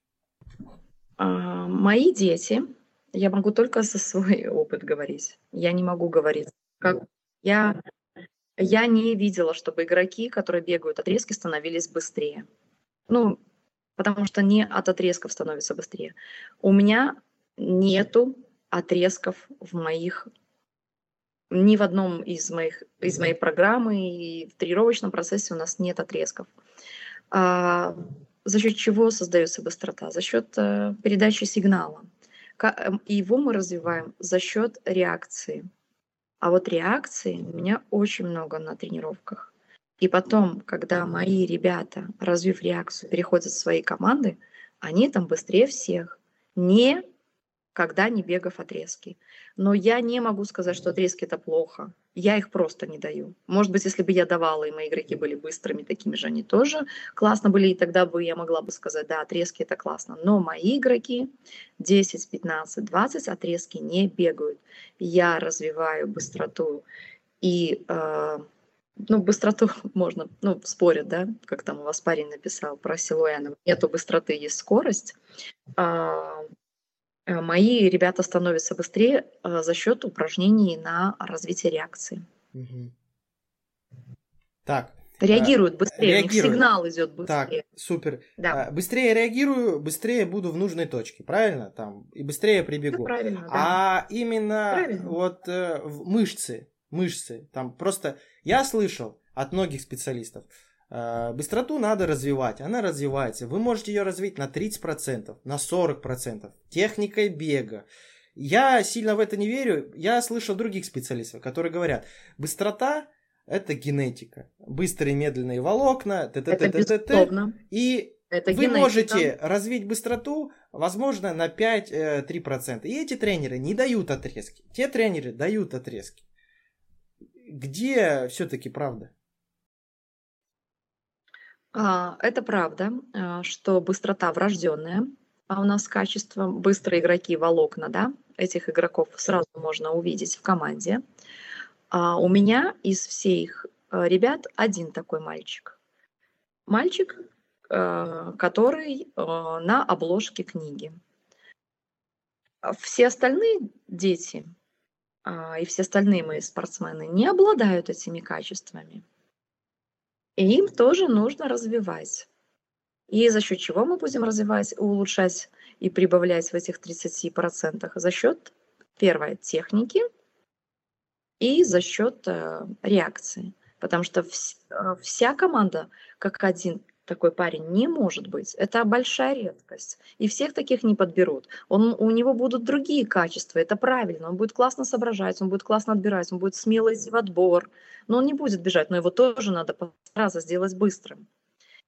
А, мои дети, я могу только за свой <laughs> опыт говорить, я не могу говорить, как я я не видела, чтобы игроки, которые бегают отрезки, становились быстрее. Ну, потому что не от отрезков становится быстрее. У меня нету отрезков в моих ни в одном из моих из моей программы и в тренировочном процессе у нас нет отрезков. А, за счет чего создается быстрота? За счет э, передачи сигнала. К, его мы развиваем за счет реакции. А вот реакции у меня очень много на тренировках. И потом, когда мои ребята, развив реакцию, переходят в свои команды, они там быстрее всех. Не когда не бегав отрезки. Но я не могу сказать, что отрезки это плохо. Я их просто не даю. Может быть, если бы я давала, и мои игроки были быстрыми, такими же они тоже классно были, и тогда бы я могла бы сказать, да, отрезки это классно. Но мои игроки 10, 15, 20 отрезки не бегают. Я развиваю быстроту и э, ну, быстроту <laughs> можно, ну, спорят, да, как там у вас парень написал про Силуэна. Нету быстроты, есть скорость. А, мои ребята становятся быстрее э, за счет упражнений на развитие реакции. Угу. Так. Реагируют быстрее, реагируют. сигнал идет быстрее. Так, супер. Да. Быстрее реагирую, быстрее буду в нужной точке, правильно? Там и быстрее прибегу. Ну, правильно, да. А именно правильно. вот э, мышцы, мышцы, там просто я слышал от многих специалистов, Э, быстроту надо развивать, она развивается. Вы можете ее развить на 30%, на 40%, техникой бега. Я сильно в это не верю. Я слышал других специалистов, которые говорят, быстрота это генетика. Быстрые медленные волокна, т -т -т -т -т -т, и это вы генетика. можете развить быстроту, возможно, на 5-3%. Э, и эти тренеры не дают отрезки. Те тренеры дают отрезки. Где все-таки правда? А, это правда, а, что быстрота врожденная, а у нас качество быстрые игроки волокна, да, этих игроков сразу можно увидеть в команде. А у меня из всех ребят один такой мальчик. Мальчик, который на обложке книги. Все остальные дети и все остальные мои спортсмены не обладают этими качествами. И им тоже нужно развивать. И за счет чего мы будем развивать, улучшать и прибавлять в этих 30%? За счет, первое, техники и за счет э, реакции. Потому что вс- э, вся команда, как один такой парень не может быть. Это большая редкость. И всех таких не подберут. Он, у него будут другие качества, это правильно. Он будет классно соображать, он будет классно отбирать, он будет смело идти в отбор. Но он не будет бежать, но его тоже надо постараться сделать быстрым.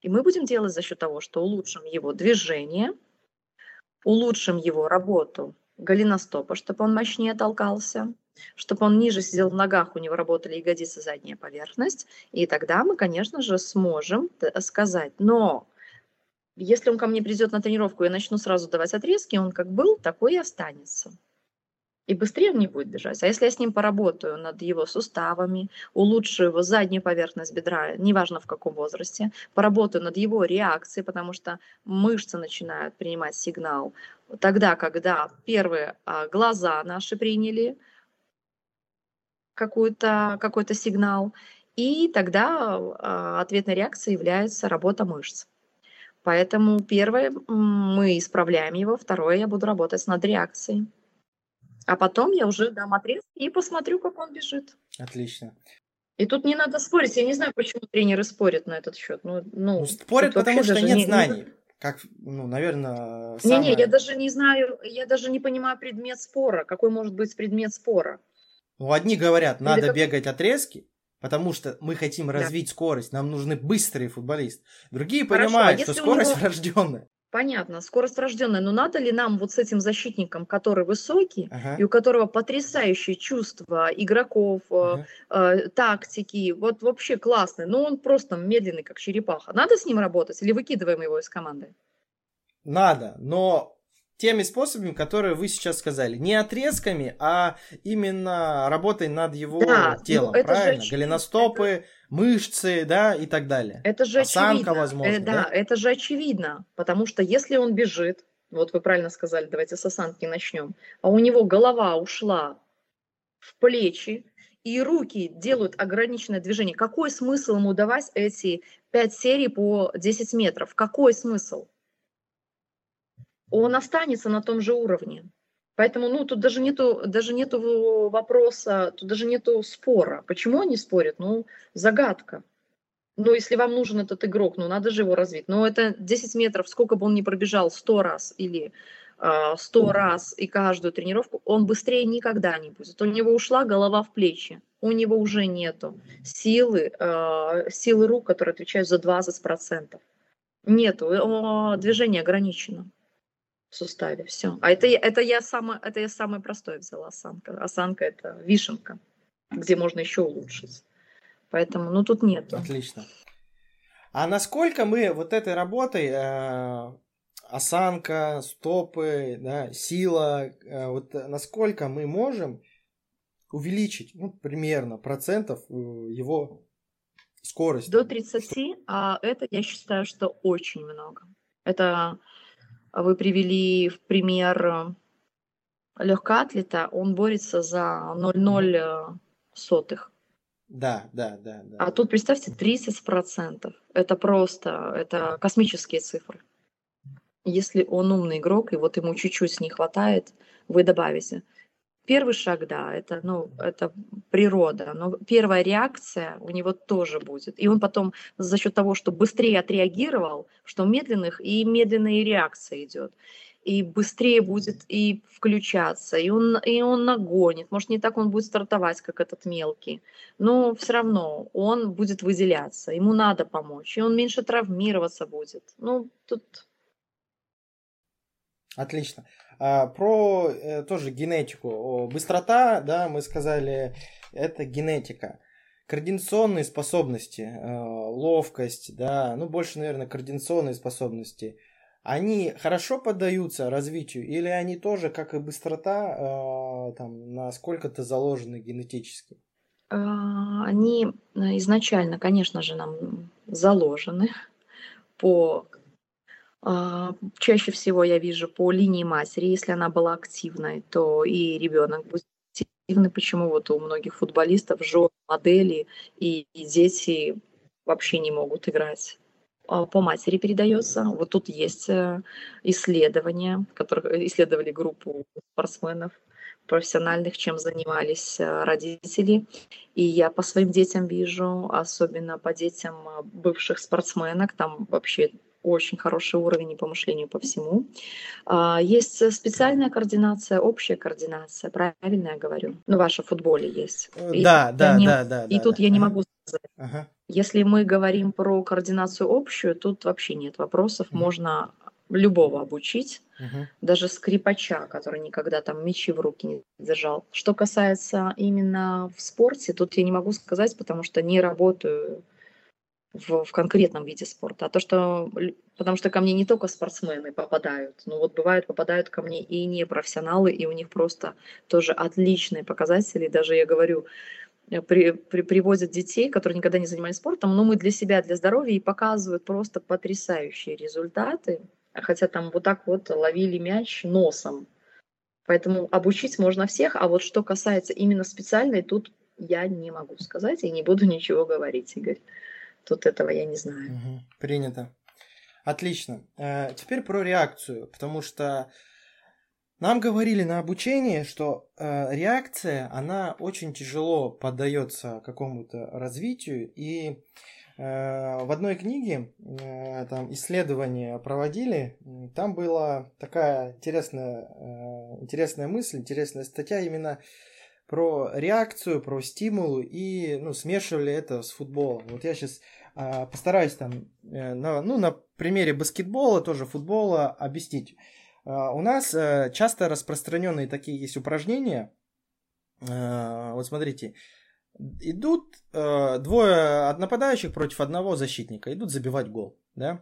И мы будем делать за счет того, что улучшим его движение, улучшим его работу голеностопа, чтобы он мощнее толкался, чтобы он ниже сидел в ногах, у него работали ягодицы, задняя поверхность, и тогда мы, конечно же, сможем сказать, но если он ко мне придет на тренировку и начну сразу давать отрезки, он как был, такой и останется. и быстрее он не будет бежать. А если я с ним поработаю над его суставами, улучшу его заднюю поверхность бедра, неважно в каком возрасте, поработаю над его реакцией, потому что мышцы начинают принимать сигнал. Тогда, когда первые а, глаза наши приняли какой-то какой сигнал, и тогда а, ответной реакцией является работа мышц. Поэтому первое, мы исправляем его, второе, я буду работать над реакцией. А потом я уже дам отрезки и посмотрю, как он бежит. Отлично. И тут не надо спорить. Я не знаю, почему тренеры спорят на этот счет. Ну, ну, ну спорят, потому что нет не, знаний. Как, ну, наверное, самое... Не-не, я даже не знаю, я даже не понимаю предмет спора. Какой может быть предмет спора? Ну, одни говорят, надо как... бегать отрезки, потому что мы хотим развить да. скорость, нам нужны быстрые футболисты. Другие Хорошо, а понимают, а что скорость него... врожденная. Понятно, скорость рожденная. Но надо ли нам вот с этим защитником, который высокий, ага. и у которого потрясающее чувство игроков, э, ага. э, тактики, вот вообще классный, но он просто медленный, как черепаха. Надо с ним работать или выкидываем его из команды? Надо, но теми способами, которые вы сейчас сказали. Не отрезками, а именно работой над его да, телом, ну, правильно? Же Голеностопы, это... мышцы, да, и так далее. Это же Осанка, очевидно. возможно. Э, да, да, это же очевидно, потому что если он бежит, вот вы правильно сказали, давайте с осанки начнем, а у него голова ушла в плечи, и руки делают ограниченное движение. Какой смысл ему давать эти пять серий по 10 метров? Какой смысл? Он останется на том же уровне. Поэтому, ну, тут даже нету, даже нету вопроса, тут даже нету спора. Почему они спорят? Ну, загадка. Но если вам нужен этот игрок, ну, надо же его развить. Но это 10 метров, сколько бы он ни пробежал, 100 раз или э, 100 раз и каждую тренировку, он быстрее никогда не будет. У него ушла голова в плечи. У него уже нету силы, э, силы рук, которые отвечают за 20%. Нету, движение ограничено в суставе. Все. А это, это, я самое, это я самое простое взяла осанка. Осанка это вишенка, где можно еще улучшить. Поэтому, ну тут нет. Отлично. А насколько мы вот этой работой э, осанка, стопы, да, сила, э, вот насколько мы можем увеличить, ну, примерно, процентов э, его скорости? До 30, а это я считаю, что очень много. Это вы привели в пример э, легкоатлета, он борется за 0,0 э, сотых. Да, да, да, да. А тут представьте 30%. Это просто, это космические цифры. Если он умный игрок, и вот ему чуть-чуть не хватает, вы добавите. Первый шаг, да, это, ну, это природа, но первая реакция у него тоже будет. И он потом за счет того, что быстрее отреагировал, что медленных и медленная реакция идет, и быстрее будет и включаться, и он, и он нагонит. Может, не так он будет стартовать, как этот мелкий, но все равно он будет выделяться, ему надо помочь, и он меньше травмироваться будет. Ну, тут... Отлично. А, про э, тоже генетику. Быстрота, да, мы сказали, это генетика. Координационные способности, э, ловкость, да, ну больше, наверное, координационные способности. Они хорошо поддаются развитию или они тоже, как и быстрота, э, там, на сколько-то заложены генетически? А, они изначально, конечно же, нам заложены по чаще всего я вижу по линии матери, если она была активной, то и ребенок будет активный. Почему вот у многих футболистов жены, модели и, и дети вообще не могут играть? А, по матери передается. Вот тут есть э, исследования, которые исследовали группу спортсменов профессиональных, чем занимались э, родители. И я по своим детям вижу, особенно по детям э, бывших спортсменок, там вообще очень хороший уровень по мышлению, по всему. А, есть специальная координация, общая координация, правильно я говорю? Ну, ваша в футболе есть. И да, да, не, да, да. И да, тут да. я не могу сказать. Ага. Если мы говорим про координацию общую, тут вообще нет вопросов, угу. можно любого обучить, угу. даже скрипача, который никогда там мечи в руки не держал. Что касается именно в спорте, тут я не могу сказать, потому что не работаю в, в конкретном виде спорта. А то, что... Потому что ко мне не только спортсмены попадают, но вот бывают, попадают ко мне и не профессионалы, и у них просто тоже отличные показатели. Даже я говорю, э, при, при, привозят детей, которые никогда не занимались спортом, но мы для себя, для здоровья и показывают просто потрясающие результаты, хотя там вот так вот ловили мяч носом. Поэтому обучить можно всех, а вот что касается именно специальной, тут я не могу сказать и не буду ничего говорить, Игорь. Тут этого я не знаю. Угу, принято. Отлично. Э, теперь про реакцию, потому что нам говорили на обучении, что э, реакция, она очень тяжело поддается какому-то развитию, и э, в одной книге э, там исследования проводили, там была такая интересная, э, интересная мысль, интересная статья именно про реакцию, про стимул и ну, смешивали это с футболом. Вот я сейчас а, постараюсь там э, на, ну, на примере баскетбола, тоже футбола объяснить. А, у нас а, часто распространенные такие есть упражнения. А, вот смотрите, идут а, двое нападающих против одного защитника, идут забивать гол, да?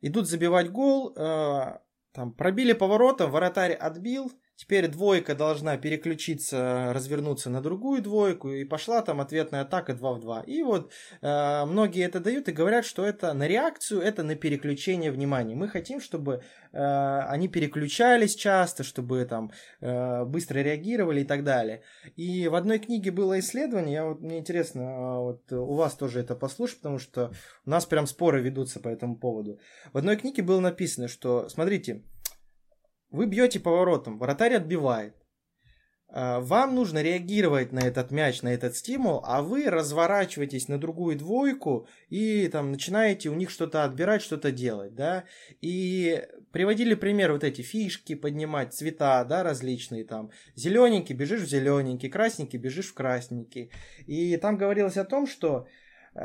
Идут забивать гол, а, там пробили поворотом, вратарь отбил, Теперь двойка должна переключиться, развернуться на другую двойку, и пошла там ответная атака 2 в 2. И вот э, многие это дают и говорят, что это на реакцию, это на переключение внимания. Мы хотим, чтобы э, они переключались часто, чтобы там э, быстро реагировали и так далее. И в одной книге было исследование, я вот, мне интересно а, вот у вас тоже это послушать, потому что у нас прям споры ведутся по этому поводу. В одной книге было написано, что, смотрите, вы бьете поворотом, вратарь отбивает. А, вам нужно реагировать на этот мяч, на этот стимул, а вы разворачиваетесь на другую двойку и там начинаете у них что-то отбирать, что-то делать, да. И приводили пример вот эти фишки поднимать, цвета, да, различные там. Зелененький бежишь в зелененький, красненький бежишь в красненький. И там говорилось о том, что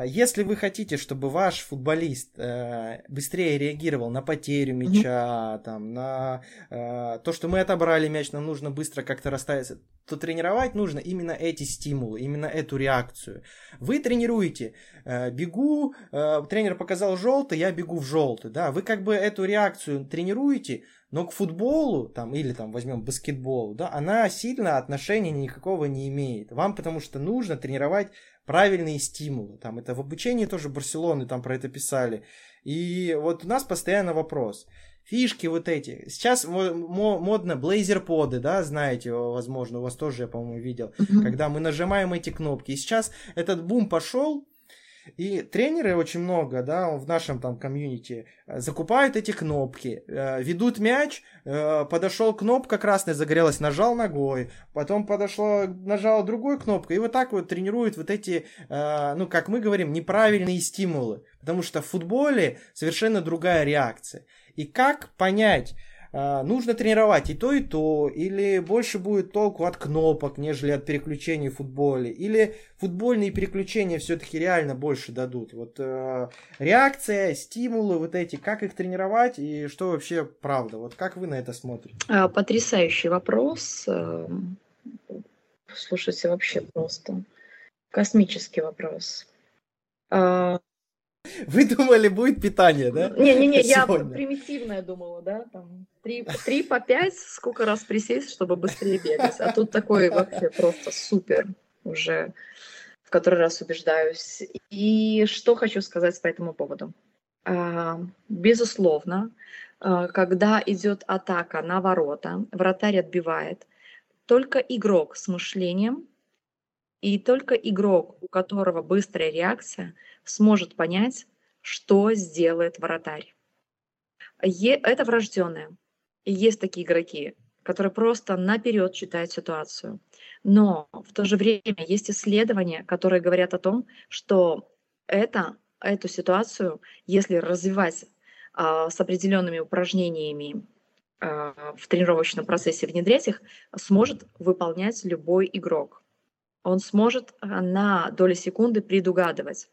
если вы хотите, чтобы ваш футболист э, быстрее реагировал на потерю мяча, mm-hmm. там, на э, то, что мы отобрали мяч, нам нужно быстро как-то расставиться, то тренировать нужно именно эти стимулы, именно эту реакцию. Вы тренируете, э, бегу, э, тренер показал желтый, я бегу в желтый, да, вы как бы эту реакцию тренируете, но к футболу, там, или там возьмем баскетбол, да, она сильно отношения никакого не имеет. Вам потому что нужно тренировать правильные стимулы. Там это в обучении тоже Барселоны там про это писали. И вот у нас постоянно вопрос. Фишки вот эти. Сейчас модно блейзер-поды, да, знаете, возможно, у вас тоже, я, по-моему, видел. Mm-hmm. Когда мы нажимаем эти кнопки. И сейчас этот бум пошел, и тренеры очень много, да, в нашем там комьюнити э, закупают эти кнопки, э, ведут мяч, э, подошел кнопка красная загорелась, нажал ногой, потом подошло, нажал другую кнопку, и вот так вот тренируют вот эти, ну, как мы говорим, неправильные стимулы, потому что в футболе совершенно другая реакция. И как понять, нужно тренировать и то, и то, или больше будет толку от кнопок, нежели от переключений в футболе, или футбольные переключения все-таки реально больше дадут. Вот э, реакция, стимулы вот эти, как их тренировать и что вообще правда? Вот как вы на это смотрите? А, потрясающий вопрос. Эм, слушайте, вообще просто космический вопрос. А, вы думали, будет питание, да? Не-не-не, я примитивное думала, да, там три, три по пять, сколько раз присесть, чтобы быстрее бегать. А тут такой вообще просто супер уже в который раз убеждаюсь. И что хочу сказать по этому поводу. А, безусловно, а, когда идет атака на ворота, вратарь отбивает, только игрок с мышлением и только игрок, у которого быстрая реакция, сможет понять, что сделает вратарь. Это врожденное. Есть такие игроки, которые просто наперед читают ситуацию. Но в то же время есть исследования, которые говорят о том, что это, эту ситуацию, если развивать а, с определенными упражнениями а, в тренировочном процессе, внедрять их, сможет выполнять любой игрок. Он сможет а, на доли секунды предугадывать.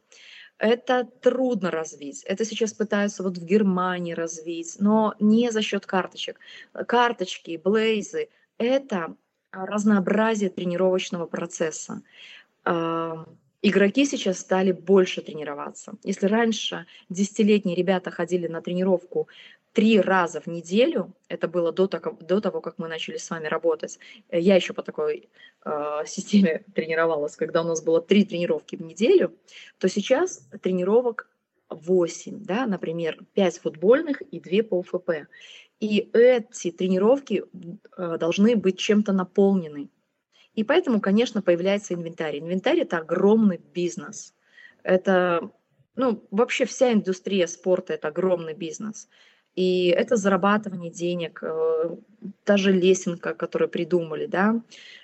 Это трудно развить. Это сейчас пытаются вот в Германии развить, но не за счет карточек. Карточки, блейзы — это разнообразие тренировочного процесса. Игроки сейчас стали больше тренироваться. Если раньше десятилетние ребята ходили на тренировку три раза в неделю, это было до того, до того, как мы начали с вами работать. Я еще по такой э, системе <laughs> тренировалась, когда у нас было три тренировки в неделю, то сейчас тренировок 8, да, например, 5 футбольных и 2 по УФП. И эти тренировки э, должны быть чем-то наполнены. И поэтому, конечно, появляется инвентарь. Инвентарь – это огромный бизнес. Это, ну, вообще вся индустрия спорта – это огромный бизнес. И это зарабатывание денег, э, даже лесенка, которую придумали, да,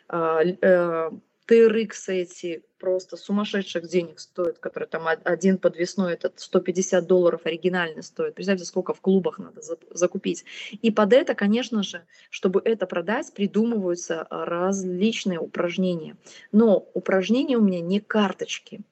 а, э, TRX эти просто сумасшедших денег стоят, которые там один подвесной, этот 150 долларов оригинальный стоит. Представьте, сколько в клубах надо закупить. И под это, конечно же, чтобы это продать, придумываются различные упражнения. Но упражнения у меня не карточки.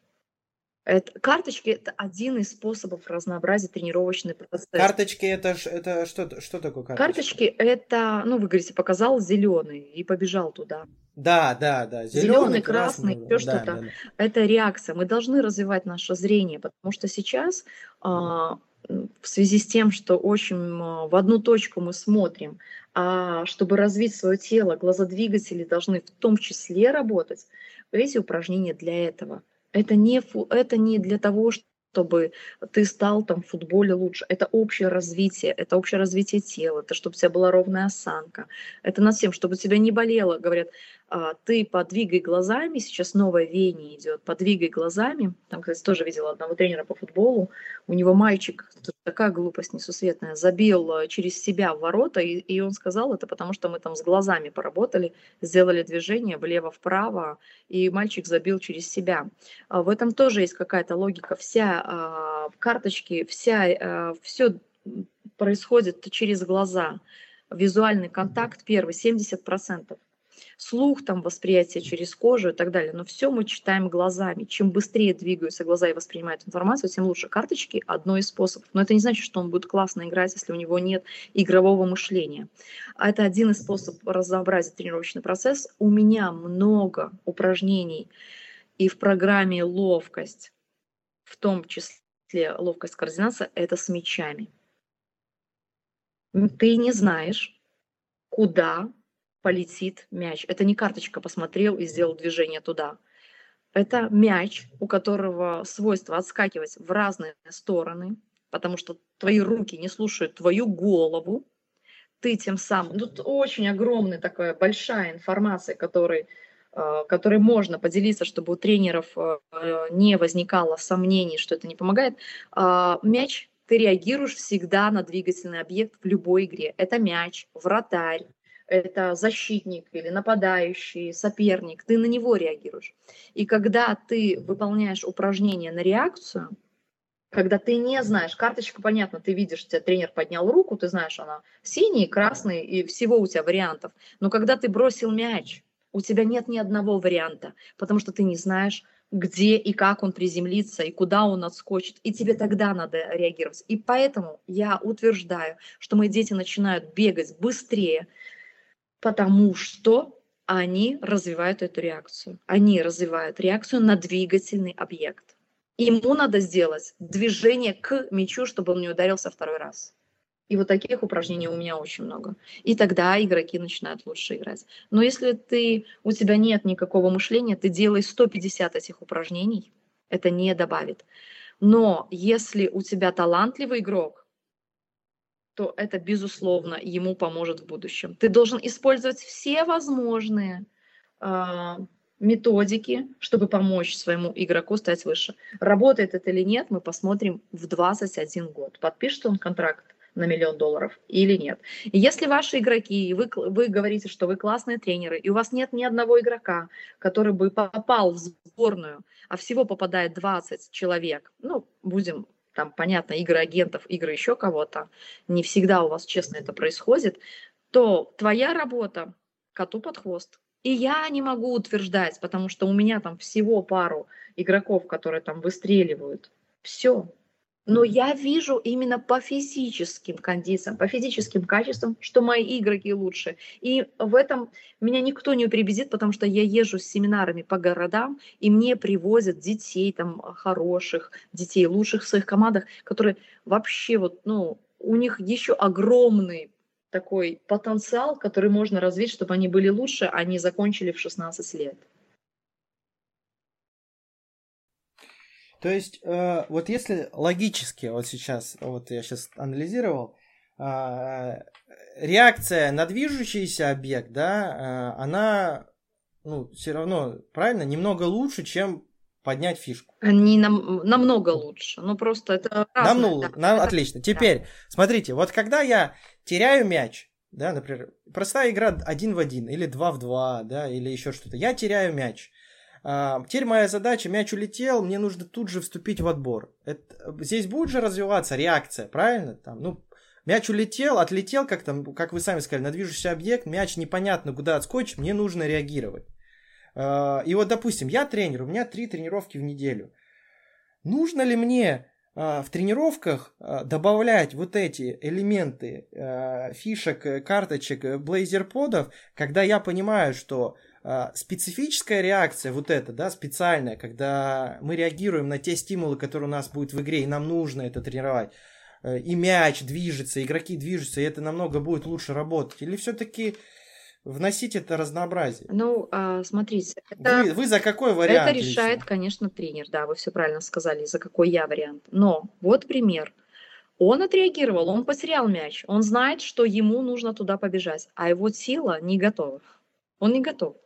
Это, карточки это один из способов разнообразить тренировочный процесс. Карточки это, это что, что такое карточки? Карточки это, ну вы говорите, показал зеленый и побежал туда. Да, да, да. Зеленый, Зеленый красный, красный еще да, что-то. Да, да. Это реакция. Мы должны развивать наше зрение, потому что сейчас а, в связи с тем, что очень а, в одну точку мы смотрим, а чтобы развить свое тело, глазодвигатели должны в том числе работать. Эти упражнения для этого. Это не, это не для того, чтобы ты стал там в футболе лучше. Это общее развитие, это общее развитие тела, это чтобы у тебя была ровная осанка. Это над всем, чтобы тебя не болело. Говорят, ты подвигай глазами, сейчас новое веяние идет, подвигай глазами. Там, кстати, тоже видела одного тренера по футболу. У него мальчик, такая глупость несусветная, забил э, через себя ворота, и, и он сказал это, потому что мы там с глазами поработали, сделали движение влево-вправо, и мальчик забил через себя. А в этом тоже есть какая-то логика. Вся а, карточки, вся, а, все происходит через глаза. Визуальный контакт первый 70% слух, там, восприятие через кожу и так далее. Но все мы читаем глазами. Чем быстрее двигаются глаза и воспринимают информацию, тем лучше. Карточки – одно из способов. Но это не значит, что он будет классно играть, если у него нет игрового мышления. А это один из способов разнообразить тренировочный процесс. У меня много упражнений и в программе «Ловкость», в том числе ловкость координация, это с мячами. Ты не знаешь, куда полетит мяч. Это не карточка посмотрел и сделал движение туда. Это мяч, у которого свойство отскакивать в разные стороны, потому что твои руки не слушают твою голову. Ты тем самым... Тут очень огромная такая большая информация, которой, э, которой можно поделиться, чтобы у тренеров э, не возникало сомнений, что это не помогает. А, мяч ты реагируешь всегда на двигательный объект в любой игре. Это мяч, вратарь, это защитник или нападающий, соперник, ты на него реагируешь. И когда ты выполняешь упражнение на реакцию, когда ты не знаешь, карточка, понятно, ты видишь, у тебя тренер поднял руку, ты знаешь, она синий, красный, и всего у тебя вариантов. Но когда ты бросил мяч, у тебя нет ни одного варианта, потому что ты не знаешь, где и как он приземлится, и куда он отскочит. И тебе тогда надо реагировать. И поэтому я утверждаю, что мои дети начинают бегать быстрее, потому что они развивают эту реакцию. Они развивают реакцию на двигательный объект. Ему надо сделать движение к мячу, чтобы он не ударился второй раз. И вот таких упражнений у меня очень много. И тогда игроки начинают лучше играть. Но если ты, у тебя нет никакого мышления, ты делай 150 этих упражнений, это не добавит. Но если у тебя талантливый игрок, то это, безусловно, ему поможет в будущем. Ты должен использовать все возможные э, методики, чтобы помочь своему игроку стать выше. Работает это или нет, мы посмотрим в 21 год. Подпишет он контракт на миллион долларов или нет. И если ваши игроки, вы, вы говорите, что вы классные тренеры, и у вас нет ни одного игрока, который бы попал в сборную, а всего попадает 20 человек, ну, будем там, понятно, игры агентов, игры еще кого-то, не всегда у вас честно это происходит, то твоя работа коту под хвост. И я не могу утверждать, потому что у меня там всего пару игроков, которые там выстреливают. Все. Но я вижу именно по физическим кондициям, по физическим качествам, что мои игроки лучше. И в этом меня никто не перебедит, потому что я езжу с семинарами по городам, и мне привозят детей там хороших, детей лучших в своих командах, которые вообще вот, ну, у них еще огромный такой потенциал, который можно развить, чтобы они были лучше, а не закончили в 16 лет. То есть, э, вот если логически, вот сейчас, вот я сейчас анализировал, э, реакция на движущийся объект, да, э, она, ну, все равно, правильно, немного лучше, чем поднять фишку. Не нам, намного лучше, ну просто это разное, да. нам, Это- отлично. Теперь, смотрите, вот когда я теряю мяч, да, например, простая игра один в один, или два в два, да, или еще что-то, я теряю мяч. А, теперь моя задача, мяч улетел, мне нужно тут же вступить в отбор. Это- здесь будет же развиваться реакция, правильно? Там, ну, мяч улетел, отлетел, как там, как вы сами сказали, на движущийся объект, мяч непонятно куда отскочит, мне нужно реагировать. А, и вот, допустим, я тренер, у меня три тренировки в неделю. Нужно ли мне а, в тренировках добавлять вот эти элементы фишек, карточек, блейзерподов, когда я понимаю, что специфическая реакция, вот эта, да, специальная, когда мы реагируем на те стимулы, которые у нас будут в игре, и нам нужно это тренировать, э, и мяч движется, игроки движутся, и это намного будет лучше работать, или все-таки вносить это разнообразие? Ну, а, смотрите, это... Вы, вы за какой вариант? Это решает, лично? конечно, тренер, да, вы все правильно сказали, за какой я вариант. Но вот пример. Он отреагировал, он потерял мяч, он знает, что ему нужно туда побежать, а его сила не готова. Он не готов.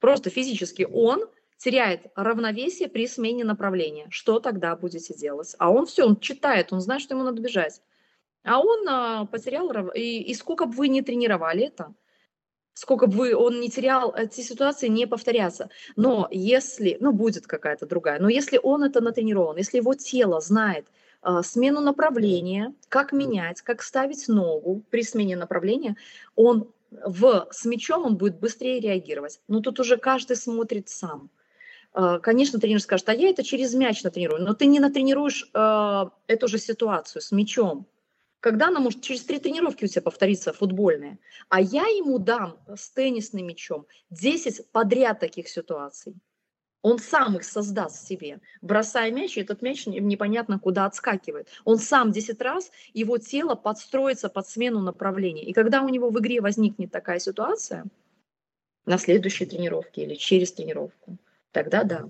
Просто физически он теряет равновесие при смене направления. Что тогда будете делать? А он все, он читает, он знает, что ему надо бежать. А он а, потерял, и, и сколько бы вы не тренировали это, сколько бы вы, он не терял, эти ситуации не повторятся. Но если, ну, будет какая-то другая, но если он это натренирован, если его тело знает а, смену направления, как менять, как ставить ногу при смене направления, он в, с мячом он будет быстрее реагировать. Но тут уже каждый смотрит сам. А, Конечно, тренер скажет, а я это через мяч натренирую, но ты не натренируешь а, эту же ситуацию с мячом. Когда она может через три тренировки у тебя повториться футбольная, а я ему дам с теннисным мячом 10 подряд таких ситуаций. Он сам их создаст себе, бросая мяч, этот мяч не- непонятно куда отскакивает. Он сам 10 раз, его тело подстроится под смену направления. И когда у него в игре возникнет такая ситуация, на следующей тренировке или через тренировку, тогда да.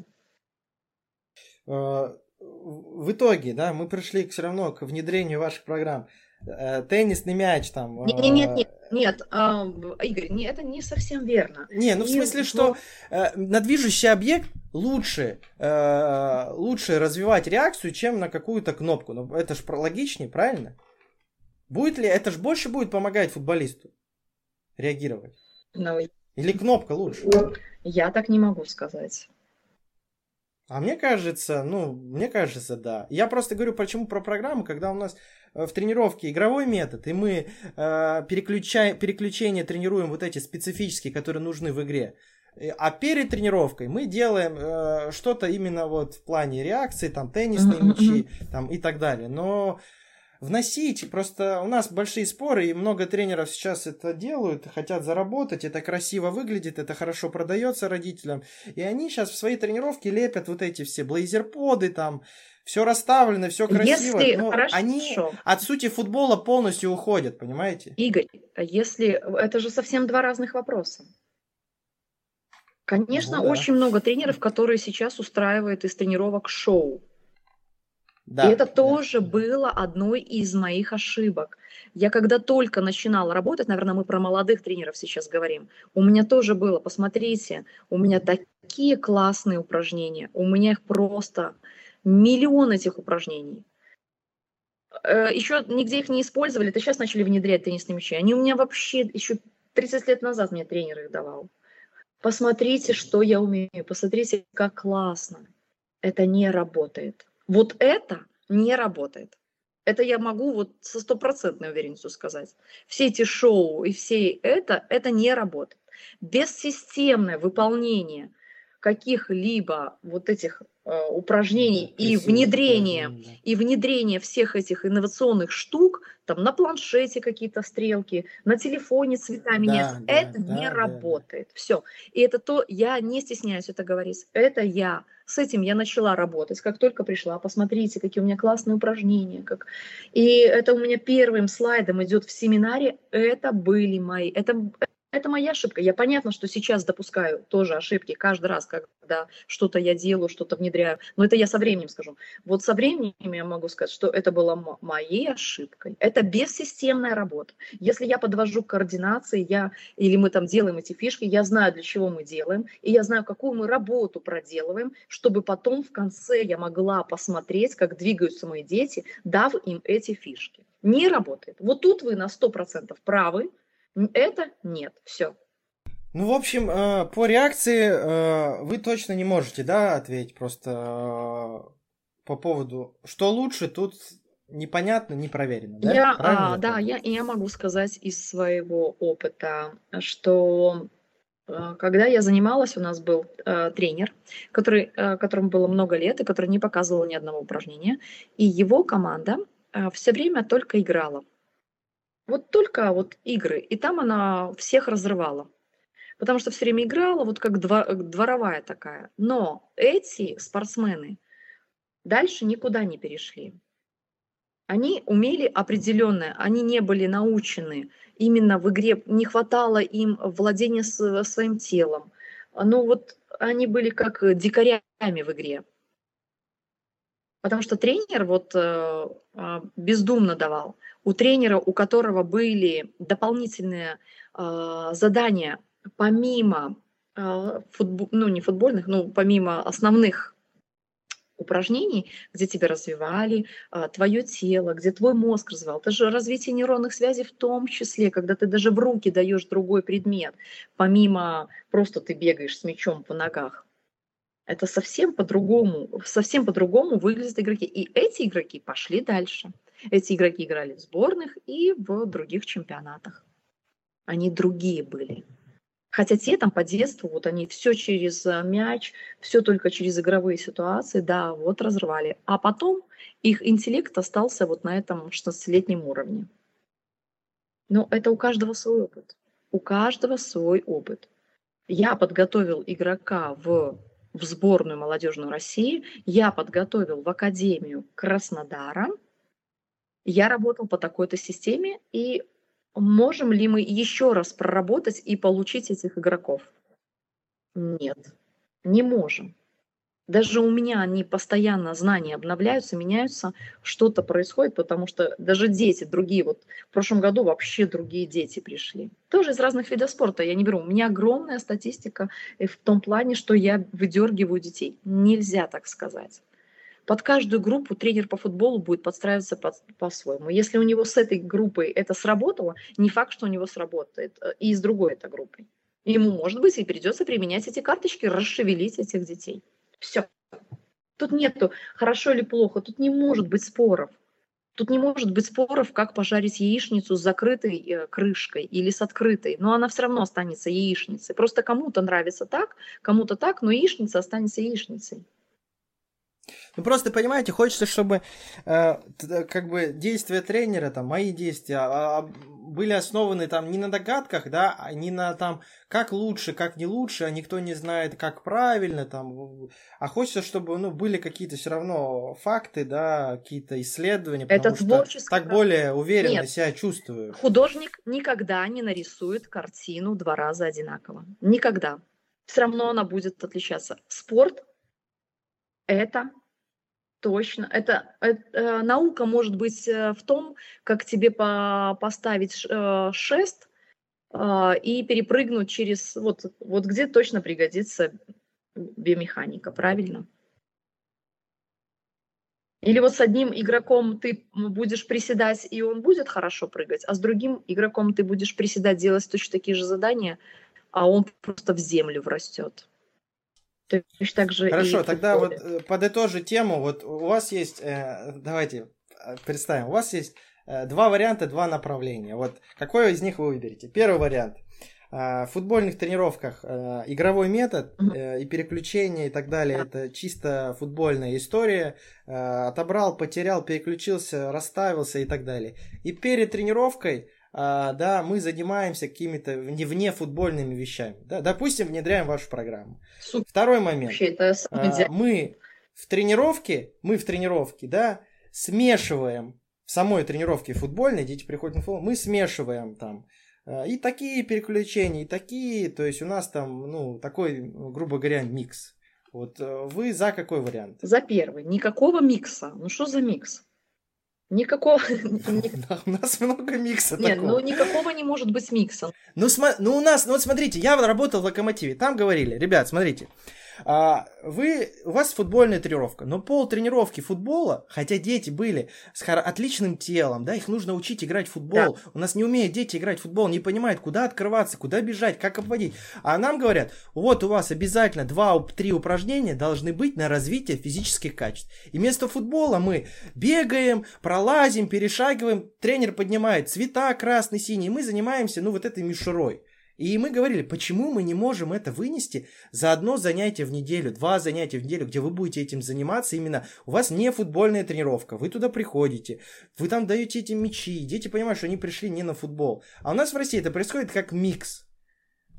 Э, В итоге, да, мы пришли все равно к внедрению ваших программ. Э, Теннисный мяч там. Нет, нет, нет, нет, нет, а, Игорь, это не совсем верно. Не, ну в смысле, ну, что э, на движущий объект лучше, э, лучше развивать реакцию, чем на какую-то кнопку. Ну, это же логичнее, правильно? Будет ли, это же больше будет помогать футболисту реагировать? ну, Или кнопка лучше? я так не могу сказать. А мне кажется, ну, мне кажется, да. Я просто говорю, почему про программу, когда у нас э, в тренировке игровой метод, и мы э, переключаем, переключение тренируем вот эти специфические, которые нужны в игре. Э, А перед тренировкой мы делаем э, что-то именно вот в плане реакции, там теннисные мячи, там и так далее. Но вносить, просто у нас большие споры, и много тренеров сейчас это делают, хотят заработать, это красиво выглядит, это хорошо продается родителям. И они сейчас в свои тренировки лепят вот эти все блейзерподы, там, все расставлено, все красиво. Если но хорошо, они от сути футбола полностью уходят, понимаете? Игорь, а если это же совсем два разных вопроса. Конечно, Ну да. очень много тренеров, которые сейчас устраивают из тренировок шоу. Да. И это да. тоже было одной из моих ошибок. Я когда только начинала работать, наверное, мы про молодых тренеров сейчас говорим, у меня тоже было, посмотрите, у меня такие классные упражнения, у меня их просто миллион этих упражнений. Еще нигде их не использовали, это сейчас начали внедрять теннисные мячи. Они у меня вообще еще 30 лет назад мне тренер их давал. Посмотрите, что я умею, посмотрите, как классно. Это не работает. Вот это не работает. Это я могу вот со стопроцентной уверенностью сказать. Все эти шоу и все это, это не работает. Бессистемное выполнение каких-либо вот этих э, упражнений и внедрения и внедрение всех этих инновационных штук там на планшете какие-то стрелки, на телефоне цветами Да, нет, да, это да, не да, да. работает. Все. И это то, я не стесняюсь это говорить. Это я. С этим я начала работать, как только пришла. Посмотрите, какие у меня классные упражнения. Как... И это у меня первым слайдом идет в семинаре. Это были мои. Это, это моя ошибка. Я понятно, что сейчас допускаю тоже ошибки каждый раз, когда что-то я делаю, что-то внедряю. Но это я со временем скажу. Вот со временем я могу сказать, что это было мо- моей ошибкой. Это бессистемная работа. Если я подвожу координации, я, или мы там делаем эти фишки, я знаю, для чего мы делаем, и я знаю, какую мы работу проделываем, чтобы потом в конце я могла посмотреть, как двигаются мои дети, дав им эти фишки. Не работает. Вот тут вы на 100% правы, это нет. Все. Ну, в общем, э, по реакции э, вы точно не можете, да, ответить просто э, по поводу, что лучше, тут непонятно, не проверено, да? Я, Правильно а, да, я, я могу сказать из своего опыта, что э, когда я занималась, у нас был э, тренер, который, э, которому было много лет и который не показывал ни одного упражнения, и его команда все время только играла. Вот только вот игры, и там она всех разрывала. Потому что все время играла, вот как дво- дворовая такая. Но эти спортсмены дальше никуда не перешли. Они умели определенное, они не были научены именно в игре, не хватало им владения своим телом. Ну вот они были как дикарями в игре. Потому что тренер вот э, а, бездумно давал. У тренера, у которого были дополнительные а, задания помимо а, футбо- ну не футбольных, ну помимо основных упражнений, где тебя развивали, твое тело, где твой мозг развивал. Это же развитие нейронных связей в том числе, когда ты даже в руки даешь другой предмет, помимо просто ты бегаешь с мячом по ногах. Это совсем по-другому, совсем по-другому выглядят игроки. И эти игроки пошли дальше. Эти игроки играли в сборных и в других чемпионатах. Они другие были. Хотя те там по детству, вот они все через э, мяч, все только через игровые ситуации, да, вот разрывали. А потом их интеллект остался вот на этом 16-летнем уровне. Но это у каждого свой опыт. У каждого свой опыт. Я подготовил игрока в, в сборную молодежную России, я подготовил в Академию Краснодара, я работал по такой-то системе, и можем ли мы еще раз проработать и получить этих игроков? Нет, не можем. Даже у меня они постоянно знания обновляются, меняются, что-то происходит, потому что даже дети другие, вот в прошлом году вообще другие дети пришли. Тоже из разных видов спорта я не беру. У меня огромная статистика э, в том плане, что я выдергиваю детей. Нельзя так сказать. Под каждую группу тренер по футболу будет подстраиваться под, по-своему. Если у него с этой группой это сработало, не факт, что у него сработает э, и с другой этой группой. Ему, может быть, и придется применять эти карточки, расшевелить этих детей. Все. Тут нету хорошо или плохо, тут не может быть споров. Тут не может быть споров, как пожарить яичницу с закрытой э, крышкой или с открытой, но она все равно останется яичницей. Просто кому-то нравится так, кому-то так, но яичница останется яичницей. Ну просто понимаете, хочется, чтобы э, т- как бы действия тренера, там, мои действия а, а, были основаны там не на догадках, да, а не на там как лучше, как не лучше, а никто не знает, как правильно, там, а хочется, чтобы ну были какие-то все равно факты, да, какие-то исследования, потому Это что творческое. так более уверенно Нет. себя чувствую. Художник никогда не нарисует картину два раза одинаково. Никогда. Все равно она будет отличаться. Спорт – это точно. Это, это, э, наука может быть э, в том, как тебе по- поставить э, шест и перепрыгнуть через вот, вот где точно пригодится биомеханика, правильно? Или вот с одним игроком ты будешь приседать, и он будет хорошо прыгать, а с другим игроком ты будешь приседать, делать точно такие же задания, а он просто в землю врастет. Точно так же и Хорошо, тогда вот футболе. э, подытожи тему. Вот у вас есть, э, давайте э, представим, у вас есть два варианта, два направления. Вот какой из них вы выберете? Первый вариант. в футбольных тренировках игровой метод и переключение и так далее, это чисто футбольная история. Отобрал, потерял, переключился, расставился и так далее. И перед тренировкой да, мы занимаемся какими-то не вне футбольными вещами. Да, допустим, внедряем вашу программу. Супер. Второй момент. Вообще, это мы в тренировке, мы в тренировке, да, смешиваем в самой тренировке футбольной, дети приходят на футбол, мы смешиваем там Э, и такие переключения, и такие, то есть у нас там, ну, такой, грубо говоря, микс. Вот э, вы за какой вариант? За первый. Никакого микса. Ну что за микс? Никакого... <laughs> У нас много микса Нет, ну никакого не может быть микса. Ну, ну у нас, ну вот смотрите, я работал в Локомотиве, там говорили, ребят, смотрите, а, вы, у вас футбольная тренировка, но пол тренировки футбола, хотя дети были с отличным телом, да, их нужно учить играть в футбол. Да. У нас не умеют дети играть в футбол, не понимают, куда открываться, куда бежать, как обводить. А нам говорят, вот у вас обязательно 2-3 упражнения должны быть на развитие физических качеств. И вместо футбола мы бегаем, пролазим, перешагиваем, тренер поднимает цвета красный, синий, мы занимаемся, ну, вот этой мишурой. И мы говорили, почему мы не можем это вынести за одно занятие в неделю, два занятия в неделю, где вы будете этим заниматься именно. У вас не футбольная тренировка, вы туда приходите, вы там даете эти мячи, дети понимают, что они пришли не на футбол. А у нас в России это происходит как микс.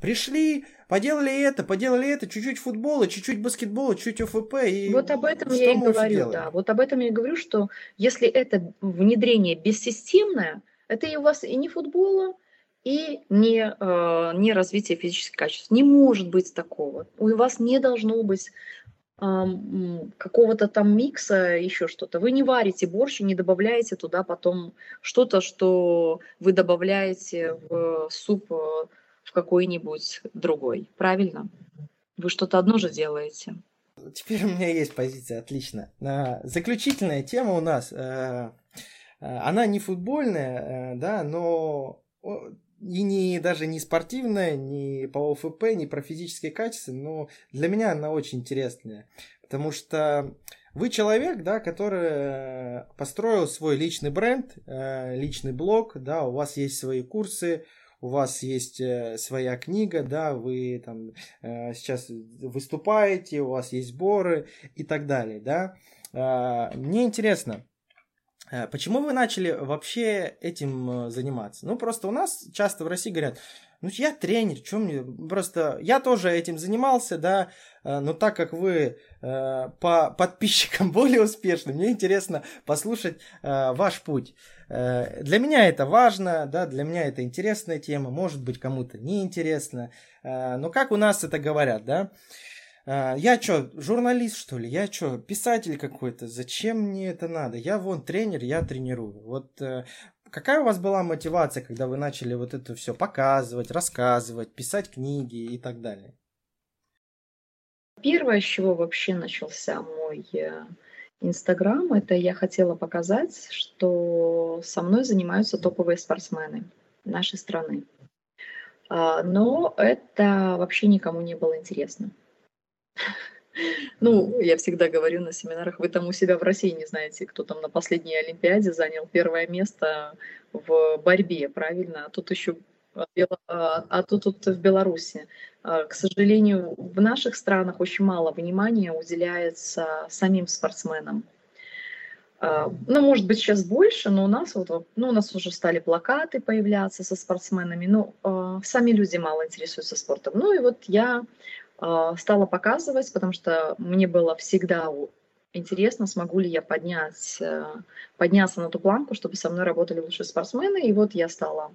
Пришли, поделали это, поделали это, чуть-чуть футбола, чуть-чуть баскетбола, чуть ОФП. И вот об этом я и говорю, делаем? да. Вот об этом я и говорю, что если это внедрение бессистемное, это и у вас и не футбола, и не, э, не развитие физических качеств. Не может быть такого. У вас не должно быть какого-то там микса, еще что-то. Вы не варите борщ и не добавляете туда потом что-то, что вы добавляете в суп э, в какой-нибудь другой. Правильно? Вы что-то одно же делаете. Теперь у меня есть позиция, отлично. Заключительная тема у нас, э, она не футбольная, да, но и не даже не спортивная, не по ОФП, не про физические качества, но для меня она очень интересная, потому что вы человек, да, который э, построил свой личный бренд, э, личный блог, да, у вас есть свои курсы, у вас есть э, своя книга, да, вы там сейчас выступаете, у вас есть сборы и так далее, да. Мне интересно, почему вы начали вообще этим э, заниматься? Ну, просто у нас часто в России говорят, ну, я тренер, что мне... Просто я тоже этим занимался, да, э, но так как вы по подписчикам <laughs> более успешны, мне интересно послушать ваш путь. Для меня это важно, да, для меня это интересная тема, может быть, кому-то неинтересно, но как у нас это говорят, да, я что, журналист, что ли? Я что, писатель какой-то? Зачем мне это надо? Я вон тренер, я тренирую. Вот э, какая у вас была мотивация, когда вы начали вот это все показывать, рассказывать, писать книги и так далее? Первое, с чего вообще начался мой э, Инстаграм, это я хотела показать, что со мной занимаются топовые спортсмены нашей страны. А, но это вообще никому не было интересно. Ну, я всегда говорю на семинарах, вы там у себя в России не знаете, кто там на последней Олимпиаде занял первое место в борьбе, правильно? А тут еще а, а, а тут, тут в Беларуси. А, к сожалению, в наших странах очень мало внимания уделяется самим спортсменам. Ну, может быть, сейчас больше, но у нас вот, ну, у нас уже стали плакаты появляться со спортсменами, но сами люди мало интересуются спортом. Ну и вот я стала показывать, потому что мне было всегда интересно, смогу ли я поднять, э, подняться на ту планку, чтобы со мной работали лучшие спортсмены. И вот я стала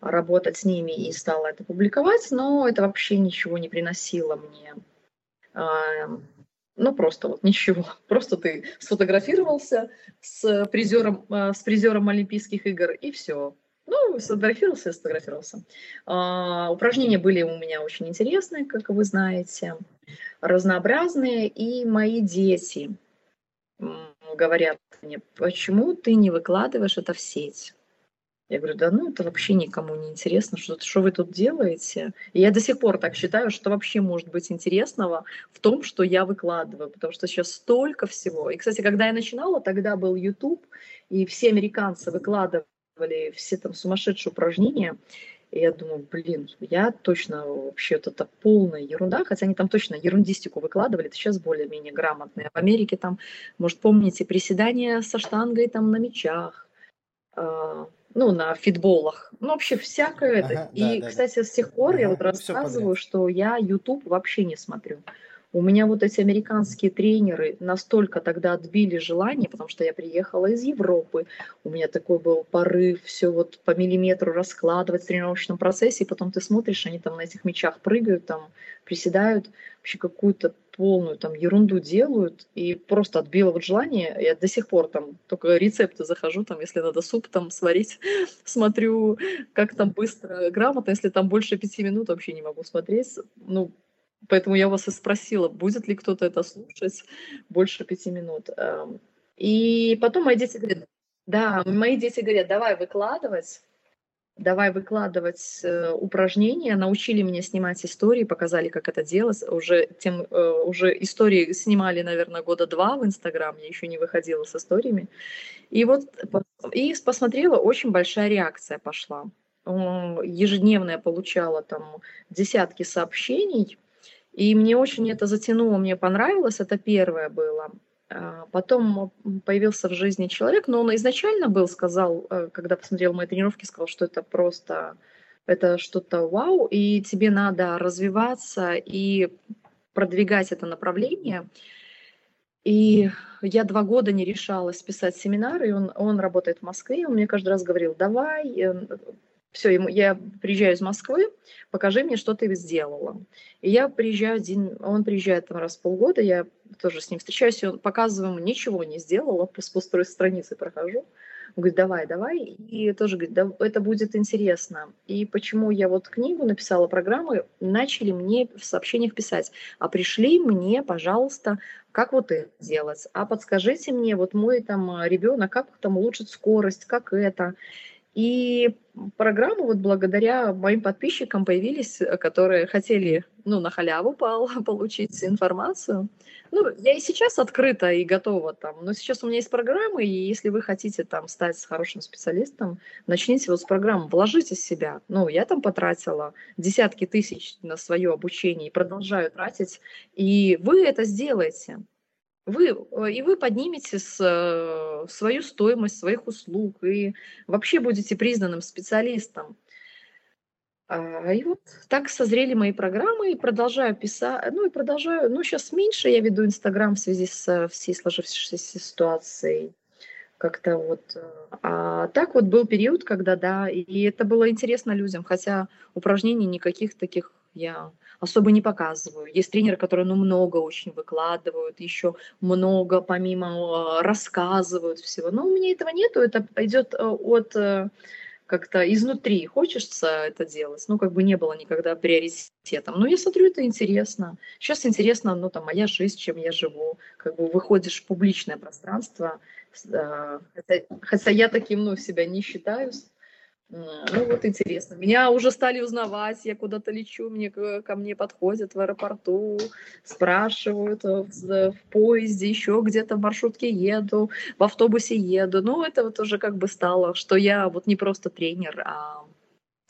работать с ними и стала это публиковать, но это вообще ничего не приносило мне. Ну, просто вот ничего. <laughs> Просто ты сфотографировался с призером, э, с призером Олимпийских игр, и все. Ну, сфотографировался, сфотографировался. А, упражнения были у меня очень интересные, как вы знаете, разнообразные. И мои дети говорят мне, почему ты не выкладываешь это в сеть? Я говорю, да ну это вообще никому не интересно, что, что вы тут делаете. И я до сих пор так считаю, что вообще может быть интересного в том, что я выкладываю, потому что сейчас столько всего. И, кстати, когда я начинала, тогда был YouTube, и все американцы выкладывали все там сумасшедшие упражнения. И я думаю, блин, я точно вообще вот это полная ерунда, хотя они там точно ерундистику выкладывали, это сейчас более-менее грамотные. В Америке там, может, помните, приседания со штангой там на мечах, э, ну, на фитболах, ну, вообще всякое это. Ага, И, да, да, кстати, с тех пор я Ага, вот ну, всё рассказываю, что я YouTube вообще не смотрю. У меня вот эти американские тренеры настолько тогда отбили желание, потому что я приехала из Европы, у меня такой был порыв все вот по миллиметру раскладывать в тренировочном процессе, и потом ты смотришь, они там на этих мячах прыгают, там приседают, вообще какую-то полную там ерунду делают, и просто отбило вот желание. Я до сих пор там только рецепты захожу, там, если надо суп там сварить, <laughs> смотрю, как там быстро, грамотно, если там больше пяти минут, вообще не могу смотреть. Ну, Поэтому я вас и спросила, будет ли кто-то это слушать больше пяти минут. Эм, И потом мои дети говорят, да, мои дети говорят, давай выкладывать, давай выкладывать э, упражнения, научили меня снимать истории, показали, как это делать. Уже, тем, э, уже истории снимали, наверное, года два в Инстаграм, я еще не выходила с историями. И вот и посмотрела, очень большая реакция пошла. М, Ежедневно я получала там десятки сообщений, и мне очень это затянуло, мне понравилось, это первое было. А, Потом появился в жизни человек, но он изначально был, сказал, э, когда посмотрел мои тренировки, сказал, что это просто, это что-то вау, и тебе надо развиваться и продвигать это направление. И я два года не решалась писать семинары, и он, он работает в Москве, он мне каждый раз говорил, давай, все, ему, я приезжаю из Москвы, покажи мне, что ты сделала. И я приезжаю один, он приезжает там раз в полгода, я тоже с ним встречаюсь, и он показываю ему, ничего не сделала, по пустой странице прохожу. Он говорит, давай, давай. И тоже говорит, да, это будет интересно. И почему я вот книгу написала, программы, начали мне в сообщениях писать, а пришли мне, пожалуйста, как вот это делать, а подскажите мне, вот мой там ребенок, как там улучшить скорость, как это. И программы вот благодаря моим подписчикам появились, э, которые хотели, ну, на халяву пол- <laughs> получить информацию. Ну, я и сейчас открыта и готова там, но сейчас у меня есть программы, и если вы хотите там стать хорошим специалистом, начните вот с программы, вложите себя. Ну, я там потратила десятки тысяч на свое обучение и продолжаю тратить, и вы это сделаете. Вы, э, и вы поднимете с, э, свою стоимость своих услуг и вообще будете признанным специалистом. А, И вот так созрели мои программы, и продолжаю писать, ну и продолжаю, ну сейчас меньше я веду Инстаграм в связи с всей сложившейся ситуацией, как-то вот. А так вот был период, когда, да, и это было интересно людям, хотя упражнений никаких таких я особо не показываю. Есть тренеры, которые, ну, много очень выкладывают, еще много помимо э, рассказывают всего. Но у меня этого нету, это идет э, от э, как-то изнутри. Хочется это делать, ну, как бы не было никогда приоритетом. Но я смотрю, это интересно. Сейчас интересно, ну, там, моя жизнь, чем я живу. Как бы выходишь в публичное пространство, э, хотя, хотя я таким, ну, себя не считаю, Ну вот интересно. Меня уже стали узнавать, я куда-то лечу, мне ко мне подходят в аэропорту, спрашивают э, в, з- в поезде, еще где-то в маршрутке еду, в автобусе еду. Ну это вот уже как бы стало, что я вот не просто тренер, а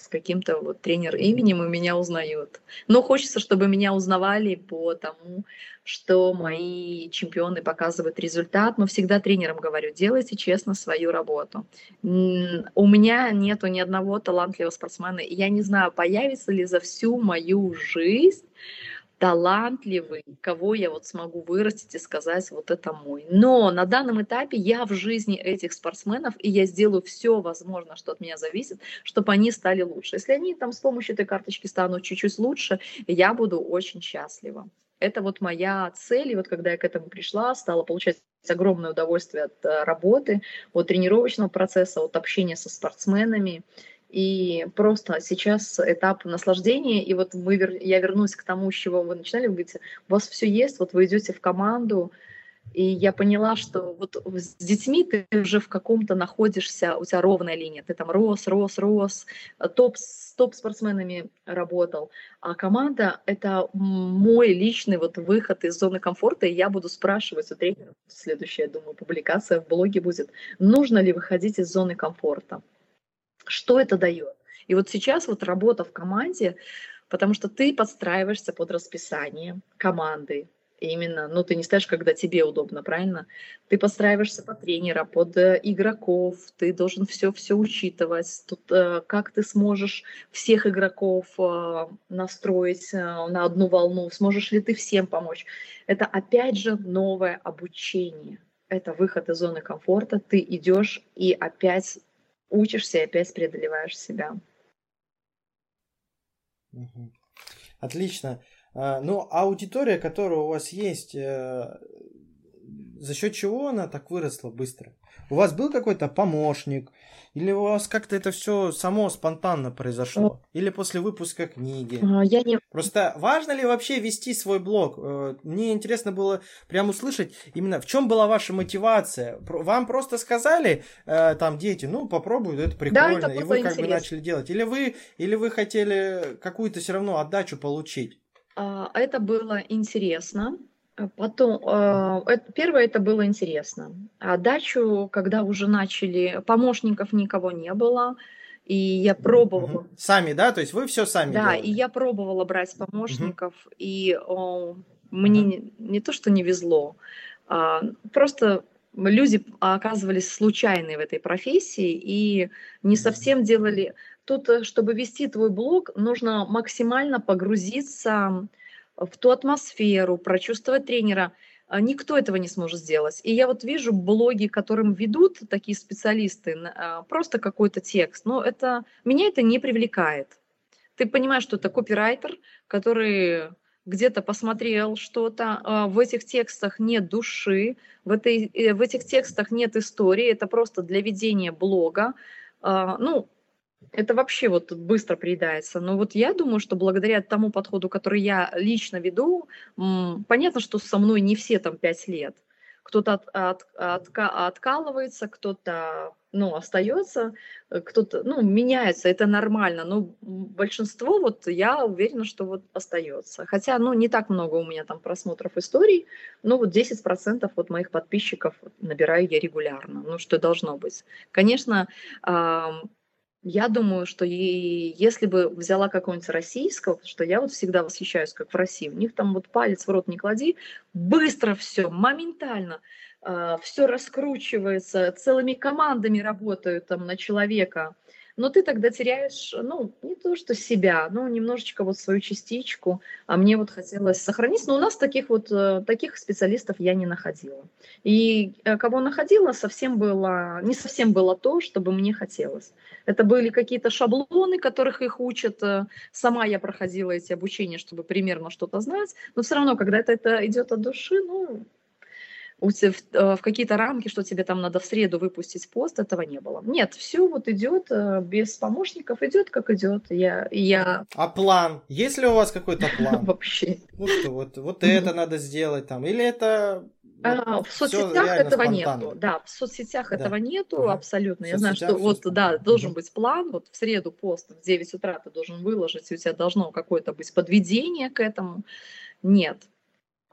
с каким-то вот тренер именем и меня узнают. Но хочется, чтобы меня узнавали по тому, что мои чемпионы показывают результат, но всегда тренерам говорю, делайте честно свою работу. У меня нету ни одного талантливого спортсмена, и я не знаю, появится ли за всю мою жизнь талантливый, кого я вот смогу вырастить и сказать, вот это мой. Но на данном этапе я в жизни этих спортсменов, и я сделаю все возможное, что от меня зависит, чтобы они стали лучше. Если они там с помощью этой карточки станут чуть-чуть лучше, я буду очень счастлива. Это вот моя цель, и вот когда я к этому пришла, стала получать огромное удовольствие от э, работы, от тренировочного процесса, от общения со спортсменами. И просто сейчас этап наслаждения, и вот мы, я вернусь к тому, с чего вы начинали, вы говорите, у вас все есть, вот вы идете в команду, и я поняла, что вот с детьми ты уже в каком-то находишься, у тебя ровная линия, ты там рос, рос, рос, э, топ с топ-спортсменами работал, а команда — это мой личный вот выход из зоны комфорта, и я буду спрашивать у тренера, следующая, я думаю, публикация в блоге будет, нужно ли выходить из зоны комфорта, что это дает. И вот сейчас вот работа в команде, потому что ты подстраиваешься под расписание команды, именно, ну, ты не ставишь, когда тебе удобно, правильно? Ты подстраиваешься под тренера, под э, игроков, ты должен все-все учитывать. Тут э, как ты сможешь всех игроков э, настроить на одну волну, сможешь ли ты всем помочь? Это опять же новое обучение. Это выход из зоны комфорта. Ты идешь и опять учишься, и опять преодолеваешь себя. Отлично. А, ну, аудитория, которая у вас есть, э, за счет чего она так выросла быстро? У вас был какой-то помощник? Или у вас как-то это все само спонтанно произошло? Или после выпуска книги? А, я не... Просто важно ли вообще вести свой блог? Э, мне интересно было прям услышать именно в чем была ваша мотивация. Вам просто сказали э, там дети, ну попробуй, это прикольно, да, это и вы как интересно. бы начали делать. Или вы, или вы хотели какую-то все равно отдачу получить? А, это было интересно. А потом, а, первое, это было интересно. А дачу, когда уже начали, помощников никого не было, и я пробовала. Сами, да? То есть вы все сами Да, делали? и я пробовала брать помощников, угу. и о, мне не, не то, что не везло, а, просто люди оказывались случайные в этой профессии и не совсем делали Тут, э, чтобы вести твой блог, нужно максимально погрузиться в ту атмосферу, прочувствовать тренера. А, никто этого не сможет сделать. И я вот вижу блоги, которым ведут такие специалисты, а, просто какой-то текст. Но это, меня это не привлекает. Ты понимаешь, что это копирайтер, который где-то посмотрел что-то, а, в этих текстах нет души, в, этой, э, в этих текстах нет истории, это просто для ведения блога. Ну, это вообще вот быстро приедается. Но вот я думаю, что благодаря тому подходу, который я лично веду, понятно, что со мной не все там пять лет. Кто-то от, от, от, откалывается, кто-то ну, остается, э, кто-то ну, меняется, это нормально. Но большинство, вот я уверена, что вот остается. Хотя, ну, не так много у меня там просмотров историй, но вот 10% вот моих подписчиков набираю я регулярно, ну, что должно быть. Конечно, я думаю, что и если бы взяла какого-нибудь российского, что я вот всегда восхищаюсь, как в России, у них там вот палец в рот не клади, быстро все, моментально, э, а, все раскручивается, целыми командами работают там на человека но ты тогда теряешь, ну, не то что себя, но немножечко вот свою частичку, а мне вот хотелось сохранить, но у нас таких вот, э, таких специалистов я не находила. И э, кого находила, совсем было, не совсем было то, чтобы мне хотелось. Это были какие-то шаблоны, которых их учат. Э, сама я проходила эти обучения, чтобы примерно что-то знать, но все равно, когда это, это идет от души, ну, в, э, в какие-то рамки, что тебе там надо в среду выпустить пост, этого не было. Нет, все вот идет э, без помощников, идет как идет. Я, я... А план? Есть ли у вас какой-то <laughs> план? Вообще. Ну что, вот, вот это надо сделать там, или это а, в соцсетях этого нету. Да, в соцсетях да. этого нету абсолютно. Я знаю, что вот, да, должен угу. быть план. Вот в среду пост в 9 утра ты должен выложить, и у тебя должно какое-то быть подведение к этому. Нет.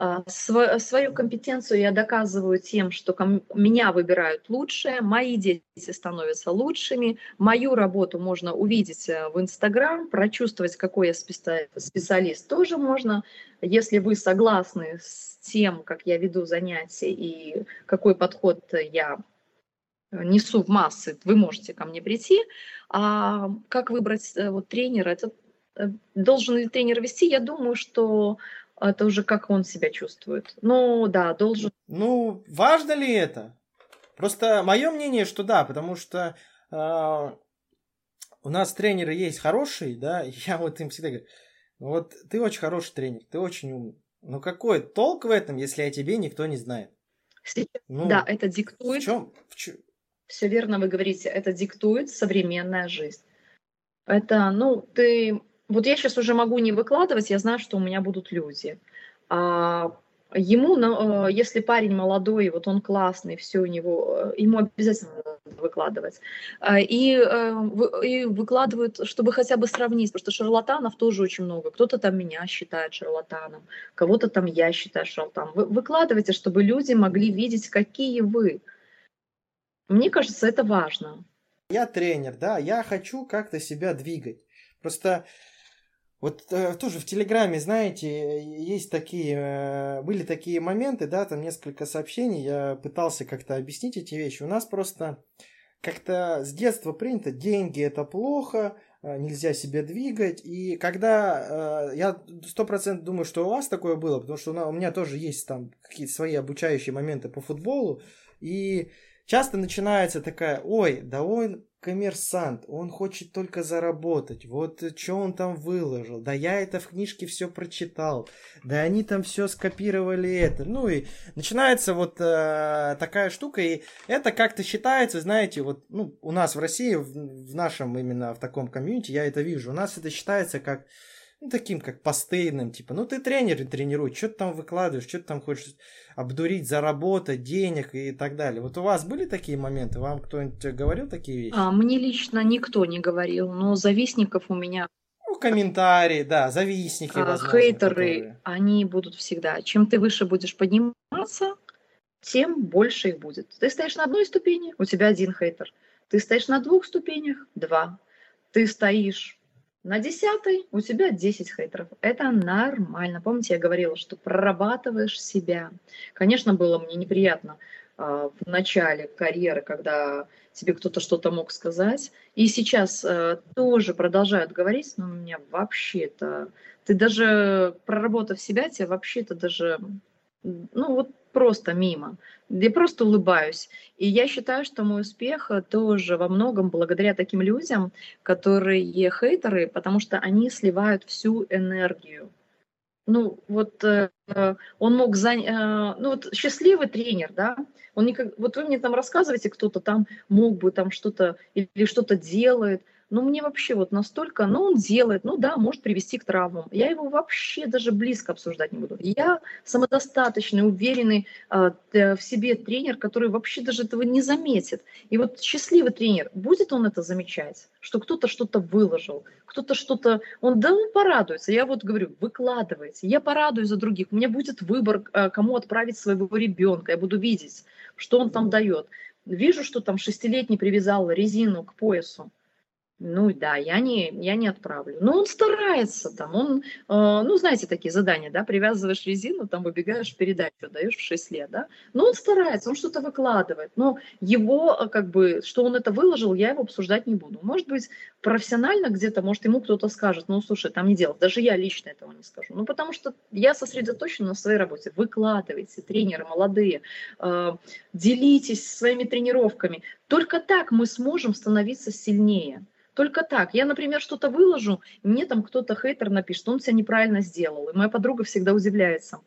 А, свою компетенцию я доказываю тем, что меня выбирают лучшее, мои дети становятся лучшими, мою работу можно увидеть э, в Инстаграм, прочувствовать, какой я специалист, тоже можно. Если вы согласны с тем, как я веду занятия и какой подход я несу в массы, вы можете ко мне прийти. А как выбрать э, вот, тренера? Это э, должен ли тренер вести? Я думаю, что это уже как он себя чувствует. Ну, да, должен. Ну, важно ли это? Просто мое мнение, что да, потому что э, у нас тренеры есть хорошие, да, <laughs> я вот им всегда говорю, вот ты очень хороший тренер, ты очень умный. Но какой толк в этом, если о тебе никто не знает? ну, да, это диктует. В чем? В чем? Все верно вы говорите, это диктует современная жизнь. Это, ну, ты вот я сейчас уже могу не выкладывать, я знаю, что у меня будут люди. А ему, э, если парень молодой, вот он классный, все у него, э, ему обязательно надо выкладывать. А, и, э, и выкладывают, чтобы хотя бы сравнить, потому что шарлатанов тоже очень много. Кто-то там меня считает шарлатаном, кого-то там я считаю шарлатаном. Вы выкладывайте, чтобы люди могли видеть, какие вы. Мне кажется, это важно. Я тренер, да, я хочу как-то себя двигать. Просто вот э, тоже в Телеграме, знаете, есть такие, э, были такие моменты, да, там несколько сообщений, я пытался как-то объяснить эти вещи. У нас просто как-то с детства принято, деньги это плохо, э, нельзя себя двигать. И когда, э, я сто процентов думаю, что у вас такое было, потому что у меня тоже есть там какие-то свои обучающие моменты по футболу, и часто начинается такая, ой, да он коммерсант, он хочет только заработать. Вот что он там выложил. Да я это в книжке все прочитал. Да они там все скопировали это. Ну и начинается вот э, такая штука. И это как-то считается, знаете, вот ну, у нас в России, в, в нашем именно в таком комьюнити, я это вижу. У нас это считается как ну, таким как постыдным, типа, ну ты тренер и тренируй, что ты там выкладываешь, что ты там хочешь обдурить, заработать денег и так далее. Вот у вас были такие моменты? Вам кто-нибудь говорил такие вещи? А, мне лично никто не говорил, но завистников у меня ну, комментарии, да, завистники, а, возможно, хейтеры, которые... они будут всегда. Чем ты выше будешь подниматься, тем больше их будет. Ты стоишь на одной ступени, у тебя один хейтер. Ты стоишь на двух ступенях, два. Ты стоишь на десятой у тебя 10 хейтеров. Это нормально. Помните, я говорила, что прорабатываешь себя. Конечно, было мне неприятно э, в начале карьеры, когда тебе кто-то что-то мог сказать. И сейчас э, тоже продолжают говорить, но у меня вообще-то... Ты даже проработав себя, тебе вообще-то даже... Ну вот просто мимо. Я просто улыбаюсь. И я считаю, что мой успех э, тоже во многом благодаря таким людям, которые хейтеры, потому что они сливают всю энергию. Ну, вот э, он мог занять, э, ну, вот счастливый тренер, да, он никак, вот вы мне там рассказываете, кто-то там мог бы там что-то или что-то делает, ну, мне вообще вот настолько, ну, он делает, ну, да, может привести к травмам. Я его вообще даже близко обсуждать не буду. Я самодостаточный, уверенный э, в себе тренер, который вообще даже этого не заметит. И вот счастливый тренер, будет он это замечать, что кто-то что-то выложил, кто-то что-то, он, да, он порадуется. Я вот говорю, выкладывайте, я порадуюсь за других. У меня будет выбор, э, кому отправить своего ребенка, я буду видеть, что он там дает. Вижу, что там шестилетний привязал резину к поясу ну да, я не, я не отправлю. Но он старается там, он, э, ну знаете такие задания, да, привязываешь резину, там выбегаешь передачу, даешь в 6 лет, да. Но он старается, он что-то выкладывает. Но его, э, как бы, что он это выложил, я его обсуждать не буду. Может быть, профессионально где-то, может, ему кто-то скажет, ну слушай, там не дело. Даже я лично этого не скажу. Ну потому что я сосредоточена на своей работе. Выкладывайте, тренеры молодые, э, делитесь своими тренировками. Только так мы сможем становиться сильнее. Только так. Я, например, что-то выложу, мне там кто-то хейтер напишет, он себя неправильно сделал. И моя подруга всегда удивляется.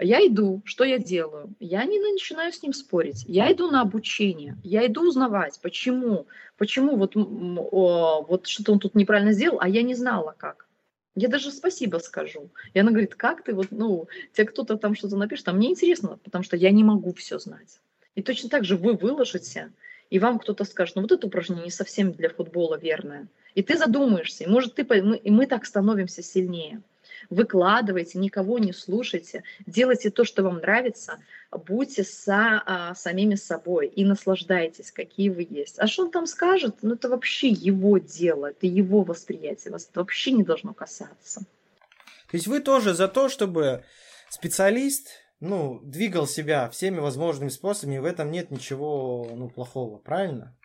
Я иду, что я делаю? Я не начинаю с ним спорить. Я иду на обучение. Я иду узнавать, почему, почему вот, о, вот что-то он тут неправильно сделал, а я не знала как. Я даже спасибо скажу. И она говорит, как ты вот, ну, тебе кто-то там что-то напишет, а мне интересно, потому что я не могу все знать. И точно так же вы выложите, и вам кто-то скажет, ну вот это упражнение не совсем для футбола верное. И ты задумаешься, и может ты, и мы так становимся сильнее. Выкладывайте, никого не слушайте, делайте то, что вам нравится, будьте со, а, самими собой и наслаждайтесь, какие вы есть. А что он там скажет, ну это вообще его дело, это его восприятие, вас это вообще не должно касаться. То есть вы тоже за то, чтобы специалист ну, двигал себя всеми возможными способами, и в этом нет ничего, ну, плохого, правильно?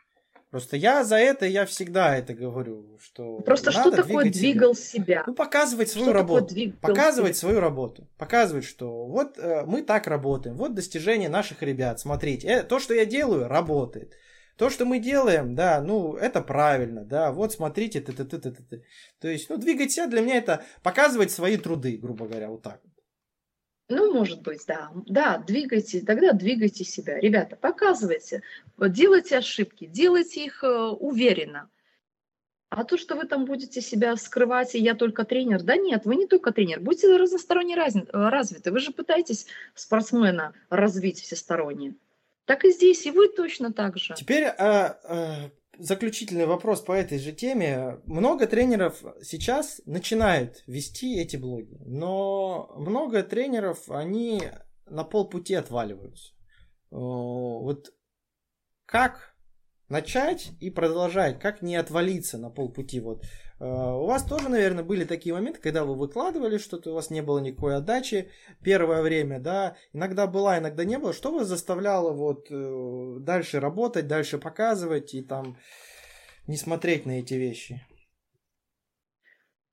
Просто я за это, я всегда это говорю, что Просто что такое двигал себя? себя? Ну, показывать свою что работу. Показывать себя? свою работу. Показывать, что вот э, мы так работаем, вот достижения наших ребят, смотрите. Э, то, что я делаю, работает. То, что мы делаем, да, ну, это правильно, да, вот смотрите, ты, ты, ты, ты, ты. То есть, ну, двигать себя для меня это показывать свои труды, грубо говоря, вот так. Ну, может быть, да. Да, двигайте, тогда двигайте себя. Ребята, показывайте, делайте ошибки, делайте их э, уверенно. А то, что вы там будете себя скрывать, и я только тренер, да нет, вы не только тренер, будьте разносторонне развиты. Вы же пытаетесь спортсмена развить всесторонне. Так и здесь, и вы точно так же. Теперь а, а, заключительный вопрос по этой же теме. Много тренеров сейчас начинают вести эти блоги, но много тренеров, они на полпути отваливаются. Вот как начать и продолжать, как не отвалиться на полпути. Вот. Э, у вас тоже, наверное, были такие моменты, когда вы выкладывали что-то, у вас не было никакой отдачи первое время, да, иногда была, иногда не было. Что вас заставляло вот э, дальше работать, дальше показывать и там не смотреть на эти вещи?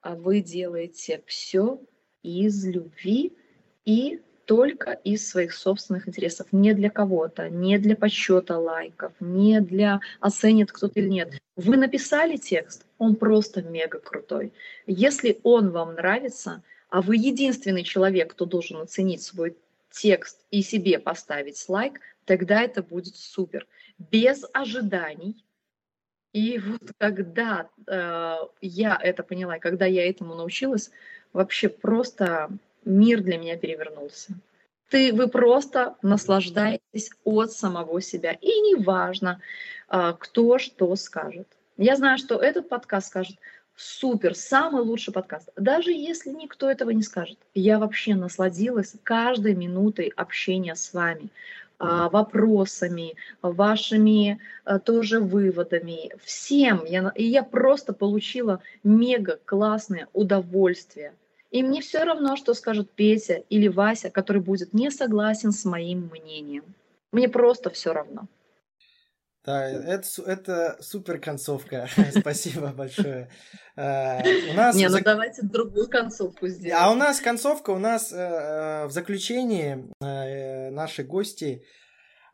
А вы делаете все из любви и только из своих собственных интересов, не для кого-то, не для подсчета лайков, не для оценит кто-то или нет. Вы написали текст, он просто мега крутой. Если он вам нравится, а вы единственный человек, кто должен оценить свой текст и себе поставить лайк, тогда это будет супер. Без ожиданий. И вот когда э, я это поняла, когда я этому научилась, вообще просто мир для меня перевернулся. Ты, вы просто наслаждаетесь от самого себя. И неважно, а, кто что скажет. Я знаю, что этот подкаст скажет, супер, самый лучший подкаст. Даже если никто этого не скажет. Я вообще насладилась каждой минутой общения с вами а, вопросами, вашими а, тоже выводами, всем. Я, и я просто получила мега классное удовольствие и мне все равно, что скажет Петя или Вася, который будет не согласен с моим мнением. Мне просто все равно. Да, это, это супер концовка. <laughs> Спасибо большое. Uh, у нас Не, ну зак... давайте другую концовку сделаем. А у нас концовка, у нас uh, в заключении uh, наши гости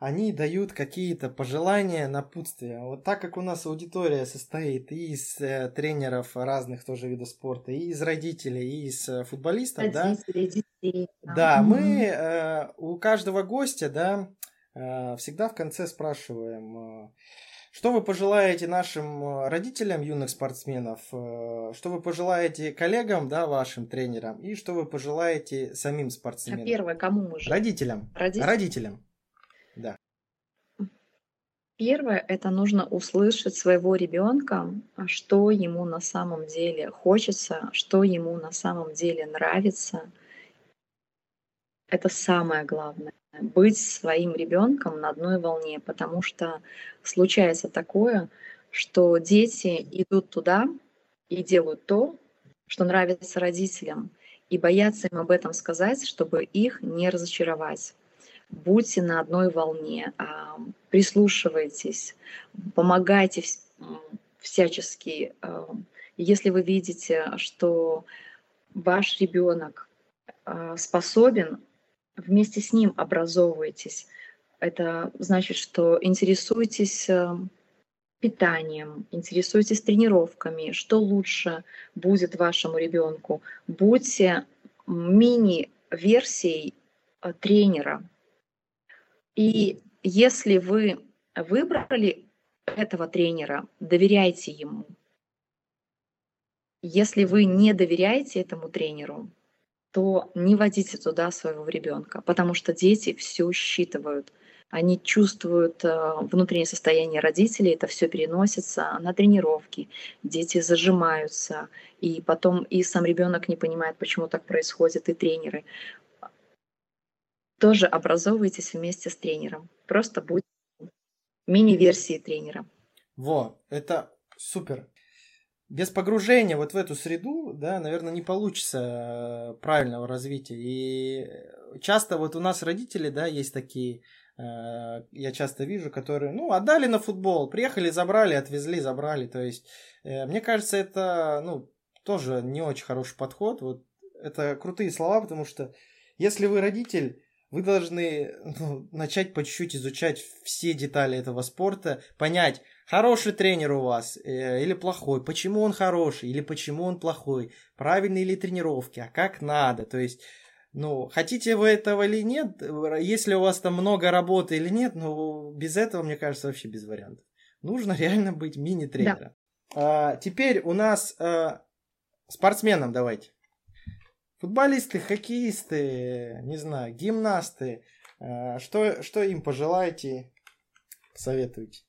они дают какие-то пожелания, напутствия. Вот так как у нас аудитория состоит и из э, тренеров разных тоже видов спорта, и из родителей, и из э, футболистов, Родители, да, детей, да, да мы э, у каждого гостя, да, э, всегда в конце спрашиваем, э, что вы пожелаете нашим э, родителям юных спортсменов, э, что вы пожелаете коллегам, да, вашим тренерам, и что вы пожелаете самим спортсменам? А первое, кому мы же? Родителям. Родителям. Родителям. Первое, это нужно услышать своего ребенка, а что ему на самом деле хочется, что ему на самом деле нравится. Это самое главное. Быть своим ребенком на одной волне, потому что случается такое, что дети идут туда и делают то, что нравится родителям, и боятся им об этом сказать, чтобы их не разочаровать будьте на одной волне, а, прислушивайтесь, помогайте всячески. А, если вы видите, что ваш ребенок а, способен, вместе с ним образовывайтесь. Это значит, что интересуйтесь питанием, интересуйтесь тренировками, что лучше будет вашему ребенку. Будьте мини-версией тренера, и если вы выбрали этого тренера, доверяйте ему. Если вы не доверяете этому тренеру, то не водите туда своего ребенка, потому что дети все считывают. Они чувствуют э, внутреннее состояние родителей, это все переносится на тренировки, дети зажимаются, и потом и сам ребенок не понимает, почему так происходит, и тренеры тоже образовывайтесь вместе с тренером. Просто будьте мини-версией тренера. Во, это супер. Без погружения вот в эту среду, да, наверное, не получится э, правильного развития. И часто вот у нас родители, да, есть такие, э, я часто вижу, которые, ну, отдали на футбол, приехали, забрали, отвезли, забрали. То есть, э, мне кажется, это, ну, тоже не очень хороший подход. Вот это крутые слова, потому что если вы родитель, вы должны ну, начать по чуть-чуть изучать все детали этого спорта, понять, хороший тренер у вас э, или плохой, почему он хороший или почему он плохой, правильные ли тренировки, а как надо. То есть, ну, хотите вы этого или нет, если у вас там много работы или нет, ну, без этого, мне кажется, вообще без вариантов. Нужно <laughs> реально быть мини-тренером. Да. А, теперь у нас а, спортсменам давайте. Футболисты, хоккеисты, не знаю, гимнасты. Э, что, что им пожелаете, советуете?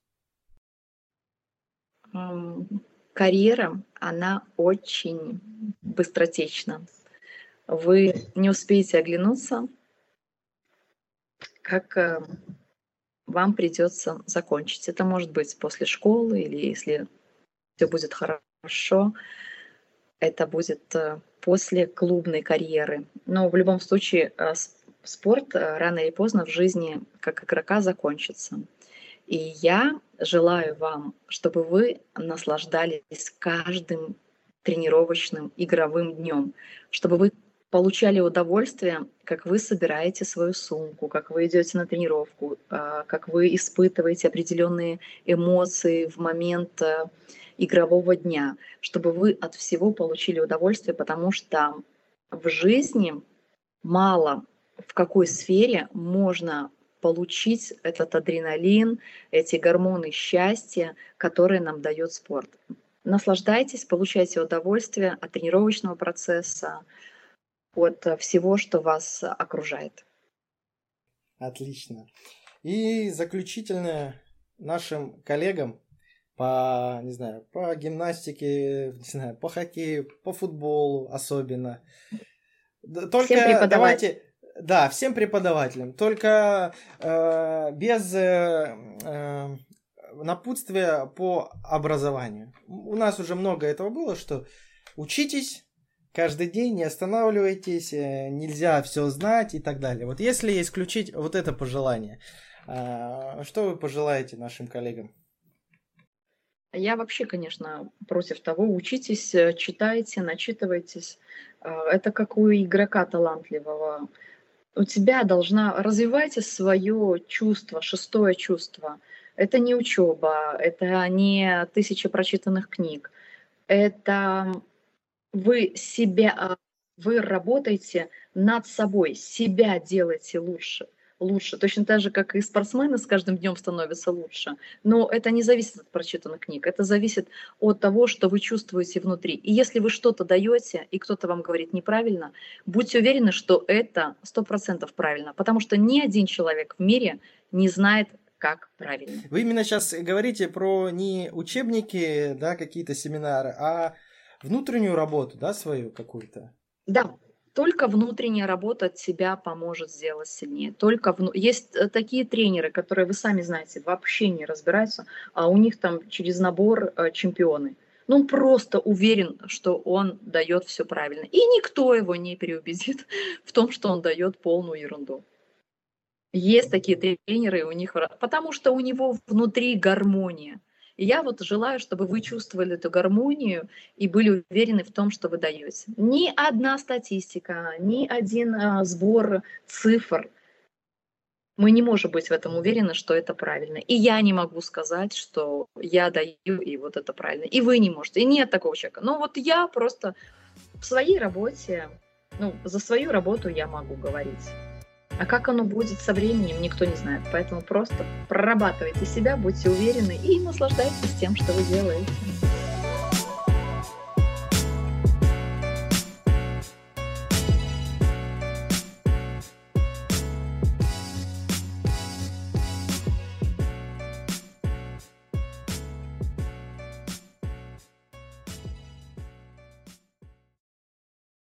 Карьера, она очень быстротечна. Вы не успеете оглянуться, как э, вам придется закончить. Это может быть после школы или если все будет хорошо, это будет э, после клубной карьеры. Но в любом случае э, спорт э, рано или поздно в жизни как игрока закончится. И я желаю вам, чтобы вы наслаждались каждым тренировочным игровым днем, чтобы вы получали удовольствие, как вы собираете свою сумку, как вы идете на тренировку, а, как вы испытываете определенные эмоции в момент э, игрового дня, чтобы вы от всего получили удовольствие, потому что в жизни мало в какой сфере можно получить этот адреналин, эти гормоны счастья, которые нам дает спорт. Наслаждайтесь, получайте удовольствие от тренировочного процесса, от всего, что вас окружает. Отлично. И заключительное нашим коллегам по, не знаю, по гимнастике, <laughs> не знаю, по хоккею, по футболу особенно. Только давайте, да, всем преподавателям. Только э, без э, э, напутствия по образованию. У нас уже много этого было, что учитесь, каждый день, не останавливайтесь, э, нельзя все знать и так далее. Вот если исключить вот это пожелание, а, что вы пожелаете нашим коллегам? Я вообще, конечно, против того, учитесь, э, читайте, начитывайтесь. А, это как у игрока талантливого. У тебя должна развивайте свое чувство, шестое чувство. Это не учеба, это не тысяча прочитанных книг. Это вы себя, вы работаете над собой, себя делаете лучше лучше. Точно так же, как и спортсмены с каждым днем становятся лучше. Но это не зависит от прочитанных книг. Это зависит от того, что вы чувствуете внутри. И если вы что-то даете, и кто-то вам говорит неправильно, будьте уверены, что это сто процентов правильно. Потому что ни один человек в мире не знает, как правильно. Вы именно сейчас говорите про не учебники, да, какие-то семинары, а внутреннюю работу, да, свою какую-то? Да, только внутренняя работа от себя поможет сделать сильнее. Только вну... Есть э, такие тренеры, которые, вы сами знаете, вообще не разбираются, а у них там через набор э, чемпионы. Ну, он просто уверен, что он дает все правильно. И никто его не переубедит <laughs> в том, что он дает полную ерунду. Есть такие тренеры, у них, потому что у него внутри гармония. И я вот желаю, чтобы вы чувствовали эту гармонию и были уверены в том, что вы даете. Ни одна статистика, ни один а, сбор цифр. Мы не можем быть в этом уверены, что это правильно. И я не могу сказать, что я даю, и вот это правильно. И вы не можете. И нет такого человека. Но вот я просто в своей работе, ну, за свою работу я могу говорить. А как оно будет со временем, никто не знает. Поэтому просто прорабатывайте себя, будьте уверены и наслаждайтесь тем, что вы делаете.